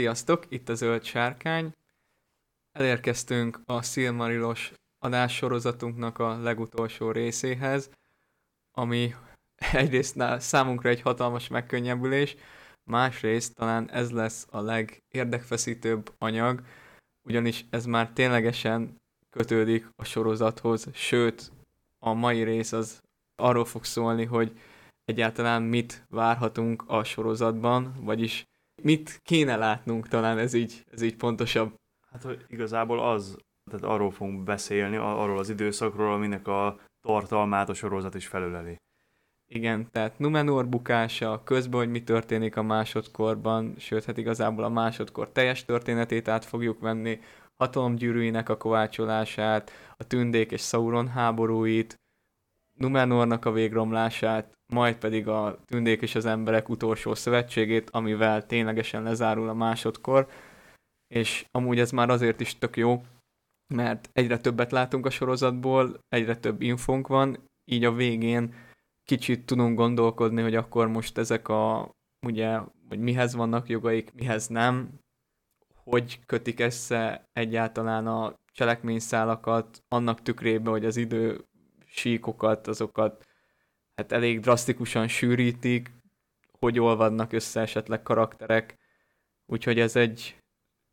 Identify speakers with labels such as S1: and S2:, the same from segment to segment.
S1: Sziasztok, itt a Zöld Sárkány. Elérkeztünk a Silmarilos adássorozatunknak a legutolsó részéhez, ami egyrészt számunkra egy hatalmas megkönnyebbülés, másrészt talán ez lesz a legérdekfeszítőbb anyag, ugyanis ez már ténylegesen kötődik a sorozathoz, sőt, a mai rész az arról fog szólni, hogy egyáltalán mit várhatunk a sorozatban, vagyis mit kéne látnunk, talán ez így, ez így pontosabb.
S2: Hát hogy igazából az, tehát arról fogunk beszélni, arról az időszakról, aminek a tartalmát a sorozat is felöleli.
S1: Igen, tehát Numenor bukása, közben, hogy mi történik a másodkorban, sőt, hát igazából a másodkor teljes történetét át fogjuk venni, hatalomgyűrűinek a kovácsolását, a tündék és Sauron háborúit, Numenornak a végromlását, majd pedig a tündék és az emberek utolsó szövetségét, amivel ténylegesen lezárul a másodkor, és amúgy ez már azért is tök jó, mert egyre többet látunk a sorozatból, egyre több infónk van, így a végén kicsit tudunk gondolkodni, hogy akkor most ezek a, ugye, hogy mihez vannak jogaik, mihez nem, hogy kötik össze egyáltalán a cselekményszálakat annak tükrében, hogy az idő síkokat, azokat hát elég drasztikusan sűrítik, hogy olvadnak össze esetleg karakterek, úgyhogy ez egy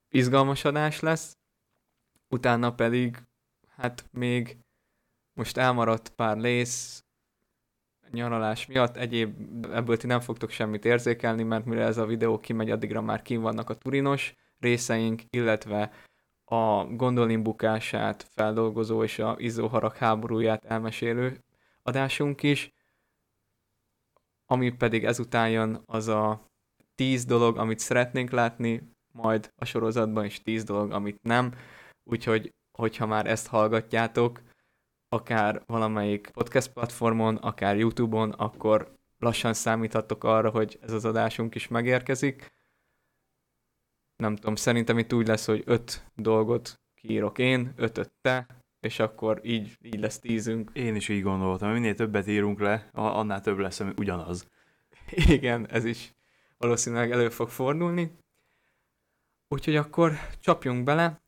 S1: izgalmas adás lesz. Utána pedig, hát még most elmaradt pár lész, nyaralás miatt, egyéb ebből ti nem fogtok semmit érzékelni, mert mire ez a videó kimegy, addigra már kim vannak a turinos részeink, illetve a gondolin bukását feldolgozó és a izzóharag háborúját elmesélő adásunk is, ami pedig ezután jön, az a tíz dolog, amit szeretnénk látni, majd a sorozatban is tíz dolog, amit nem, úgyhogy hogyha már ezt hallgatjátok, akár valamelyik podcast platformon, akár YouTube-on, akkor lassan számíthatok arra, hogy ez az adásunk is megérkezik. Nem tudom, szerintem itt úgy lesz, hogy öt dolgot kiírok én, ötöt te, és akkor így, így lesz tízünk.
S2: Én is így gondoltam, minél többet írunk le, annál több lesz, ami ugyanaz.
S1: Igen, ez is valószínűleg elő fog fordulni. Úgyhogy akkor csapjunk bele.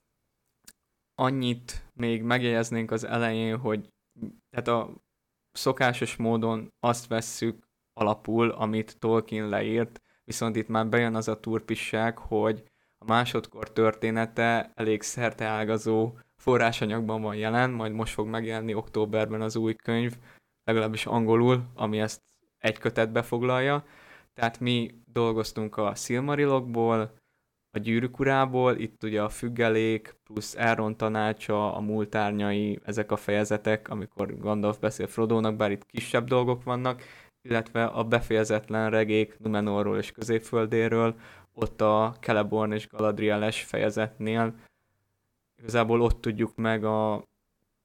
S1: Annyit még megjegyeznénk az elején, hogy tehát a szokásos módon azt vesszük alapul, amit Tolkien leírt, viszont itt már bejön az a turpisság, hogy a másodkor története elég szerteágazó forrásanyagban van jelen, majd most fog megjelenni októberben az új könyv, legalábbis angolul, ami ezt egy kötetbe foglalja. Tehát mi dolgoztunk a Silmarilokból, a gyűrűk urából, itt ugye a függelék, plusz Elrond tanácsa, a múltárnyai, ezek a fejezetek, amikor Gandalf beszél Frodónak, bár itt kisebb dolgok vannak, illetve a befejezetlen regék Numenorról és Középföldéről, ott a Celeborn és Galadrieles fejezetnél igazából ott tudjuk meg a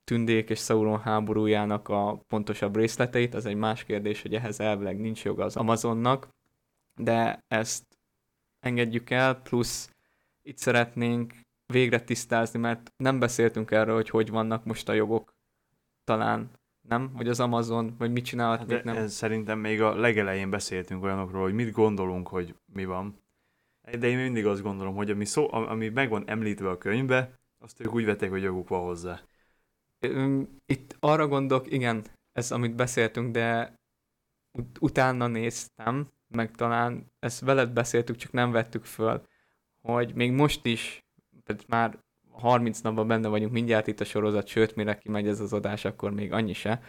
S1: Tündék és Sauron háborújának a pontosabb részleteit, az egy más kérdés, hogy ehhez elvileg nincs joga az Amazonnak, de ezt engedjük el, plusz itt szeretnénk végre tisztázni, mert nem beszéltünk erről, hogy hogy vannak most a jogok, talán nem? Hogy az Amazon, vagy mit csinálhat, hát
S2: mit
S1: nem?
S2: Szerintem még a legelején beszéltünk olyanokról, hogy mit gondolunk, hogy mi van. De én mindig azt gondolom, hogy ami, szó, ami meg van említve a könyvbe, azt ők úgy vették, hogy joguk van hozzá.
S1: Itt arra gondolok, igen, ez amit beszéltünk, de ut- utána néztem, meg talán ezt veled beszéltük, csak nem vettük föl, hogy még most is, már 30 napban benne vagyunk mindjárt itt a sorozat, sőt, mire kimegy ez az adás, akkor még annyi se.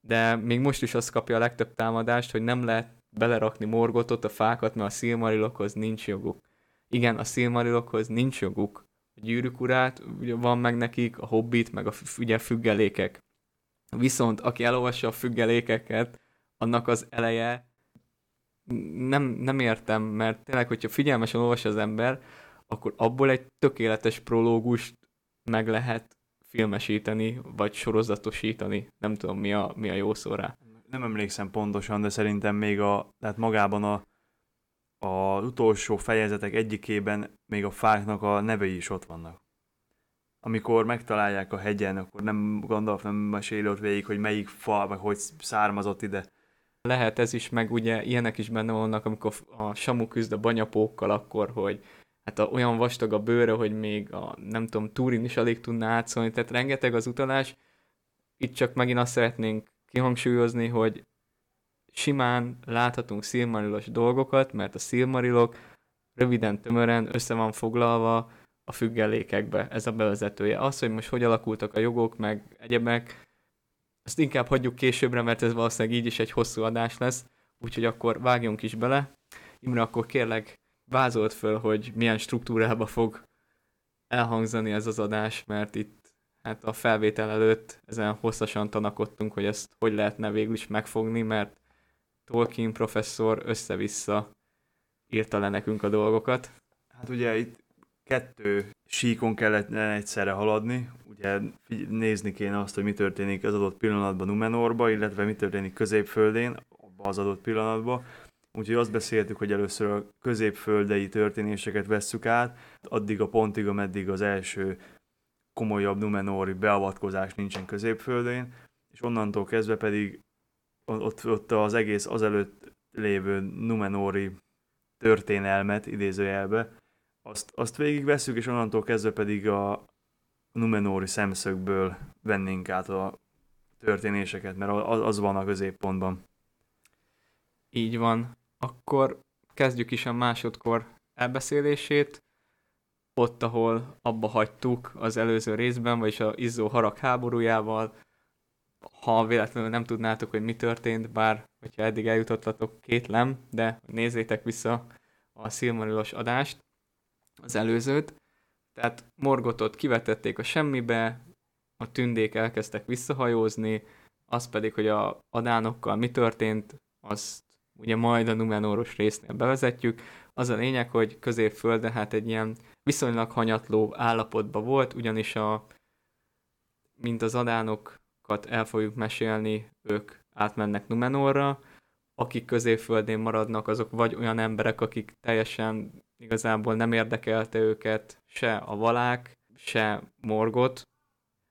S1: De még most is azt kapja a legtöbb támadást, hogy nem lehet belerakni morgotot, a fákat, mert a szilmarilokhoz nincs joguk. Igen, a szilmarilokhoz nincs joguk. Gyűrűk urát ugye van meg nekik, a hobbit, meg a ugye függelékek. Viszont aki elolvassa a függelékeket, annak az eleje nem, nem értem, mert tényleg, hogyha figyelmesen olvas az ember, akkor abból egy tökéletes prológust meg lehet filmesíteni, vagy sorozatosítani. Nem tudom, mi a, mi a jó szó rá
S2: nem emlékszem pontosan, de szerintem még a, tehát magában a, a utolsó fejezetek egyikében még a fáknak a nevei is ott vannak. Amikor megtalálják a hegyen, akkor nem Gandalf nem meséli ott végig, hogy melyik fa, meg hogy származott ide.
S1: Lehet ez is, meg ugye ilyenek is benne vannak, amikor a Samu küzd a banyapókkal, akkor, hogy hát a, olyan vastag a bőre, hogy még a, nem tudom, Túrin is alig tudná átszolni, tehát rengeteg az utalás. Itt csak megint azt szeretnénk kihangsúlyozni, hogy simán láthatunk szilmarilos dolgokat, mert a szilmarilok röviden, tömören össze van foglalva a függelékekbe, ez a bevezetője. Az, hogy most hogy alakultak a jogok, meg egyebek, azt inkább hagyjuk későbbre, mert ez valószínűleg így is egy hosszú adás lesz, úgyhogy akkor vágjunk is bele. Imre, akkor kérlek vázolt föl, hogy milyen struktúrába fog elhangzani ez az adás, mert itt hát a felvétel előtt ezen hosszasan tanakodtunk, hogy ezt hogy lehetne végül is megfogni, mert Tolkien professzor össze-vissza írta le nekünk a dolgokat.
S2: Hát ugye itt kettő síkon kellett egyszerre haladni, ugye nézni kéne azt, hogy mi történik az adott pillanatban Numenorba, illetve mi történik középföldén, abban az adott pillanatban. Úgyhogy azt beszéltük, hogy először a középföldei történéseket vesszük át, addig a pontig, ameddig az első komolyabb Numenori beavatkozás nincsen középföldén, és onnantól kezdve pedig ott, ott az egész azelőtt lévő Numenori történelmet idézőjelbe, azt, azt végigvesszük, és onnantól kezdve pedig a Numenori szemszögből vennénk át a történéseket, mert az, az van a középpontban.
S1: Így van. Akkor kezdjük is a másodkor elbeszélését. Ott, ahol abba hagytuk az előző részben, vagyis a Izzó harag háborújával, ha véletlenül nem tudnátok, hogy mi történt, bár hogyha eddig eljutottatok, kétlem, de nézzétek vissza a Silmarilos adást, az előzőt. Tehát Morgotot kivetették a semmibe, a tündék elkezdtek visszahajózni, az pedig, hogy a adánokkal mi történt, azt ugye majd a Numenoros résznél bevezetjük. Az a lényeg, hogy középfölde hát egy ilyen viszonylag hanyatló állapotban volt, ugyanis a, mint az adánokat el fogjuk mesélni, ők átmennek Numenorra, akik középföldén maradnak, azok vagy olyan emberek, akik teljesen igazából nem érdekelte őket se a valák, se Morgot,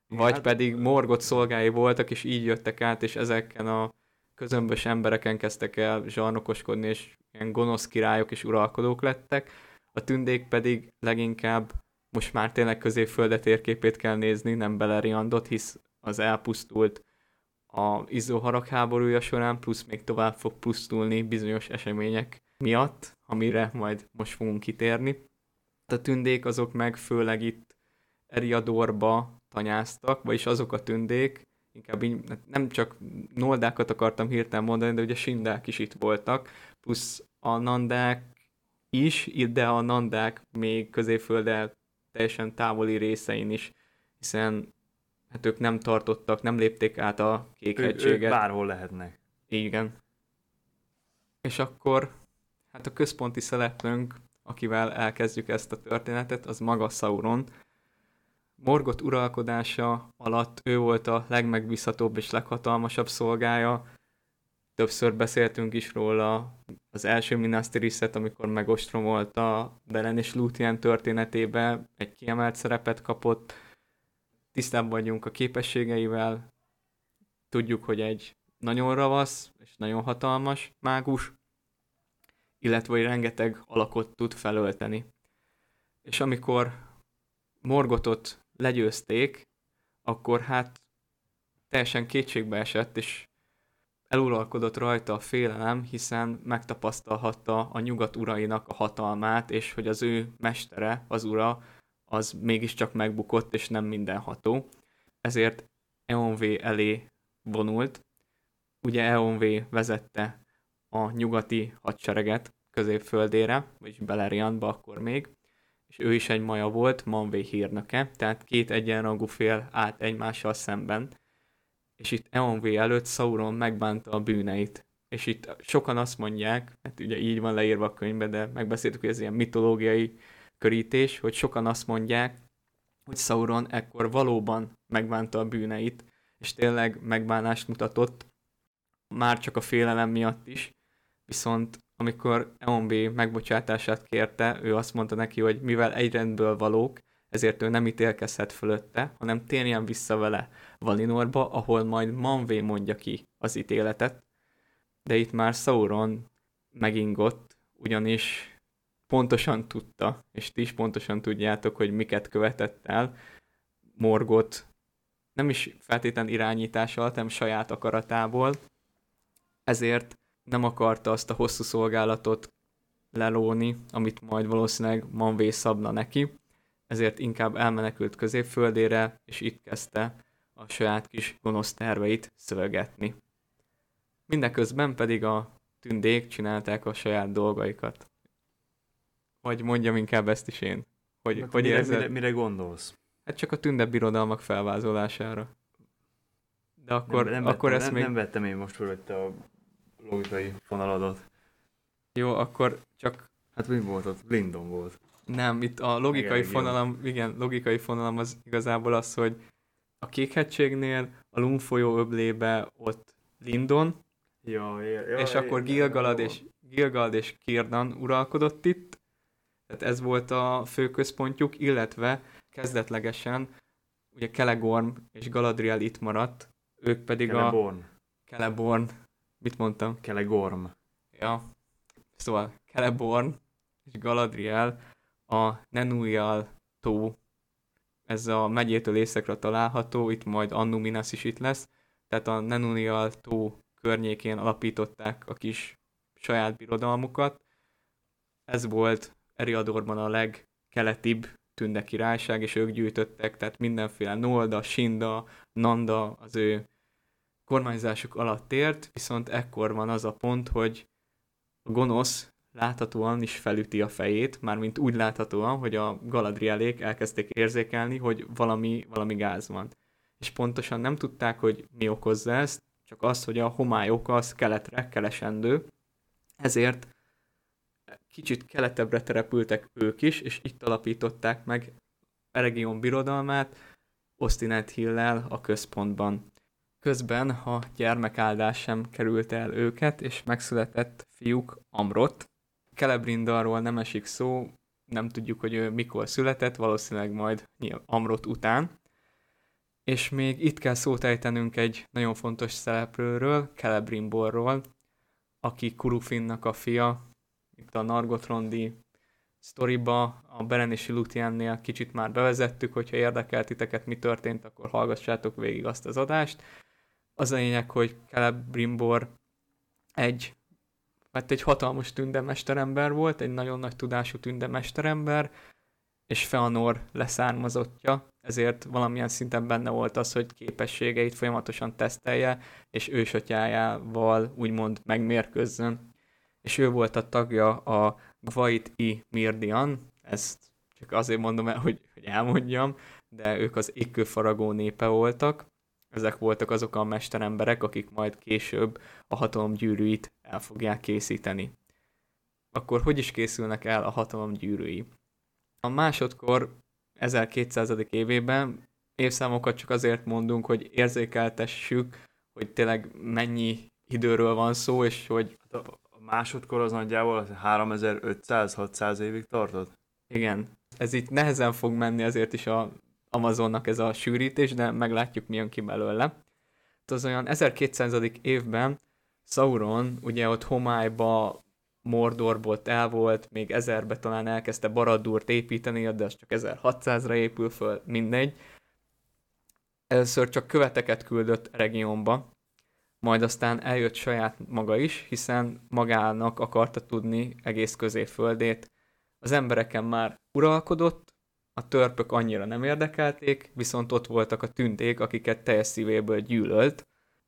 S1: vagy hát... pedig Morgot szolgái voltak, és így jöttek át, és ezeken a közömbös embereken kezdtek el zsarnokoskodni, és ilyen gonosz királyok és uralkodók lettek. A tündék pedig leginkább most már tényleg középfölde térképét kell nézni, nem Beleriandot, hisz az elpusztult a Izzó harag háborúja során, plusz még tovább fog pusztulni bizonyos események miatt, amire majd most fogunk kitérni. A tündék azok meg főleg itt Eriadorba tanyáztak, vagyis azok a tündék, inkább így, hát nem csak noldákat akartam hirtelen mondani, de ugye sindák is itt voltak, plusz a nandák is, de a nandák még középfölddel teljesen távoli részein is, hiszen hát ők nem tartottak, nem lépték át a kék ő, hegységet. Ők
S2: bárhol lehetnek.
S1: Igen. És akkor hát a központi szereplőnk, akivel elkezdjük ezt a történetet, az maga Sauron. Morgot uralkodása alatt ő volt a legmegbízhatóbb és leghatalmasabb szolgája. Többször beszéltünk is róla az első Minas Tirith-et, amikor megostromolta Belen és Lúthien történetébe, egy kiemelt szerepet kapott tisztában vagyunk a képességeivel, tudjuk, hogy egy nagyon ravasz és nagyon hatalmas mágus, illetve hogy rengeteg alakot tud felölteni. És amikor Morgotot legyőzték, akkor hát teljesen kétségbe esett, és eluralkodott rajta a félelem, hiszen megtapasztalhatta a nyugat urainak a hatalmát, és hogy az ő mestere, az ura, az mégiscsak megbukott, és nem mindenható. Ezért EONV elé vonult. Ugye EONV vezette a nyugati hadsereget középföldére, vagyis Beleriandba akkor még, és ő is egy maja volt, Manvé hírnöke, tehát két egyenrangú fél állt egymással szemben, és itt EONV előtt Sauron megbánta a bűneit. És itt sokan azt mondják, hát ugye így van leírva a könyvben, de megbeszéltük, hogy ez ilyen mitológiai körítés, hogy sokan azt mondják, hogy Sauron ekkor valóban megbánta a bűneit, és tényleg megbánást mutatott, már csak a félelem miatt is, viszont amikor EONB megbocsátását kérte, ő azt mondta neki, hogy mivel egy valók, ezért ő nem ítélkezhet fölötte, hanem térjen vissza vele Valinorba, ahol majd Manvé mondja ki az ítéletet. De itt már Sauron megingott, ugyanis pontosan tudta, és ti is pontosan tudjátok, hogy miket követett el, Morgot nem is feltétlen irányítással, hanem saját akaratából, ezért nem akarta azt a hosszú szolgálatot lelóni, amit majd valószínűleg Manvé szabna neki, ezért inkább elmenekült középföldére, és itt kezdte a saját kis gonosz terveit szövegetni. Mindeközben pedig a tündék csinálták a saját dolgaikat. Vagy mondjam inkább ezt is én. Hogy,
S2: Hát
S1: hogy
S2: mire,
S1: érzed?
S2: mire, mire gondolsz?
S1: Hát csak a tünde birodalmak felvázolására. De akkor,
S2: nem, nem,
S1: akkor
S2: vettem,
S1: ezt
S2: nem,
S1: még...
S2: nem vettem én most fölötte a logikai fonaladat.
S1: Jó, akkor csak
S2: Hát mi volt ott? Lindon volt.
S1: nem, itt a logikai
S2: elég jó.
S1: fonalam, igen, logikai fonalam az igazából az, hogy a Kékhegységnél, a Lun folyó öblébe ott Lindon,
S2: Ja, ja, ja,
S1: és akkor Gilgalad és, Gilgalad és Kirdan uralkodott itt, tehát ez volt a fő központjuk, illetve kezdetlegesen ugye Kelegorm és Galadriel itt maradt, ők pedig a
S2: Celeborn.
S1: Celeborn, mit mondtam?
S2: Kelegorm.
S1: Ja, szóval Celeborn és Galadriel a Nenújjal tó, ez a megyétől északra található, itt majd Annuminas is itt lesz, tehát a Nenújjal tó környékén alapították a kis saját birodalmukat. Ez volt Eriadorban a legkeletibb tünde királyság, és ők gyűjtöttek, tehát mindenféle Nolda, Sinda, Nanda az ő kormányzásuk alatt ért, viszont ekkor van az a pont, hogy a gonosz láthatóan is felüti a fejét, mármint úgy láthatóan, hogy a Galadrielék elkezdték érzékelni, hogy valami, valami gáz van. És pontosan nem tudták, hogy mi okozza ezt, csak az, hogy a homály oka az keletre kelesendő, ezért kicsit keletebbre terepültek ők is, és itt alapították meg Eregion birodalmát, Ostinet Hillel a központban. Közben a gyermekáldás sem került el őket, és megszületett fiúk Amrot. Celebrindarról nem esik szó, nem tudjuk, hogy ő mikor született, valószínűleg majd Amrot után. És még itt kell szót ejtenünk egy nagyon fontos szereplőről, Celebrimborról, aki Kurufinnak a fia, itt a Nargotrondi sztoriba, a Beren és Lutiennél kicsit már bevezettük, hogyha érdekel titeket, mi történt, akkor hallgassátok végig azt az adást. Az a lényeg, hogy Celebrimbor egy, hát egy hatalmas tündemesterember volt, egy nagyon nagy tudású tündemesterember, és Feanor leszármazottja, ezért valamilyen szinten benne volt az, hogy képességeit folyamatosan tesztelje, és ősatyájával úgymond megmérkőzzön. És ő volt a tagja a Gvait i Mirdian, ezt csak azért mondom el, hogy, hogy elmondjam, de ők az égkőfaragó népe voltak. Ezek voltak azok a mesteremberek, akik majd később a hatalom gyűrűit el fogják készíteni. Akkor hogy is készülnek el a hatalom gyűrűi? A másodkor 1200. évében évszámokat csak azért mondunk, hogy érzékeltessük, hogy tényleg mennyi időről van szó, és hogy
S2: másodkor az nagyjából 3500-600 évig tartott?
S1: igen, ez itt nehezen fog menni azért is a Amazonnak ez a sűrítés, de meglátjuk, mi jön ki belőle. Hát az olyan 1200. évben Sauron ugye ott homályba Mordorból el volt, még ezerbe talán elkezdte Baradúrt építeni, de az csak 1600-ra épül föl, mindegy. Először csak követeket küldött regionba, majd aztán eljött saját maga is, hiszen magának akarta tudni egész középföldét. Az embereken már uralkodott, a törpök annyira nem érdekelték, viszont ott voltak a tünték, akiket teljes szívéből gyűlölt,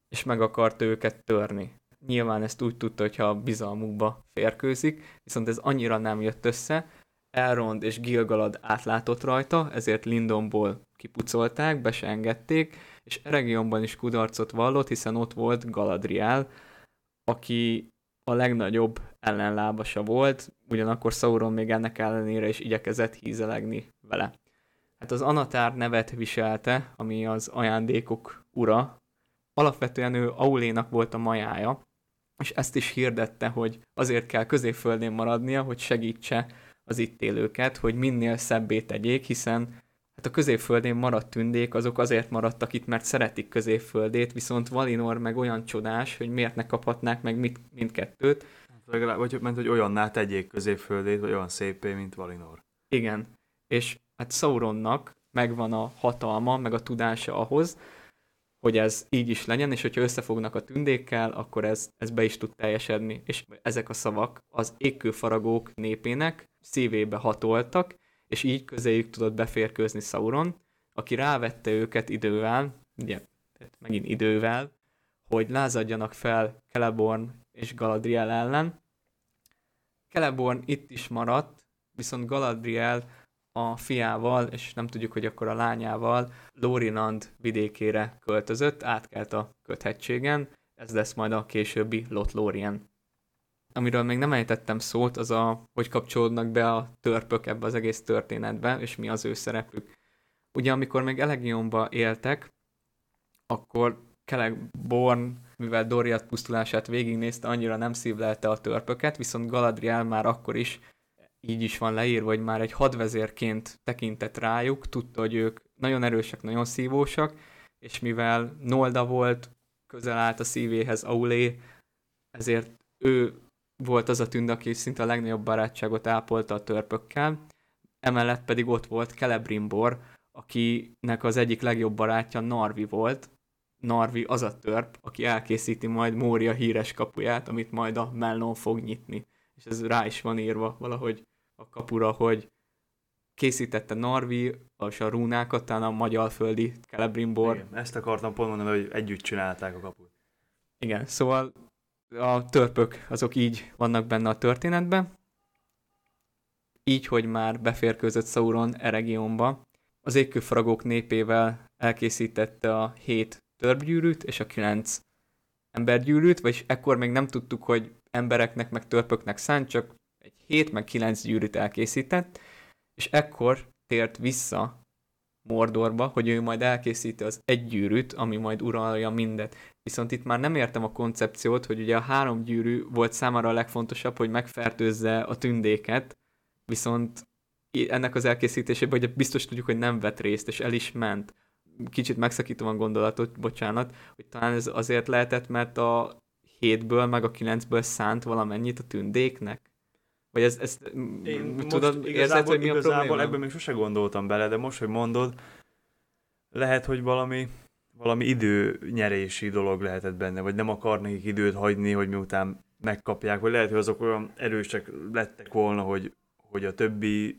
S1: és meg akarta őket törni. Nyilván ezt úgy tudta, hogyha a bizalmukba férkőzik, viszont ez annyira nem jött össze, Elrond és Gilgalad átlátott rajta, ezért Lindonból kipucolták, be se engedték, és Eregionban is kudarcot vallott, hiszen ott volt Galadriel, aki a legnagyobb ellenlábasa volt, ugyanakkor Sauron még ennek ellenére is igyekezett hízelegni vele. Hát az Anatár nevet viselte, ami az ajándékok ura. Alapvetően ő Aulénak volt a majája, és ezt is hirdette, hogy azért kell középföldén maradnia, hogy segítse az itt élőket, hogy minél szebbé tegyék, hiszen hát a középföldén maradt tündék, azok azért maradtak itt, mert szeretik középföldét, viszont Valinor meg olyan csodás, hogy miért ne kaphatnák meg mit, mindkettőt,
S2: Legalább, vagy ment, hogy olyanná tegyék középföldét, vagy olyan szépé, mint Valinor.
S1: Igen. És hát Sauronnak megvan a hatalma, meg a tudása ahhoz, hogy ez így is legyen, és hogyha összefognak a tündékkel, akkor ez, ez be is tud teljesedni. És ezek a szavak az égkőfaragók népének szívébe hatoltak, és így közéjük tudott beférkőzni Sauron, aki rávette őket idővel, ugye, megint idővel, hogy lázadjanak fel Celeborn és Galadriel ellen. Celeborn itt is maradt, viszont Galadriel a fiával, és nem tudjuk, hogy akkor a lányával Loriland vidékére költözött, átkelt a köthegységen, ez lesz majd a későbbi Lothlórien. Amiről még nem ejtettem szót, az a, hogy kapcsolódnak be a törpök ebbe az egész történetbe, és mi az ő szerepük. Ugye amikor még Elegionba éltek, akkor Celeborn, mivel Doriath pusztulását végignézte, annyira nem szívlelte a törpöket, viszont Galadriel már akkor is így is van leírva, hogy már egy hadvezérként tekintett rájuk, tudta, hogy ők nagyon erősek, nagyon szívósak, és mivel Nolda volt, közel állt a szívéhez Aulé, ezért ő volt az a tünd, aki szinte a legnagyobb barátságot ápolta a törpökkel, emellett pedig ott volt Celebrimbor, akinek az egyik legjobb barátja Narvi volt. Narvi az a törp, aki elkészíti majd Mória híres kapuját, amit majd a Mellon fog nyitni. És ez rá is van írva valahogy a kapura, hogy készítette Narvi, és a rúnákat, talán a magyarföldi Celebrimbor.
S2: Igen, ezt akartam pont mondani, hogy együtt csinálták a kaput.
S1: Igen, szóval a törpök azok így vannak benne a történetben. Így, hogy már beférkőzött Sauron Eregionba, az égkőfaragók népével elkészítette a hét törpgyűrűt és a kilenc embergyűrűt, vagyis ekkor még nem tudtuk, hogy embereknek meg törpöknek szánt, csak egy 7 meg 9 gyűrűt elkészített, és ekkor tért vissza Mordorba, hogy ő majd elkészíti az egy gyűrűt, ami majd uralja mindet. Viszont itt már nem értem a koncepciót, hogy ugye a három gyűrű volt számára a legfontosabb, hogy megfertőzze a tündéket, viszont ennek az elkészítésében hogy biztos tudjuk, hogy nem vett részt, és el is ment. Kicsit megszakítom a gondolatot, bocsánat, hogy talán ez azért lehetett, mert a hétből meg a kilencből szánt valamennyit a tündéknek? Vagy ez, ez
S2: Én tudod, most érzed, hogy mi a probléma? ebben még sose gondoltam bele, de most, hogy mondod, lehet, hogy valami, valami időnyerési dolog lehetett benne, vagy nem akar nekik időt hagyni, hogy miután megkapják, vagy lehet, hogy azok olyan erősek lettek volna, hogy, hogy a többi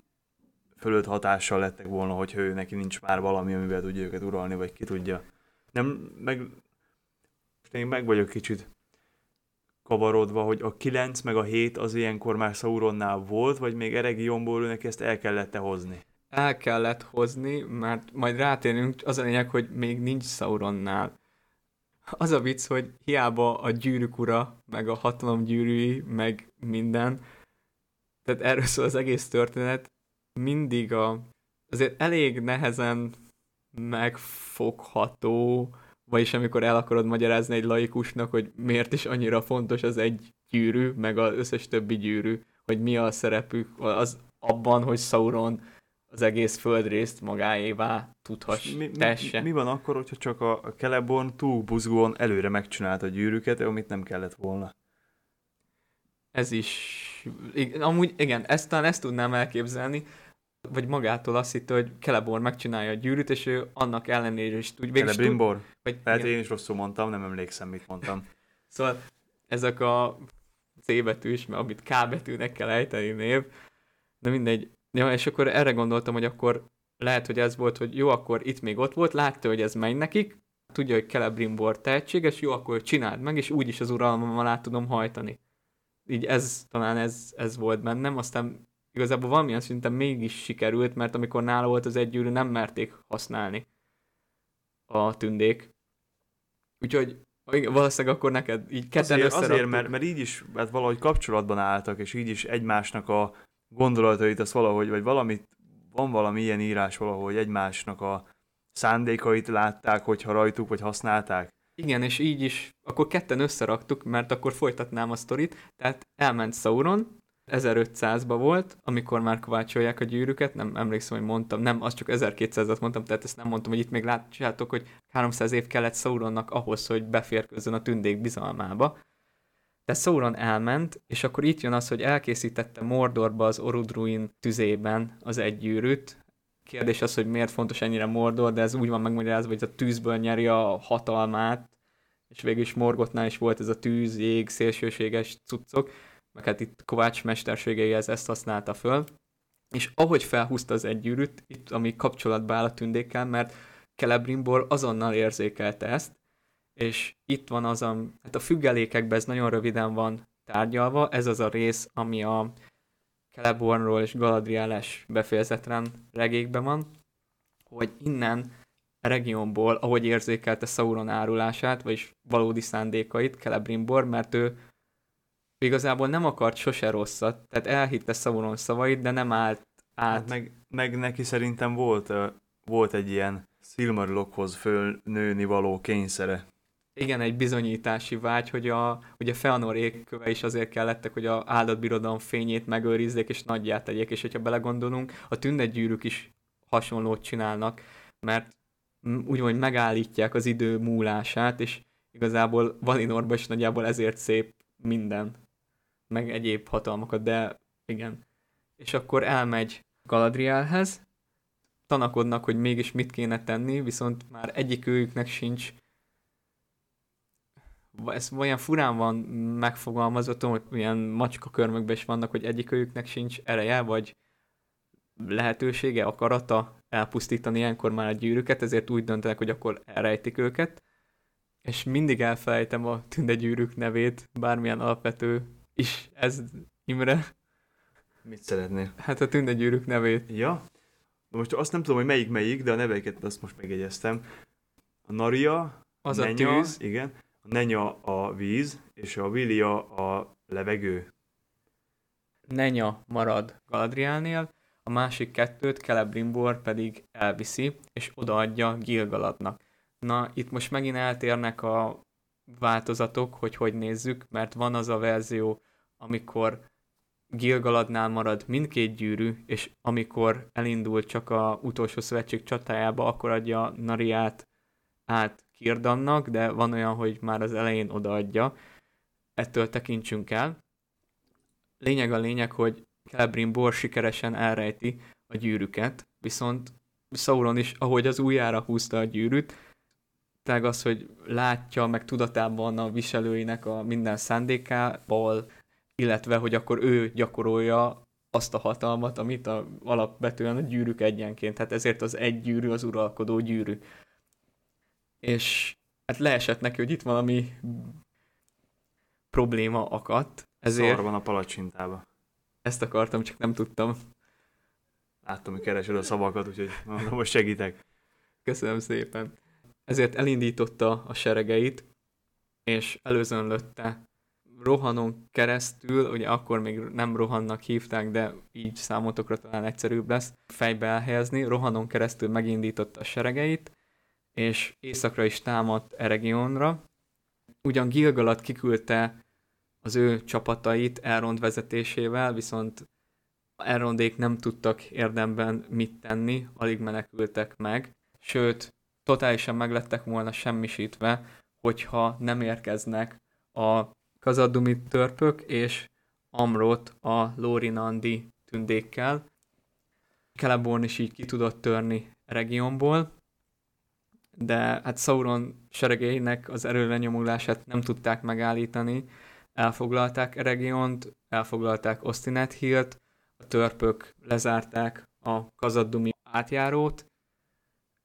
S2: fölött hatással lettek volna, hogy ő neki nincs már valami, amivel tudja őket uralni, vagy ki tudja. Nem, meg most én meg vagyok kicsit kavarodva, hogy a 9 meg a 7 az ilyenkor már Sauronnál volt, vagy még Eregionból őnek ezt el kellett hozni?
S1: El kellett hozni, mert majd rátérünk, az a lényeg, hogy még nincs Sauronnál. Az a vicc, hogy hiába a gyűrűk ura, meg a hatalom gyűrűi, meg minden, tehát erről szól az egész történet, mindig a, azért elég nehezen megfogható, vagyis amikor el akarod magyarázni egy laikusnak, hogy miért is annyira fontos az egy gyűrű, meg az összes többi gyűrű, hogy mi a szerepük az abban, hogy Sauron az egész földrészt magáévá tudhass, mi,
S2: tesse. Mi, mi van akkor, hogyha csak a Celeborn túl buzgón előre megcsinálta a gyűrűket, amit nem kellett volna?
S1: Ez is... Amúgy igen, ezt talán ezt tudnám elképzelni, vagy magától azt hitte, hogy Kelebor megcsinálja a gyűrűt, és ő annak ellenére is tud.
S2: Celebrimbor? Vagy, hát igen. én is rosszul mondtam, nem emlékszem, mit mondtam.
S1: szóval ezek a C betűs, mert amit K betűnek kell ejteni név, de mindegy. Ja, és akkor erre gondoltam, hogy akkor lehet, hogy ez volt, hogy jó, akkor itt még ott volt, látta, hogy ez megy nekik, tudja, hogy Celebrimbor tehetséges, jó, akkor csináld meg, és úgyis az uralmam alá tudom hajtani. Így ez, talán ez, ez volt bennem, aztán igazából valamilyen szinten mégis sikerült, mert amikor nála volt az egy gyűrű, nem merték használni a tündék. Úgyhogy valószínűleg akkor neked így ketten
S2: azért, azért mert, mert így is hát valahogy kapcsolatban álltak, és így is egymásnak a gondolatait, az valahogy, vagy valamit, van valami ilyen írás valahogy egymásnak a szándékait látták, hogyha rajtuk, vagy használták.
S1: Igen, és így is, akkor ketten összeraktuk, mert akkor folytatnám a sztorit, tehát elment Sauron, 1500-ba volt, amikor már kovácsolják a gyűrűket, nem emlékszem, hogy mondtam, nem, az csak 1200-at mondtam, tehát ezt nem mondtam, hogy itt még látjátok, hogy 300 év kellett Sauronnak ahhoz, hogy beférkőzzön a tündék bizalmába. De Sauron elment, és akkor itt jön az, hogy elkészítette Mordorba az Orudruin tüzében az egy gyűrűt. Kérdés az, hogy miért fontos ennyire Mordor, de ez úgy van megmagyarázva, hogy a tűzből nyeri a hatalmát, és végül is Morgotnál is volt ez a tűz, jég, szélsőséges cuccok, meg hát itt Kovács mesterségeihez ezt használta föl. És ahogy felhúzta az egy gyűrűt, itt ami kapcsolatba áll a tündékkel, mert Celebrimbor azonnal érzékelte ezt, és itt van az a, hát a függelékekben ez nagyon röviden van tárgyalva, ez az a rész, ami a Celebornról és Galadrielás befejezetlen regékben van, hogy innen a regionból, ahogy érzékelte Sauron árulását, vagyis valódi szándékait Celebrimbor, mert ő igazából nem akart sose rosszat, tehát elhitte Sauron szavait, de nem állt át. Hát
S2: meg, meg neki szerintem volt, volt egy ilyen Silmarillokhoz fölnőni való kényszere
S1: igen, egy bizonyítási vágy, hogy a, hogy a Feanor égköve is azért kellettek, hogy a áldatbirodalom fényét megőrizzék és nagyját tegyék, és hogyha belegondolunk, a tündetgyűrűk is hasonlót csinálnak, mert úgymond megállítják az idő múlását, és igazából Valinorban is nagyjából ezért szép minden, meg egyéb hatalmakat, de igen. És akkor elmegy Galadrielhez, tanakodnak, hogy mégis mit kéne tenni, viszont már egyik őjüknek sincs ez olyan furán van megfogalmazva, hogy ilyen macska körmökben is vannak, hogy egyikőjüknek sincs ereje, vagy lehetősége, akarata elpusztítani ilyenkor már a gyűrűket, ezért úgy döntenek, hogy akkor elrejtik őket. És mindig elfelejtem a tündegyűrűk nevét, bármilyen alapvető is ez Imre.
S2: Mit szeretnél?
S1: Hát a tündegyűrűk nevét.
S2: Ja? Most azt nem tudom, hogy melyik melyik, de a neveiket azt most megjegyeztem. A Naria,
S1: az Nenya, a tűz.
S2: Igen a nenya a víz, és a vilia a levegő.
S1: Nenya marad Galadrielnél, a másik kettőt Celebrimbor pedig elviszi, és odaadja Gilgaladnak. Na, itt most megint eltérnek a változatok, hogy hogy nézzük, mert van az a verzió, amikor Gilgaladnál marad mindkét gyűrű, és amikor elindul csak a utolsó szövetség csatájába, akkor adja Nariát át Kirdannak, de van olyan, hogy már az elején odaadja. Ettől tekintsünk el. Lényeg a lényeg, hogy Celebrimbor sikeresen elrejti a gyűrűket, viszont Sauron is, ahogy az újjára húzta a gyűrűt, tehát az, hogy látja, meg tudatában a viselőinek a minden szándékából, illetve, hogy akkor ő gyakorolja azt a hatalmat, amit a, alapvetően a gyűrűk egyenként. Tehát ezért az egy gyűrű az uralkodó gyűrű és hát leesett neki, hogy itt valami probléma akadt.
S2: Ezért Szar van a palacsintába.
S1: Ezt akartam, csak nem tudtam.
S2: Láttam, hogy keresed a szavakat, úgyhogy mondom, most segítek.
S1: Köszönöm szépen. Ezért elindította a seregeit, és előzönlötte rohanon keresztül, ugye akkor még nem rohannak hívták, de így számotokra talán egyszerűbb lesz fejbe elhelyezni, rohanon keresztül megindította a seregeit, és északra is támadt Eregionra. Ugyan Gilgalad kiküldte az ő csapatait Elrond vezetésével, viszont Elrondék nem tudtak érdemben mit tenni, alig menekültek meg, sőt, totálisan meglettek volna semmisítve, hogyha nem érkeznek a kazadumi törpök és Amrot a Lorinandi tündékkel. Celeborn is így ki tudott törni regionból, de hát Sauron seregeinek az erőlenyomulását nem tudták megállítani. Elfoglalták Eregiont, elfoglalták Ostinet Hilt, a törpök lezárták a Kazaddumi átjárót,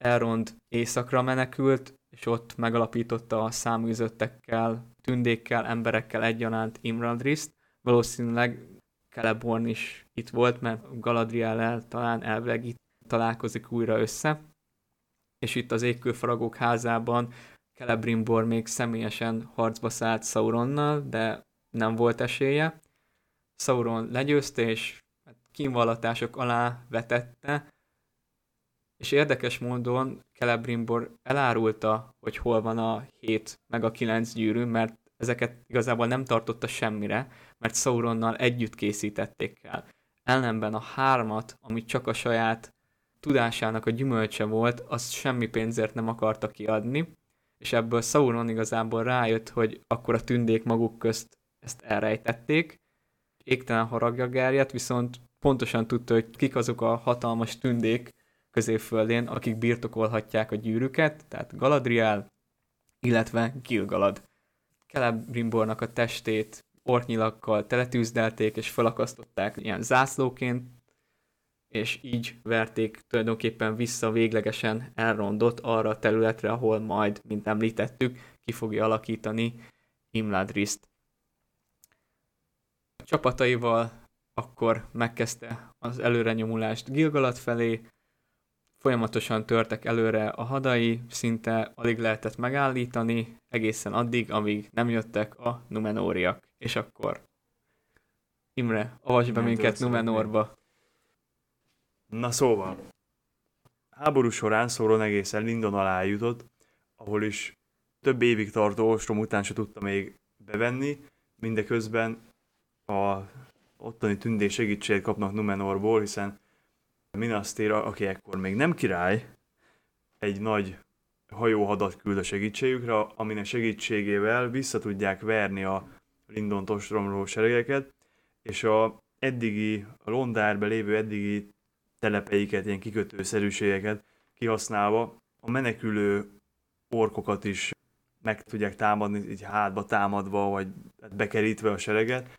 S1: Elrond északra menekült, és ott megalapította a száműzöttekkel, tündékkel, emberekkel egyaránt Imradriszt. Valószínűleg Celeborn is itt volt, mert Galadriel talán elvileg itt találkozik újra össze és itt az égkőfaragók házában Celebrimbor még személyesen harcba szállt Sauronnal, de nem volt esélye. Sauron legyőzte, és hát kínvallatások alá vetette, és érdekes módon Celebrimbor elárulta, hogy hol van a 7 meg a 9 gyűrű, mert ezeket igazából nem tartotta semmire, mert Sauronnal együtt készítették el. Ellenben a hármat, amit csak a saját tudásának a gyümölcse volt, azt semmi pénzért nem akarta kiadni, és ebből Sauron igazából rájött, hogy akkor a tündék maguk közt ezt elrejtették. Égtelen haragja gerjedt, viszont pontosan tudta, hogy kik azok a hatalmas tündék középföldén, akik birtokolhatják a gyűrűket, tehát Galadriel, illetve Gilgalad. Celebrimbornak a testét ortnyilakkal teletűzdelték és felakasztották ilyen zászlóként, és így verték tulajdonképpen vissza véglegesen elrondott arra a területre, ahol majd, mint említettük, ki fogja alakítani Imladriszt. A csapataival akkor megkezdte az előrenyomulást Gilgalat felé, folyamatosan törtek előre a hadai, szinte alig lehetett megállítani, egészen addig, amíg nem jöttek a Numenóriak. És akkor Imre, avasd be minket Numenorba.
S2: Na szóval, háború során Szóron egészen Lindon alá jutott, ahol is több évig tartó ostrom után se tudta még bevenni, mindeközben a ottani tündék segítséget kapnak Numenorból, hiszen Minasztér, aki ekkor még nem király, egy nagy hajóhadat küld a segítségükre, aminek segítségével vissza tudják verni a Lindon ostromló seregeket, és a eddigi, a Londárbe lévő eddigi telepeiket, ilyen kikötőszerűségeket kihasználva a menekülő orkokat is meg tudják támadni, így hátba támadva, vagy bekerítve a sereget.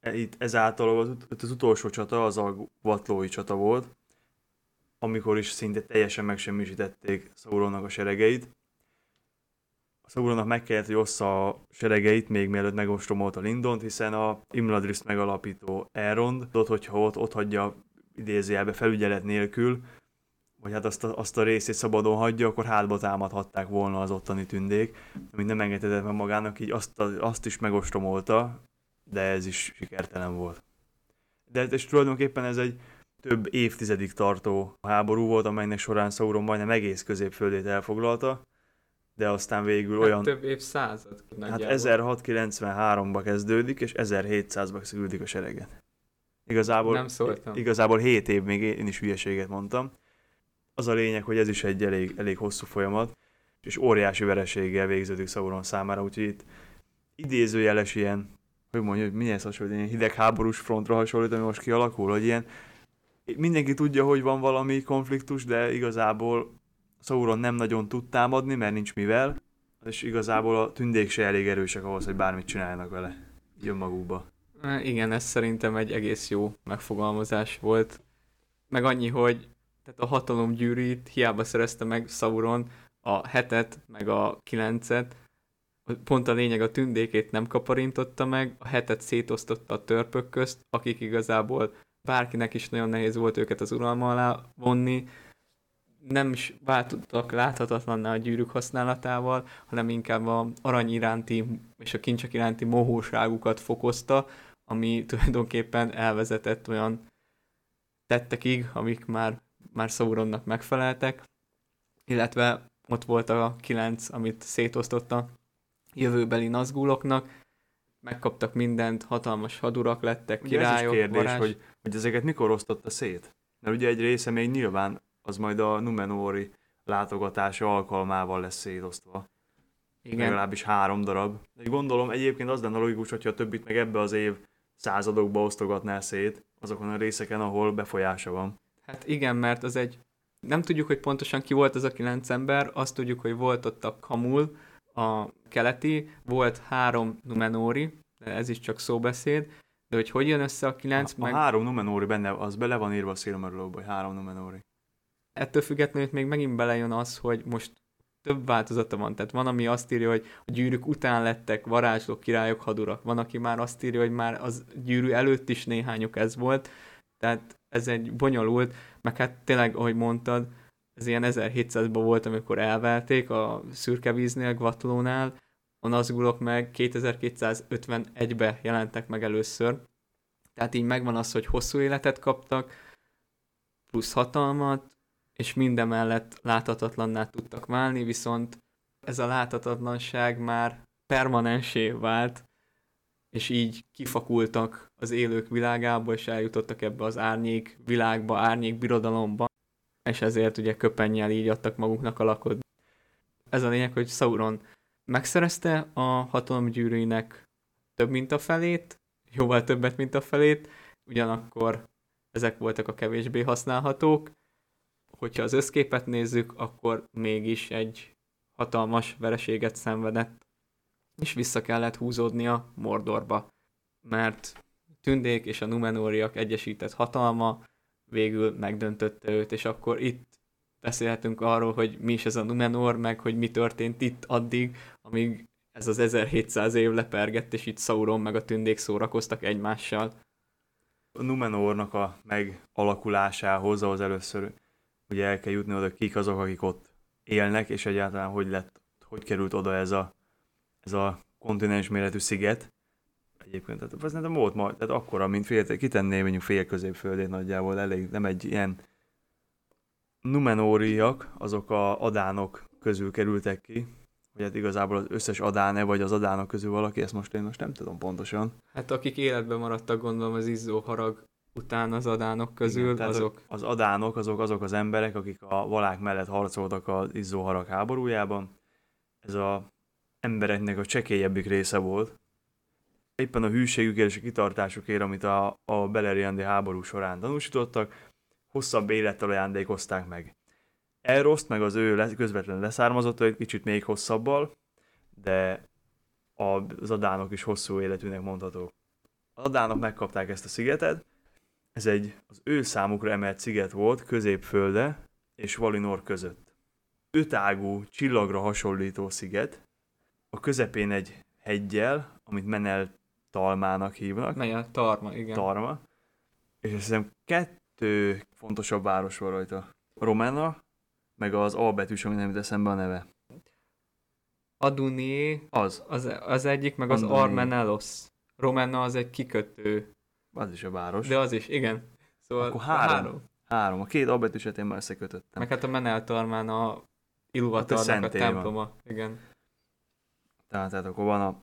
S2: E, itt ezáltal az, az utolsó csata az a vatlói csata volt, amikor is szinte teljesen megsemmisítették Sauronnak a seregeit. A Sauronnak meg kellett, hogy ossza a seregeit, még mielőtt megostromolta Lindont, hiszen a Imladris megalapító Elrond, ott, hogyha ott, ott hagyja idézőjelbe felügyelet nélkül, vagy hát azt a, azt a részét szabadon hagyja, akkor hátba támadhatták volna az ottani tündék, amit nem engedhetett meg magának, így azt, a, azt is megostromolta, de ez is sikertelen volt. De és tulajdonképpen ez egy több évtizedig tartó háború volt, amelynek során Sauron majdnem egész középföldét elfoglalta, de aztán végül hát olyan...
S1: Több évszázad.
S2: Hát 1693-ba kezdődik, és 1700-ba szüldik a sereget. Igazából,
S1: Nem szóltam.
S2: Igazából 7 év még én is hülyeséget mondtam. Az a lényeg, hogy ez is egy elég, elég hosszú folyamat, és óriási vereséggel végződik Sauron számára, úgyhogy itt idézőjeles ilyen, hogy mondja, hogy milyen hasonlít, ilyen hidegháborús frontra hasonlít, ami most kialakul, hogy ilyen mindenki tudja, hogy van valami konfliktus, de igazából Sauron nem nagyon tud támadni, mert nincs mivel, és igazából a tündék se elég erősek ahhoz, hogy bármit csináljanak vele. Jön magukba.
S1: Igen, ez szerintem egy egész jó megfogalmazás volt. Meg annyi, hogy tehát a hatalom gyűrűt hiába szerezte meg Sauron a hetet, meg a kilencet, pont a lényeg a tündékét nem kaparintotta meg, a hetet szétosztotta a törpök közt, akik igazából bárkinek is nagyon nehéz volt őket az uralma alá vonni, nem is váltottak láthatatlanná a gyűrűk használatával, hanem inkább a arany iránti és a kincsek iránti mohóságukat fokozta, ami tulajdonképpen elvezetett olyan tettekig, amik már, már Sauronnak megfeleltek, illetve ott volt a kilenc, amit szétosztotta jövőbeli nazguloknak, megkaptak mindent, hatalmas hadurak lettek, királyok,
S2: ugye ez is kérdés, hogy, hogy ezeket mikor osztotta szét? Mert ugye egy része még nyilván az majd a Numenori látogatása alkalmával lesz szétosztva. Igen. Legalábbis három darab. De gondolom egyébként az lenne logikus, hogyha a többit meg ebbe az év századokba osztogatná szét, azokon a részeken, ahol befolyása van.
S1: Hát igen, mert az egy... Nem tudjuk, hogy pontosan ki volt ez a kilenc ember, azt tudjuk, hogy volt ott a Kamul, a keleti, volt három Numenóri, ez is csak szóbeszéd, de hogy hogy jön össze a kilenc,
S2: a, meg... A három Numenóri benne, az bele van írva a Silmarillóba, hogy három Numenóri.
S1: Ettől függetlenül még megint belejön az, hogy most több változata van. Tehát van, ami azt írja, hogy a gyűrűk után lettek varázslók, királyok, hadurak. Van, aki már azt írja, hogy már az gyűrű előtt is néhányuk ez volt. Tehát ez egy bonyolult, meg hát tényleg, ahogy mondtad, ez ilyen 1700-ban volt, amikor elvelték a szürke víznél, Gvatlónál, a nazgulok meg 2251-be jelentek meg először. Tehát így megvan az, hogy hosszú életet kaptak, plusz hatalmat, és mindemellett láthatatlanná tudtak válni, viszont ez a láthatatlanság már permanensé vált, és így kifakultak az élők világába, és eljutottak ebbe az árnyék világba, árnyék birodalomba, és ezért ugye köpennyel így adtak maguknak alakodni. Ez a lényeg, hogy Sauron megszerezte a hatalomgyűrűinek több, mint a felét, jóval többet, mint a felét, ugyanakkor ezek voltak a kevésbé használhatók. Hogyha az összképet nézzük, akkor mégis egy hatalmas vereséget szenvedett, és vissza kellett húzódnia Mordorba, mert Tündék és a Numenóriak egyesített hatalma végül megdöntötte őt, és akkor itt beszélhetünk arról, hogy mi is ez a Numenor, meg hogy mi történt itt addig, amíg ez az 1700 év lepergett, és itt Sauron meg a tündék szórakoztak egymással.
S2: A Numenornak a megalakulásához az először ugye el kell jutni oda, kik azok, akik ott élnek, és egyáltalán hogy lett, hogy került oda ez a, ez a kontinens méretű sziget. Egyébként, tehát ez nem volt majd, tehát akkora, mint fél, kitenném mondjuk fél középföldét nagyjából, elég, nem egy ilyen Numenóriak, azok a adánok közül kerültek ki, hogy hát igazából az összes adáne, vagy az adánok közül valaki, ezt most én most nem tudom pontosan.
S1: Hát akik életben maradtak, gondolom az izzó harag után az adánok közül, Igen, azok...
S2: Az adánok azok azok az emberek, akik a valák mellett harcoltak az izzó harag háborújában. Ez a embereknek a csekélyebbik része volt. Éppen a hűségükért és a kitartásukért, amit a, a Beleriandi háború során tanúsítottak, hosszabb élettel ajándékozták meg. Elroszt meg az ő közvetlen leszármazott egy kicsit még hosszabbal, de az adánok is hosszú életűnek mondható. Az adánok megkapták ezt a szigetet, ez egy az ő számukra emelt sziget volt középfölde és Valinor között. Ötágú, csillagra hasonlító sziget, a közepén egy hegyel, amit Menel Talmának hívnak.
S1: Menel Tarma, igen.
S2: Tarma. És azt hiszem kettő fontosabb város van rajta. Romana, meg az A betűs, ami nem jut eszembe a neve.
S1: Aduné
S2: az.
S1: az, az egyik, meg az Armenelos. Romana az egy kikötő.
S2: Az is a város.
S1: De az is, igen.
S2: Szóval Akkor három. három. Három. A két A betűset én már összekötöttem.
S1: Meg hát a Meneltarmán a Iluvatarnak hát a, a temploma. Van. Igen.
S2: Tehát, tehát akkor van a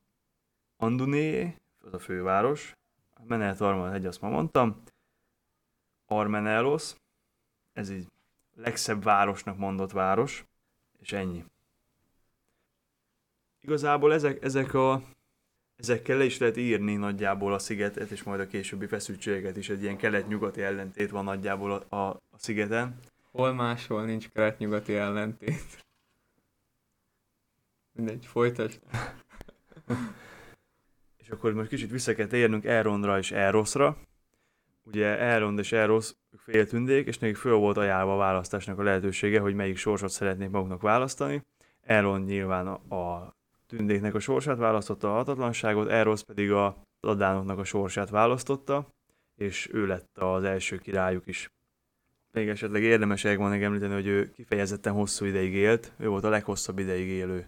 S2: Anduné, az a főváros. A Meneltarmán egy, azt már mondtam. Armenelos, ez így legszebb városnak mondott város, és ennyi. Igazából ezek, ezek a, ezekkel le is lehet írni nagyjából a szigetet, és majd a későbbi feszültségeket is. Egy ilyen kelet-nyugati ellentét van nagyjából a, a, a szigeten.
S1: Hol máshol nincs kelet-nyugati ellentét? Mindegy, folytasd.
S2: és akkor most kicsit vissza kell térnünk Elrondra és Elroszra. Ugye Elrond és Elrosz féltündék, és nekik föl volt ajánlva a választásnak a lehetősége, hogy melyik sorsot szeretnék maguknak választani. Elrond nyilván a, tündéknek a sorsát választotta, a hatatlanságot, Eros pedig a adánoknak a sorsát választotta, és ő lett az első királyuk is. Még esetleg érdemes meg említeni, hogy ő kifejezetten hosszú ideig élt, ő volt a leghosszabb ideig élő.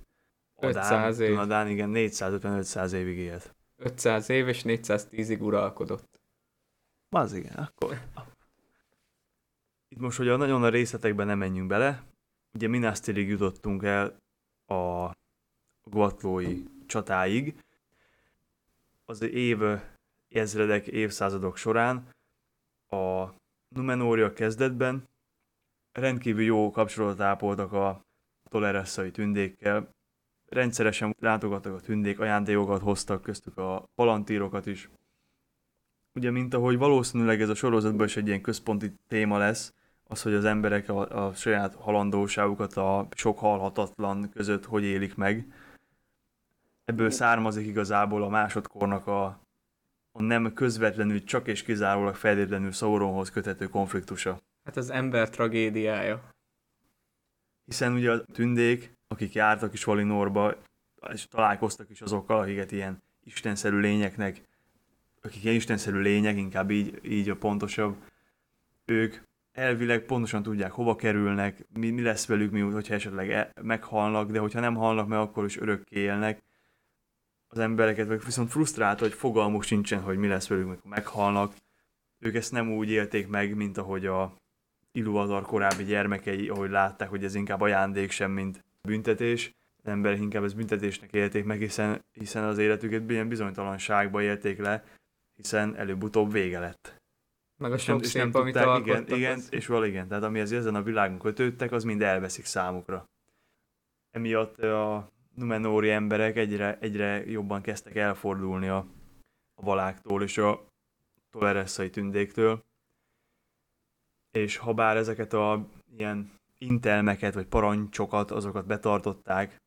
S1: Adán, 500 év.
S2: Adán, igen, 450-500 évig élt.
S1: 500 év és 410-ig uralkodott.
S2: Az igen, akkor, itt most, hogy a nagyon a részletekben nem menjünk bele, ugye Minas jutottunk el a Guatlói csatáig. Az év ezredek, évszázadok során a Numenória kezdetben rendkívül jó kapcsolatot ápoltak a toleresszai tündékkel, rendszeresen látogattak a tündék, ajándékokat hoztak, köztük a palantírokat is. Ugye, mint ahogy valószínűleg ez a sorozatban is egy ilyen központi téma lesz, az, hogy az emberek a, a saját halandóságukat a sok halhatatlan között hogy élik meg. Ebből származik igazából a másodkornak a, a nem közvetlenül, csak és kizárólag feltétlenül Sauronhoz kötető konfliktusa.
S1: Hát az ember tragédiája.
S2: Hiszen ugye a tündék, akik jártak is Valinorba, és találkoztak is azokkal, akiket ilyen istenszerű lényeknek, akik ilyen istenszerű lények, inkább így, így a pontosabb, ők elvileg pontosan tudják, hova kerülnek, mi, mi lesz velük, mi, hogyha esetleg e, meghalnak, de hogyha nem halnak meg, akkor is örökké élnek. Az embereket meg viszont frusztrált, hogy fogalmuk sincsen, hogy mi lesz velük, amikor meghalnak. Ők ezt nem úgy élték meg, mint ahogy a Iluvatar korábbi gyermekei, ahogy látták, hogy ez inkább ajándék sem, mint büntetés. Az emberek inkább ezt büntetésnek élték meg, hiszen, hiszen az életüket ilyen bizonytalanságba élték le, hiszen előbb-utóbb vége lett.
S1: Meg a sok és szép, nem amit tudták,
S2: igen, igen, és val igen, tehát amihez ezen a világon kötődtek, az mind elveszik számukra. Emiatt a Numenóri emberek egyre, egyre jobban kezdtek elfordulni a a valáktól és a toleresszai tündéktől. És ha bár ezeket a ilyen intelmeket vagy parancsokat, azokat betartották,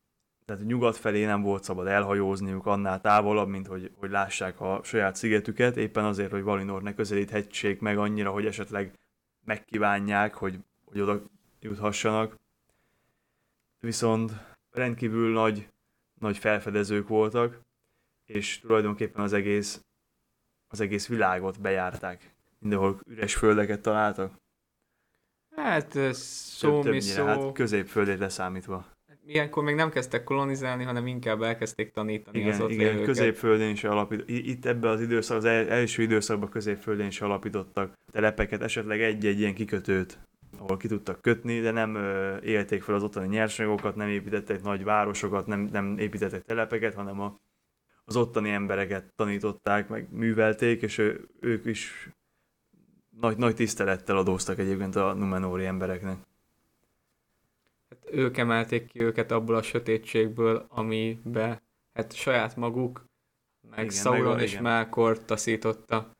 S2: tehát nyugat felé nem volt szabad elhajózniuk annál távolabb, mint hogy, hogy lássák a saját szigetüket, éppen azért, hogy Valinor ne közelíthessék meg annyira, hogy esetleg megkívánják, hogy, hogy oda juthassanak. Viszont rendkívül nagy, nagy felfedezők voltak, és tulajdonképpen az egész, az egész világot bejárták. Mindenhol üres földeket találtak.
S1: Hát szó mi szó.
S2: hát középföldét leszámítva.
S1: Ilyenkor még nem kezdtek kolonizálni, hanem inkább elkezdték tanítani az
S2: Igen,
S1: ott
S2: igen
S1: élőket.
S2: középföldén is alapít, itt ebben az időszak, az el- első időszakban középföldén is alapítottak telepeket, esetleg egy-egy ilyen kikötőt, ahol ki tudtak kötni, de nem ö, élték fel az ottani nyersanyagokat, nem építettek nagy városokat, nem, nem építettek telepeket, hanem a, az ottani embereket tanították, meg művelték, és ő, ők is nagy, nagy tisztelettel adóztak egyébként a Numenóri embereknek.
S1: Hát ők emelték ki őket abból a sötétségből, amibe hát saját maguk, meg
S2: Igen,
S1: Sauron
S2: meg
S1: és
S2: igen.
S1: Melkor taszította.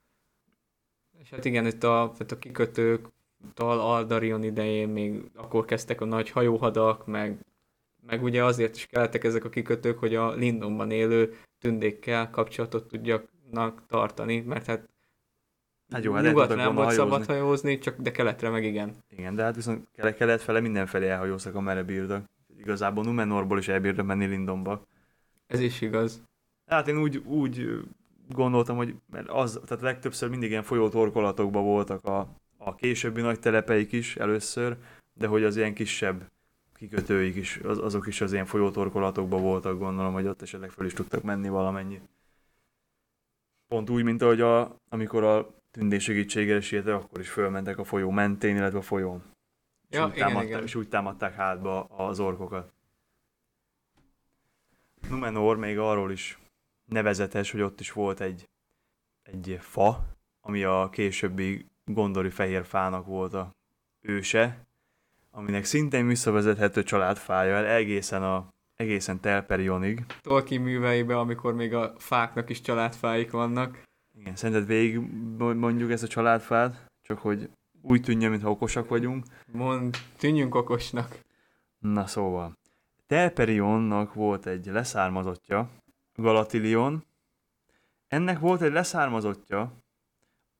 S1: És hát igen, itt a, tehát a kikötők, Tal Aldarion idején még akkor kezdtek a nagy hajóhadak, meg, meg ugye azért is kellettek ezek a kikötők, hogy a Lindonban élő tündékkel kapcsolatot tudjanak tartani, mert hát
S2: Hát jó, hát
S1: nyugatra nem volt szabad
S2: hajózni.
S1: hajózni, csak de keletre meg igen.
S2: Igen, de hát viszont kele- kelet fele mindenfelé elhajóztak, amerre bírtak. Igazából Numenorból is elbírtak menni Lindonba.
S1: Ez is igaz.
S2: Hát én úgy, úgy gondoltam, hogy mert az, tehát legtöbbször mindig ilyen folyótorkolatokban voltak a, a későbbi nagy telepeik is először, de hogy az ilyen kisebb kikötőik is, az, azok is az ilyen folyótorkolatokban voltak, gondolom, hogy ott esetleg föl is tudtak menni valamennyi. Pont úgy, mint ahogy a, amikor a tündés segítségére siettek, akkor is fölmentek a folyó mentén, illetve a folyón. És,
S1: Ja,
S2: úgy,
S1: igen,
S2: támadták,
S1: igen.
S2: és úgy támadták hátba az orkokat. Numenor még arról is nevezetes, hogy ott is volt egy, egy fa, ami a későbbi gondori fehér fának volt a őse, aminek szintén visszavezethető családfája el egészen a egészen Telperionig.
S1: Tolkien műveibe, amikor még a fáknak is családfáik vannak.
S2: Igen, szerinted végig mondjuk ezt a családfát, csak hogy úgy tűnjön, mintha okosak vagyunk.
S1: Mond, tűnjünk okosnak.
S2: Na szóval, Telperionnak volt egy leszármazottja, Galatilion. Ennek volt egy leszármazottja,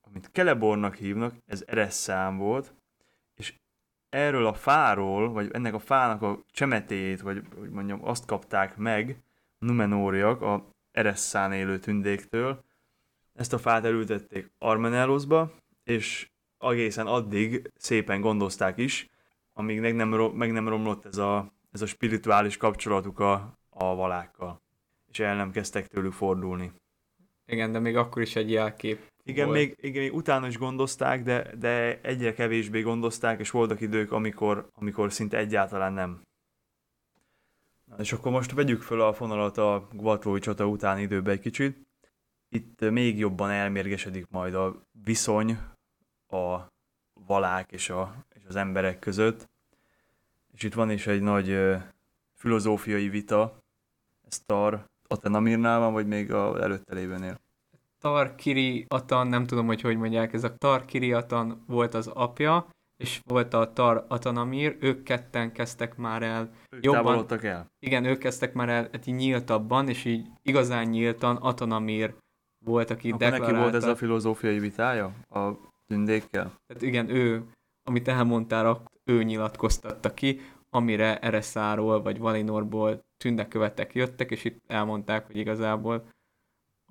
S2: amit Celebornak hívnak, ez Ereszszám volt, és erről a fáról, vagy ennek a fának a csemetéjét, vagy hogy mondjam, azt kapták meg Numenóriak a Eresszán élő tündéktől. Ezt a fát elültették Armenelosba, és egészen addig szépen gondozták is, amíg meg nem, meg nem romlott ez a, ez a spirituális kapcsolatuk a, a valákkal. És el nem kezdtek tőlük fordulni.
S1: Igen, de még akkor is egy jelkép
S2: Igen,
S1: volt.
S2: még, igen, még utána is gondozták, de, de egyre kevésbé gondozták, és voltak idők, amikor, amikor szinte egyáltalán nem. Na, és akkor most vegyük föl a fonalat a Gvatlói csata utáni időbe egy kicsit. Itt még jobban elmérgesedik majd a viszony a valák és, a, és az emberek között. És itt van is egy nagy ö, filozófiai vita. Ez Tar Atenamirnál van, vagy még az előtte lévőnél?
S1: Tarkiri Atan, nem tudom, hogy hogy mondják, ez a Tarkiri Atan volt az apja, és volt a Tar Atanamir, ők ketten kezdtek már el,
S2: Ők
S1: Jobban.
S2: el?
S1: igen, ők kezdtek már el hát így nyíltabban, és így igazán nyíltan Atanamir volt, aki
S2: Akkor neki
S1: deklarálta.
S2: volt ez a filozófiai vitája a tündékkel?
S1: Tehát igen, ő, amit elmondtál, ő nyilatkoztatta ki, amire Ereszáról vagy Valinorból tündekövetek jöttek, és itt elmondták, hogy igazából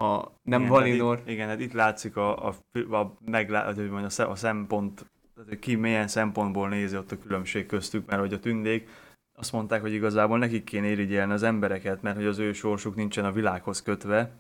S1: a, nem
S2: igen,
S1: Valinor,
S2: Hát itt, igen, hát itt látszik a, a, a, meglá, a, a szempont, tehát, ki milyen szempontból nézi ott a különbség köztük, mert hogy a tündék azt mondták, hogy igazából nekik kéne irigyelni az embereket, mert hogy az ő sorsuk nincsen a világhoz kötve,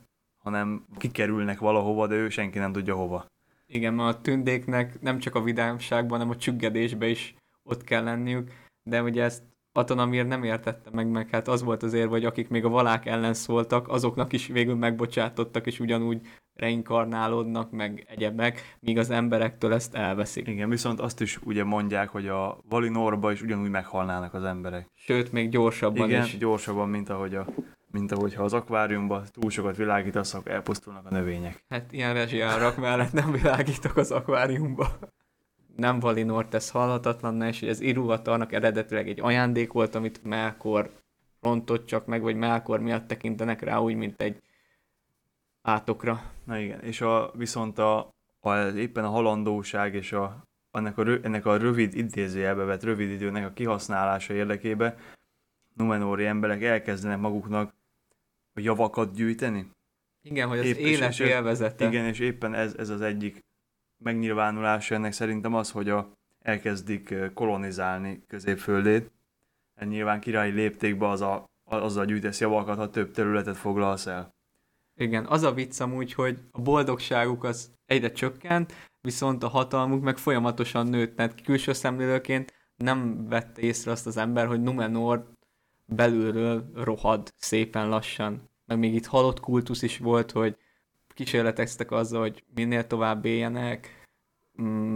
S2: hanem kikerülnek valahova, de ő senki nem tudja hova.
S1: Igen, mert a tündéknek nem csak a vidámságban, hanem a csüggedésben is ott kell lenniük, de ugye ezt Atanamir nem értette meg, meg hát az volt az érve, hogy akik még a valák ellen szóltak, azoknak is végül megbocsátottak, és ugyanúgy reinkarnálódnak, meg egyebek, míg az emberektől ezt elveszik.
S2: Igen, viszont azt is ugye mondják, hogy a Valinorba is ugyanúgy meghalnának az emberek.
S1: Sőt, még gyorsabban
S2: Igen,
S1: is.
S2: gyorsabban, mint ahogy a Mint ahogy ha az akváriumban túl sokat világítasz, akkor elpusztulnak a növények.
S1: Hát ilyen rezsiárak mellett nem világítok az akváriumba. Nem Valinor tesz halhatatlan, és hogy ez Iruvatarnak eredetileg egy ajándék volt, amit Melkor rontott csak meg, vagy Melkor miatt tekintenek rá úgy, mint egy átokra.
S2: Na igen, és a, viszont a, a, éppen a halandóság és a, ennek, a, ennek a rövid idézőjelbe vett rövid időnek a kihasználása érdekébe Numenóri emberek elkezdenek maguknak javakat gyűjteni.
S1: Igen, hogy az Épp, élet és, élvezete.
S2: Igen, és éppen ez, ez az egyik megnyilvánulása ennek szerintem az, hogy a, elkezdik kolonizálni középföldét. Nyilván királyi léptékbe az a, azzal gyűjtesz javakat, ha több területet foglalsz el.
S1: Igen, az a vicc amúgy, hogy a boldogságuk az egyre csökkent, viszont a hatalmuk meg folyamatosan nőtt, mert külső szemlélőként nem vette észre azt az ember, hogy Numenor belülről rohad szépen lassan. Meg még itt halott kultusz is volt, hogy kísérleteztek azzal, hogy minél tovább éljenek,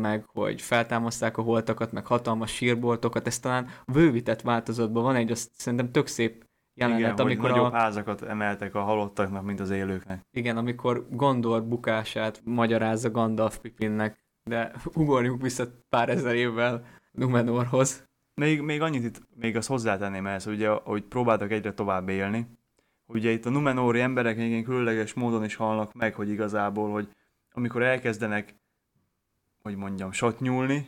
S1: meg hogy feltámaszták a holtakat, meg hatalmas sírboltokat, ez talán bővített változatban van egy, azt szerintem tök szép
S2: jelenet, Igen, amikor nagyobb a... házakat emeltek a halottaknak, mint az élőknek.
S1: Igen, amikor Gondor bukását magyarázza Gandalf Pipinnek, de ugorjunk vissza pár ezer évvel Numenorhoz.
S2: Még, még annyit itt, még azt hozzátenném ehhez, ugye, hogy próbáltak egyre tovább élni, ugye itt a Numenóri emberek még különleges módon is halnak meg, hogy igazából, hogy amikor elkezdenek, hogy mondjam, nyúlni,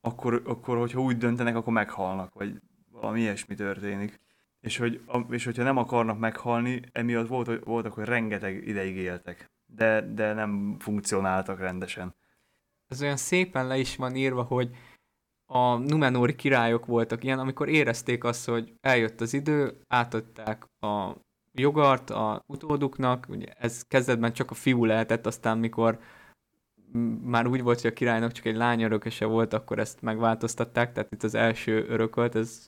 S2: akkor, akkor hogyha úgy döntenek, akkor meghalnak, vagy valami ilyesmi történik és, hogy, és hogyha nem akarnak meghalni, emiatt volt, voltak, hogy rengeteg ideig éltek, de, de nem funkcionáltak rendesen.
S1: Ez olyan szépen le is van írva, hogy a Numenóri királyok voltak ilyen, amikor érezték azt, hogy eljött az idő, átadták a jogart a utóduknak, ugye ez kezdetben csak a fiú lehetett, aztán mikor már úgy volt, hogy a királynak csak egy lány örököse volt, akkor ezt megváltoztatták, tehát itt az első örökölt, ez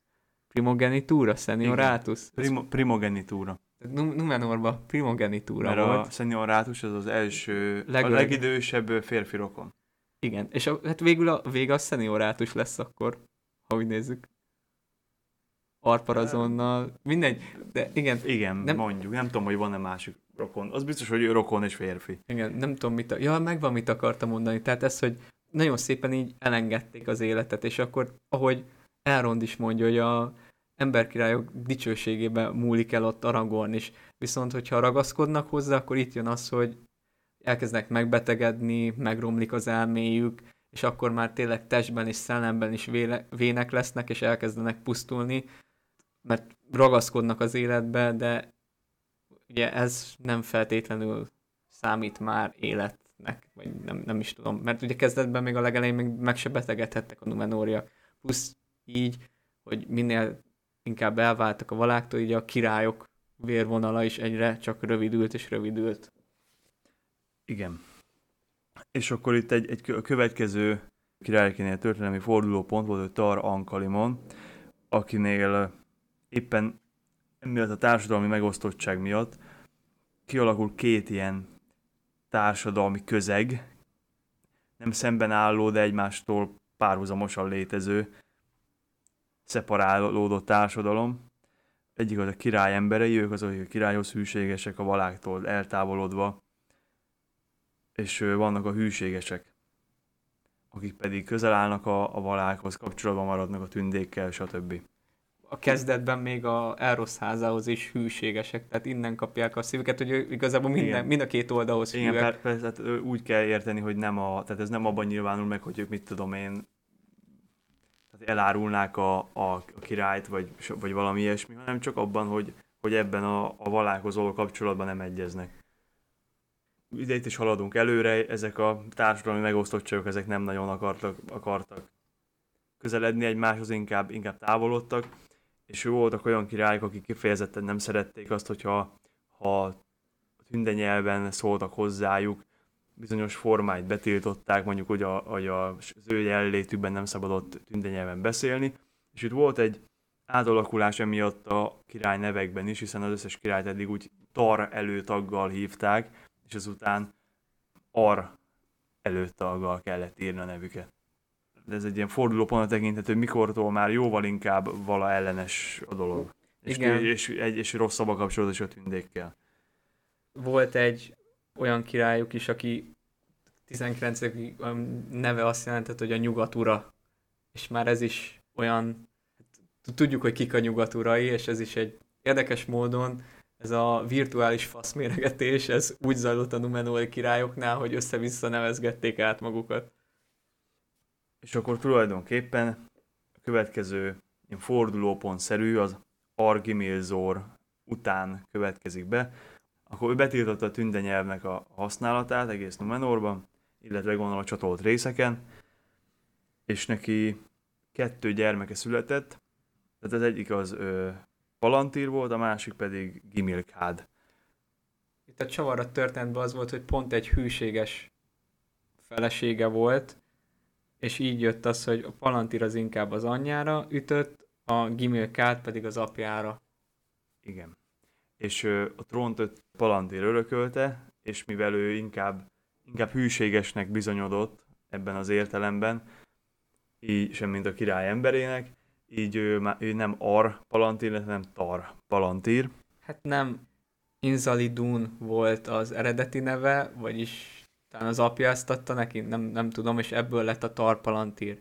S1: Primogenitúra, Senioratus?
S2: Primo, primogenitúra.
S1: Numenorban primogenitúra
S2: Mert
S1: volt.
S2: a Senioratus az az első, Legöreg. a legidősebb férfi rokon.
S1: Igen, és a, hát végül a vége a Senioratus lesz akkor, ha úgy nézzük. Arparazonnal, mindegy, de igen.
S2: Igen, nem, mondjuk, nem tudom, hogy van-e másik rokon. Az biztos, hogy rokon és férfi.
S1: Igen, nem tudom, mit, a... ja, megvan, mit akartam mondani. Tehát ez, hogy nagyon szépen így elengedték az életet, és akkor, ahogy Elrond is mondja, hogy a emberkirályok dicsőségében múlik el ott Aragorn is. Viszont, hogyha ragaszkodnak hozzá, akkor itt jön az, hogy elkezdenek megbetegedni, megromlik az elméjük, és akkor már tényleg testben és szellemben is véle, vének lesznek, és elkezdenek pusztulni, mert ragaszkodnak az életbe, de ugye ez nem feltétlenül számít már életnek, vagy nem, nem is tudom, mert ugye kezdetben még a legelején még meg se betegedhettek a Numenóriak. Plusz így, hogy minél inkább elváltak a valáktól, így a királyok vérvonala is egyre csak rövidült és rövidült.
S2: Igen. És akkor itt egy, egy következő királykinél történelmi fordulópont volt, hogy Tar Ankalimon, akinél éppen emiatt a társadalmi megosztottság miatt kialakul két ilyen társadalmi közeg, nem szemben álló, de egymástól párhuzamosan létező szeparálódott társadalom. Egyik az a király emberei, ők azok, akik a királyhoz hűségesek, a valáktól eltávolodva, és vannak a hűségesek, akik pedig közel állnak a, a valákhoz, kapcsolatban maradnak a tündékkel, stb.
S1: A kezdetben még a Eros házához is hűségesek, tehát innen kapják a szívüket, hogy igazából minden, mind a két oldalhoz
S2: hűek. Igen, persze, tehát úgy kell érteni, hogy nem a, tehát ez nem abban nyilvánul meg, hogy ők mit tudom én, elárulnák a, a, a királyt, vagy, vagy valami ilyesmi, hanem csak abban, hogy, hogy ebben a, a valákhoz való kapcsolatban nem egyeznek. Ide itt is haladunk előre, ezek a társadalmi megosztottságok, ezek nem nagyon akartak, akartak közeledni egymáshoz, inkább, inkább távolodtak, és voltak olyan királyok, akik kifejezetten nem szerették azt, hogyha ha tünde nyelven szóltak hozzájuk, bizonyos formáit betiltották, mondjuk hogy, a, hogy az ő jelenlétükben nem szabadott tündenyelven beszélni, és itt volt egy átalakulás emiatt a király nevekben is, hiszen az összes királyt eddig úgy tar előtaggal hívták, és azután ar előtaggal kellett írni a nevüket. De ez egy ilyen fordulópont a tekintet, hogy mikortól már jóval inkább vala ellenes a dolog. És,
S1: Igen.
S2: és, egy, és rosszabb a kapcsolatos a tündékkel.
S1: Volt egy olyan királyuk is, aki 19. neve azt jelentett, hogy a nyugat ura. És már ez is olyan, hát tudjuk, hogy kik a nyugat urai, és ez is egy érdekes módon ez a virtuális faszméregetés, ez úgy zajlott a Numenori királyoknál, hogy össze-vissza nevezgették át magukat.
S2: És akkor tulajdonképpen a következő fordulópontszerű az Argimilzor után következik be, akkor ő betiltotta a tünde nyelvnek a használatát egész Numenorban, illetve gondolom a csatolt részeken, és neki kettő gyermeke született, tehát az egyik az Palantír volt, a másik pedig Gimilkád.
S1: Itt a csavar történetben az volt, hogy pont egy hűséges felesége volt, és így jött az, hogy a Palantír az inkább az anyjára ütött, a Gimilkád pedig az apjára.
S2: Igen. És ö, a trónt öt Palantír örökölte, és mivel ő inkább, inkább hűségesnek bizonyodott ebben az értelemben, így sem mint a király emberének, így ő, ő nem Ar Palantír, hanem Tar Palantír.
S1: Hát nem Inzalidun volt az eredeti neve, vagyis talán az apja ezt adta neki, nem, nem tudom, és ebből lett a Tar Palantír.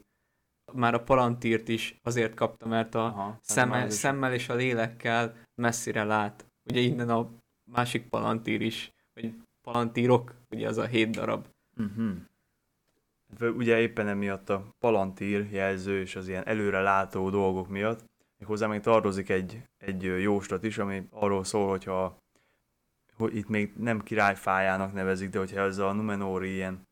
S1: Már a Palantírt is azért kapta, mert a
S2: Aha,
S1: szemmel,
S2: is...
S1: szemmel és a lélekkel messzire lát. Ugye innen a másik Palantír is, vagy Palantírok, ugye az a hét darab.
S2: Uh-huh. Ugye éppen emiatt a Palantír jelző és az ilyen előre látó dolgok miatt, még hozzá még tartozik egy, egy jóslat is, ami arról szól, hogyha hogy itt még nem királyfájának nevezik, de hogyha ez a Numenóri ilyen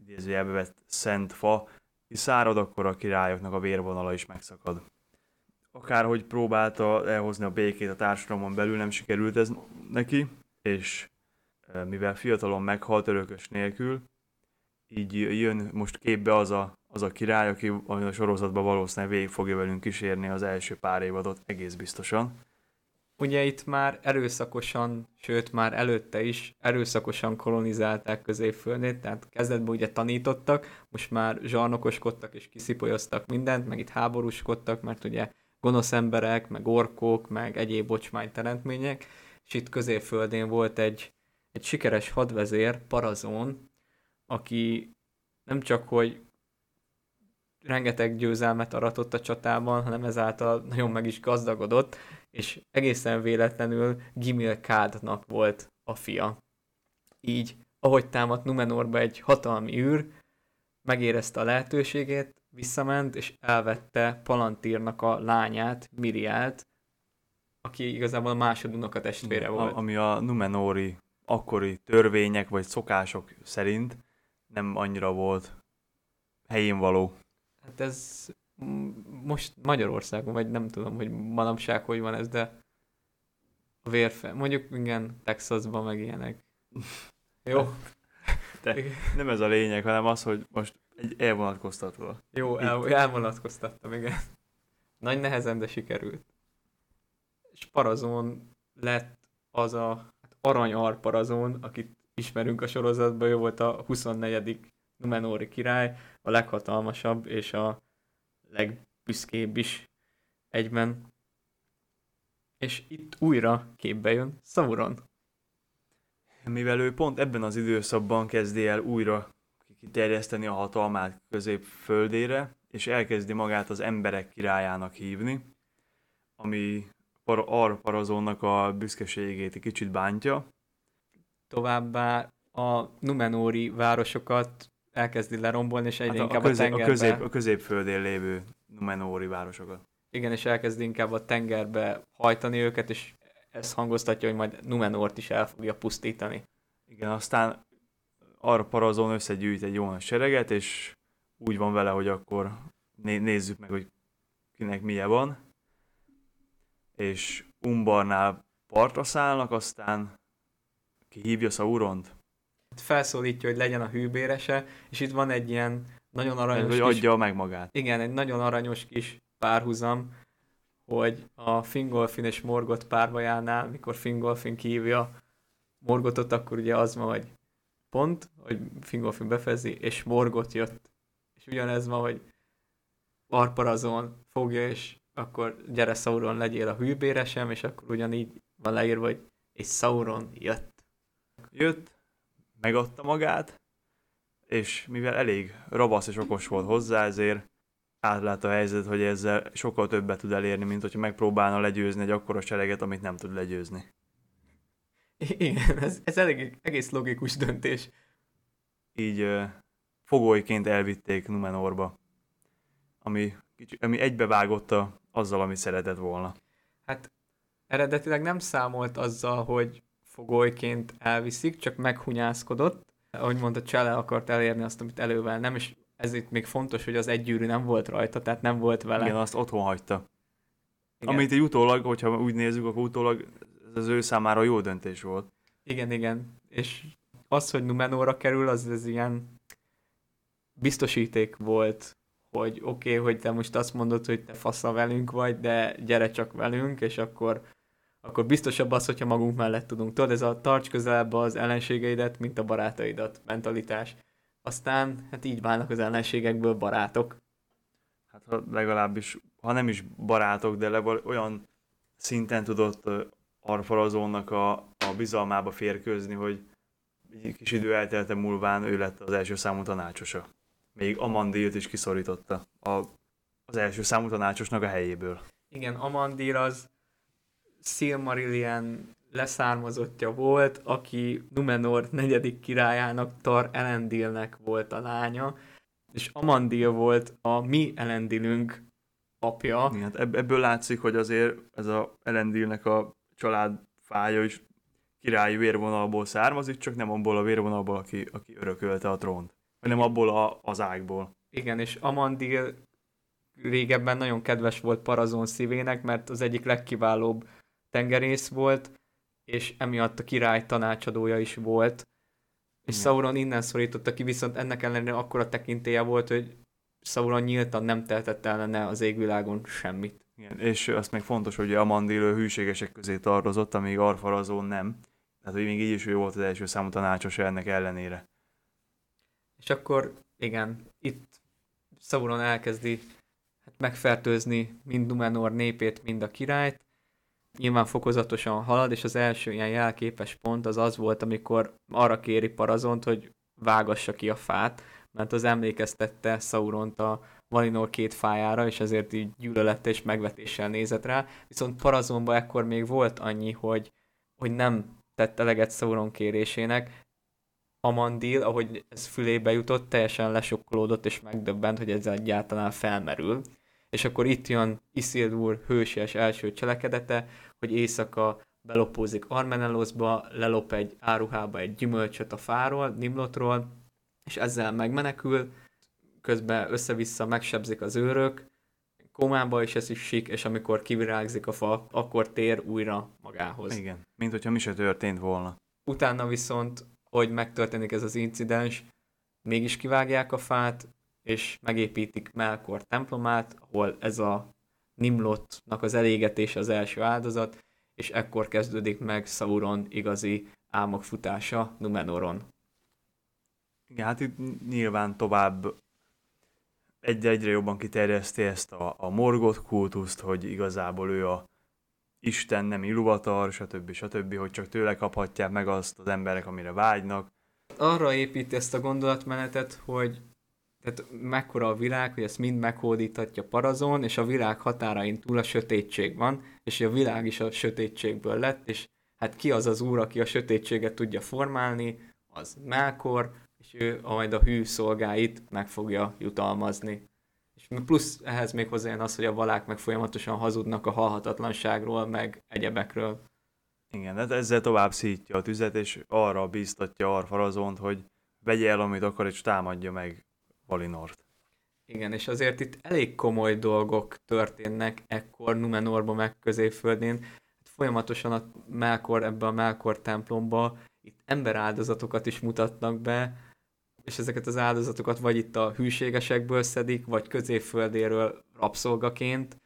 S2: idézőjelbe vett szent fa kiszárad, akkor a királyoknak a vérvonala is megszakad. Akárhogy próbálta elhozni a békét a társadalomon belül, nem sikerült ez neki, és mivel fiatalon meghalt örökös nélkül, így jön most képbe az a, az a király, aki a sorozatban valószínűleg végig fogja velünk kísérni az első pár évadot egész biztosan.
S1: Ugye itt már erőszakosan, sőt már előtte is erőszakosan kolonizálták középföldét, tehát kezdetben ugye tanítottak, most már zsarnokoskodtak és kiszipolyoztak mindent, meg itt háborúskodtak, mert ugye gonosz emberek, meg orkok, meg egyéb bocsmány teremtmények, és itt középföldén volt egy, egy sikeres hadvezér, Parazón, aki nem csak, hogy rengeteg győzelmet aratott a csatában, hanem ezáltal nagyon meg is gazdagodott, és egészen véletlenül Gimil Kádnak volt a fia. Így, ahogy támadt Numenorba egy hatalmi űr, megérezte a lehetőségét, visszament, és elvette Palantírnak a lányát, Miriát, aki igazából a másodunak a testvére volt.
S2: A, ami a Numenori akkori törvények vagy szokások szerint nem annyira volt helyén való.
S1: Hát ez most Magyarországon, vagy nem tudom, hogy manapság hogy van ez, de a vérfe, mondjuk igen, Texasban meg ilyenek. Jó.
S2: De nem ez a lényeg, hanem az, hogy most egy elvonatkoztatva.
S1: Jó, el, elvonatkoztattam, igen. Nagy nehezen, de sikerült. És Parazon lett az a hát arany arparazon, akit ismerünk a sorozatban, ő volt a 24. Numenóri király, a leghatalmasabb és a legbüszkébb is egyben. És itt újra képbe jön Sauron.
S2: Mivel ő pont ebben az időszakban kezdi el újra kiterjeszteni a hatalmát középföldére, és elkezdi magát az emberek királyának hívni, ami Arparazónnak a büszkeségét egy kicsit bántja.
S1: Továbbá a Numenóri városokat elkezdi lerombolni, és egyre hát
S2: a,
S1: inkább
S2: a, közép,
S1: a
S2: tengerbe... a, közép, a középföldén lévő Numenóri városokat.
S1: Igen, és elkezdi inkább a tengerbe hajtani őket, és ez hangoztatja, hogy majd Numenort is el fogja pusztítani.
S2: Igen, aztán arra parazon összegyűjt egy jó sereget, és úgy van vele, hogy akkor né- nézzük meg, hogy kinek milyen van. És Umbarnál partra szállnak, aztán ki hívja Sauront?
S1: Felszólítja, hogy legyen a hűbérese, és itt van egy ilyen nagyon aranyos
S2: Hogy adja kis... meg magát.
S1: Igen, egy nagyon aranyos kis párhuzam, hogy a Fingolfin és Morgot párbajánál, mikor Fingolfin kívja Morgotot, akkor ugye az van, hogy pont, hogy Fingolfin befezi, és Morgot jött. És ugyanez van, hogy Arparazon fogja és akkor gyere Sauron, legyél a hűbéresem, és akkor ugyanígy van leírva, hogy és Sauron jött.
S2: Jött, megadta magát, és mivel elég rabasz és okos volt hozzá, ezért átlát a helyzet, hogy ezzel sokkal többet tud elérni, mint hogyha megpróbálna legyőzni egy akkora sereget, amit nem tud legyőzni.
S1: Igen, ez, ez elég, egész logikus döntés.
S2: Így fogolyként elvitték Numenorba, ami, ami egybevágotta azzal, amit szeretett volna.
S1: Hát eredetileg nem számolt azzal, hogy fogolyként elviszik, csak meghunyászkodott. Ahogy mondta, Csele akart elérni azt, amit elővel nem, és ez itt még fontos, hogy az egy gyűrű nem volt rajta, tehát nem volt vele.
S2: Igen, azt otthon hagyta. Igen. Amit egy utólag, hogyha úgy nézzük, akkor utólag ez az ő számára jó döntés volt.
S1: Igen, igen. És az, hogy Numenóra kerül, az, az ilyen biztosíték volt, hogy oké, okay, hogy te most azt mondod, hogy te fasza velünk vagy, de gyere csak velünk, és akkor, akkor biztosabb az, hogyha magunk mellett tudunk. Tudod, ez a tarts közelebb az ellenségeidet, mint a barátaidat mentalitás. Aztán hát így válnak az ellenségekből barátok.
S2: Hát ha legalábbis, ha nem is barátok, de legalább olyan szinten tudott Arfarazónak a, a bizalmába férkőzni, hogy egy kis idő eltelte múlván ő lett az első számú tanácsosa. Még Amandilt is kiszorította a, az első számú tanácsosnak a helyéből.
S1: Igen, Amandil az Silmarillion leszármazottja volt, aki Numenor negyedik királyának Tar Elendilnek volt a lánya, és Amandil volt a mi Elendilünk apja.
S2: Igen, hát ebből látszik, hogy azért ez a Elendilnek a család fája is királyi vérvonalból származik, csak nem abból a vérvonalból, aki, aki örökölte a trónt, hanem abból a, az ágból.
S1: Igen, és Amandil régebben nagyon kedves volt Parazon szívének, mert az egyik legkiválóbb tengerész volt, és emiatt a király tanácsadója is volt. És Igen. Sauron innen szorította ki, viszont ennek ellenére akkora tekintélye volt, hogy Sauron nyíltan nem tehetett ellene az égvilágon semmit.
S2: Igen, és azt még fontos, hogy Amandil hűségesek közé tartozott, amíg Arfarazón nem. Tehát, hogy még így is ő volt az első számú tanácsosa ennek ellenére.
S1: És akkor, igen, itt Sauron elkezdi hát megfertőzni mind Numenor népét, mind a királyt. Nyilván fokozatosan halad, és az első ilyen jelképes pont az az volt, amikor arra kéri Parazont, hogy vágassa ki a fát, mert az emlékeztette Sauront a Valinor két fájára, és ezért így gyűlölette és megvetéssel nézett rá. Viszont Parazonban ekkor még volt annyi, hogy, hogy nem tette eleget Sauron kérésének. Amandil, ahogy ez fülébe jutott, teljesen lesokkolódott és megdöbbent, hogy ez egyáltalán felmerül. És akkor itt jön Isildur hősies első cselekedete, hogy éjszaka belopózik Armenelosba, lelop egy áruhába egy gyümölcsöt a fáról, Nimlotról, és ezzel megmenekül, közben össze-vissza megsebzik az őrök, komába is esik, és amikor kivirágzik a fa, akkor tér újra magához.
S2: Igen, mint hogyha mi se történt volna.
S1: Utána viszont, hogy megtörténik ez az incidens, mégis kivágják a fát, és megépítik Melkor templomát, ahol ez a Nimlotnak az elégetés az első áldozat, és ekkor kezdődik meg Sauron igazi álmok futása Numenoron.
S2: Igen, hát itt nyilván tovább egyre-egyre jobban kiterjeszti ezt a, a morgot kultuszt, hogy igazából ő a Isten, nem Iluvatar, stb. stb., hogy csak tőle kaphatják meg azt az emberek, amire vágynak.
S1: Arra épít ezt a gondolatmenetet, hogy tehát mekkora a világ, hogy ezt mind meghódíthatja parazon, és a világ határain túl a sötétség van, és a világ is a sötétségből lett, és hát ki az az úr, aki a sötétséget tudja formálni, az Melkor, és ő majd a hű szolgáit meg fogja jutalmazni. És plusz ehhez még hozzájön az, hogy a valák meg folyamatosan hazudnak a halhatatlanságról, meg egyebekről.
S2: Igen, de ezzel tovább szítja a tüzet, és arra bíztatja Arfarazont, hogy vegye el, amit akar, és támadja meg Valinort.
S1: Igen, és azért itt elég komoly dolgok történnek ekkor Numenorban meg középföldén. Hát folyamatosan a Melkor, ebbe a Melkor templomba itt emberáldozatokat is mutatnak be, és ezeket az áldozatokat vagy itt a hűségesekből szedik, vagy középföldéről rabszolgaként,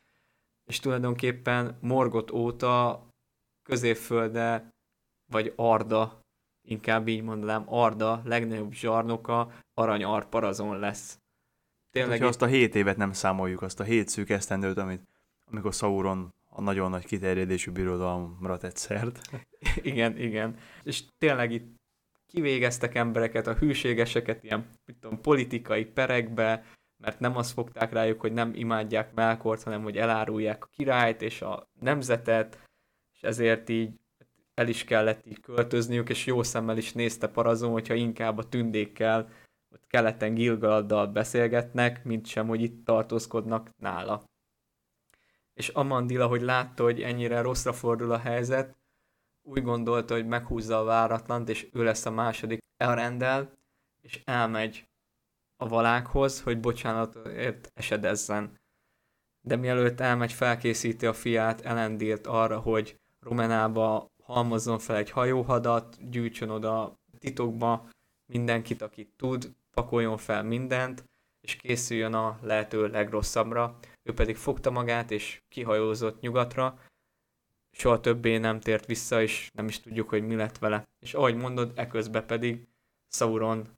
S1: és tulajdonképpen Morgot óta középfölde, vagy Arda, inkább így mondanám, Arda legnagyobb zsarnoka arany arparazon lesz.
S2: Tényleg... Ha azt a hét évet nem számoljuk, azt a hét szűk esztendőt, amit amikor Sauron a nagyon nagy kiterjedésű birodalomra tett szert.
S1: igen, igen. És tényleg itt kivégeztek embereket, a hűségeseket ilyen tudom, politikai perekbe, mert nem azt fogták rájuk, hogy nem imádják Melkort, hanem hogy elárulják a királyt és a nemzetet, és ezért így el is kellett így költözniük, és jó szemmel is nézte Parazon, hogyha inkább a tündékkel, ott keleten Gilgaladdal beszélgetnek, mint sem, hogy itt tartózkodnak nála. És Amandila, hogy látta, hogy ennyire rosszra fordul a helyzet, úgy gondolta, hogy meghúzza a váratlant, és ő lesz a második elrendel, és elmegy a valákhoz, hogy bocsánatért esedezzen. De mielőtt elmegy, felkészíti a fiát, Elendírt arra, hogy Romenába halmozzon fel egy hajóhadat, gyűjtsön oda titokba mindenkit, akit tud, pakoljon fel mindent, és készüljön a lehető legrosszabbra. Ő pedig fogta magát, és kihajózott nyugatra, soha többé nem tért vissza, és nem is tudjuk, hogy mi lett vele. És ahogy mondod, eközben pedig Sauron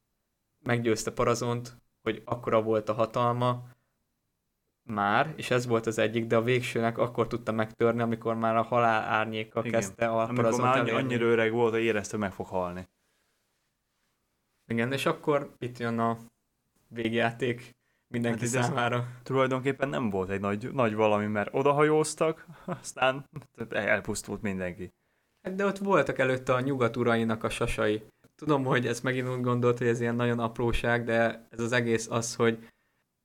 S1: meggyőzte Parazont, hogy akkora volt a hatalma, már, és ez volt az egyik, de a végsőnek akkor tudta megtörni, amikor már a halál árnyéka Igen. kezdte a
S2: Amikor már annyi, annyira öreg volt, hogy érezte, meg fog halni.
S1: Igen, és akkor itt jön a végjáték mindenki hát számára.
S2: Tulajdonképpen nem volt egy nagy, nagy valami, mert odahajóztak, aztán elpusztult mindenki.
S1: Hát de ott voltak előtte a nyugat urainak a sasai. Tudom, hogy ez megint úgy gondolt, hogy ez ilyen nagyon apróság, de ez az egész az, hogy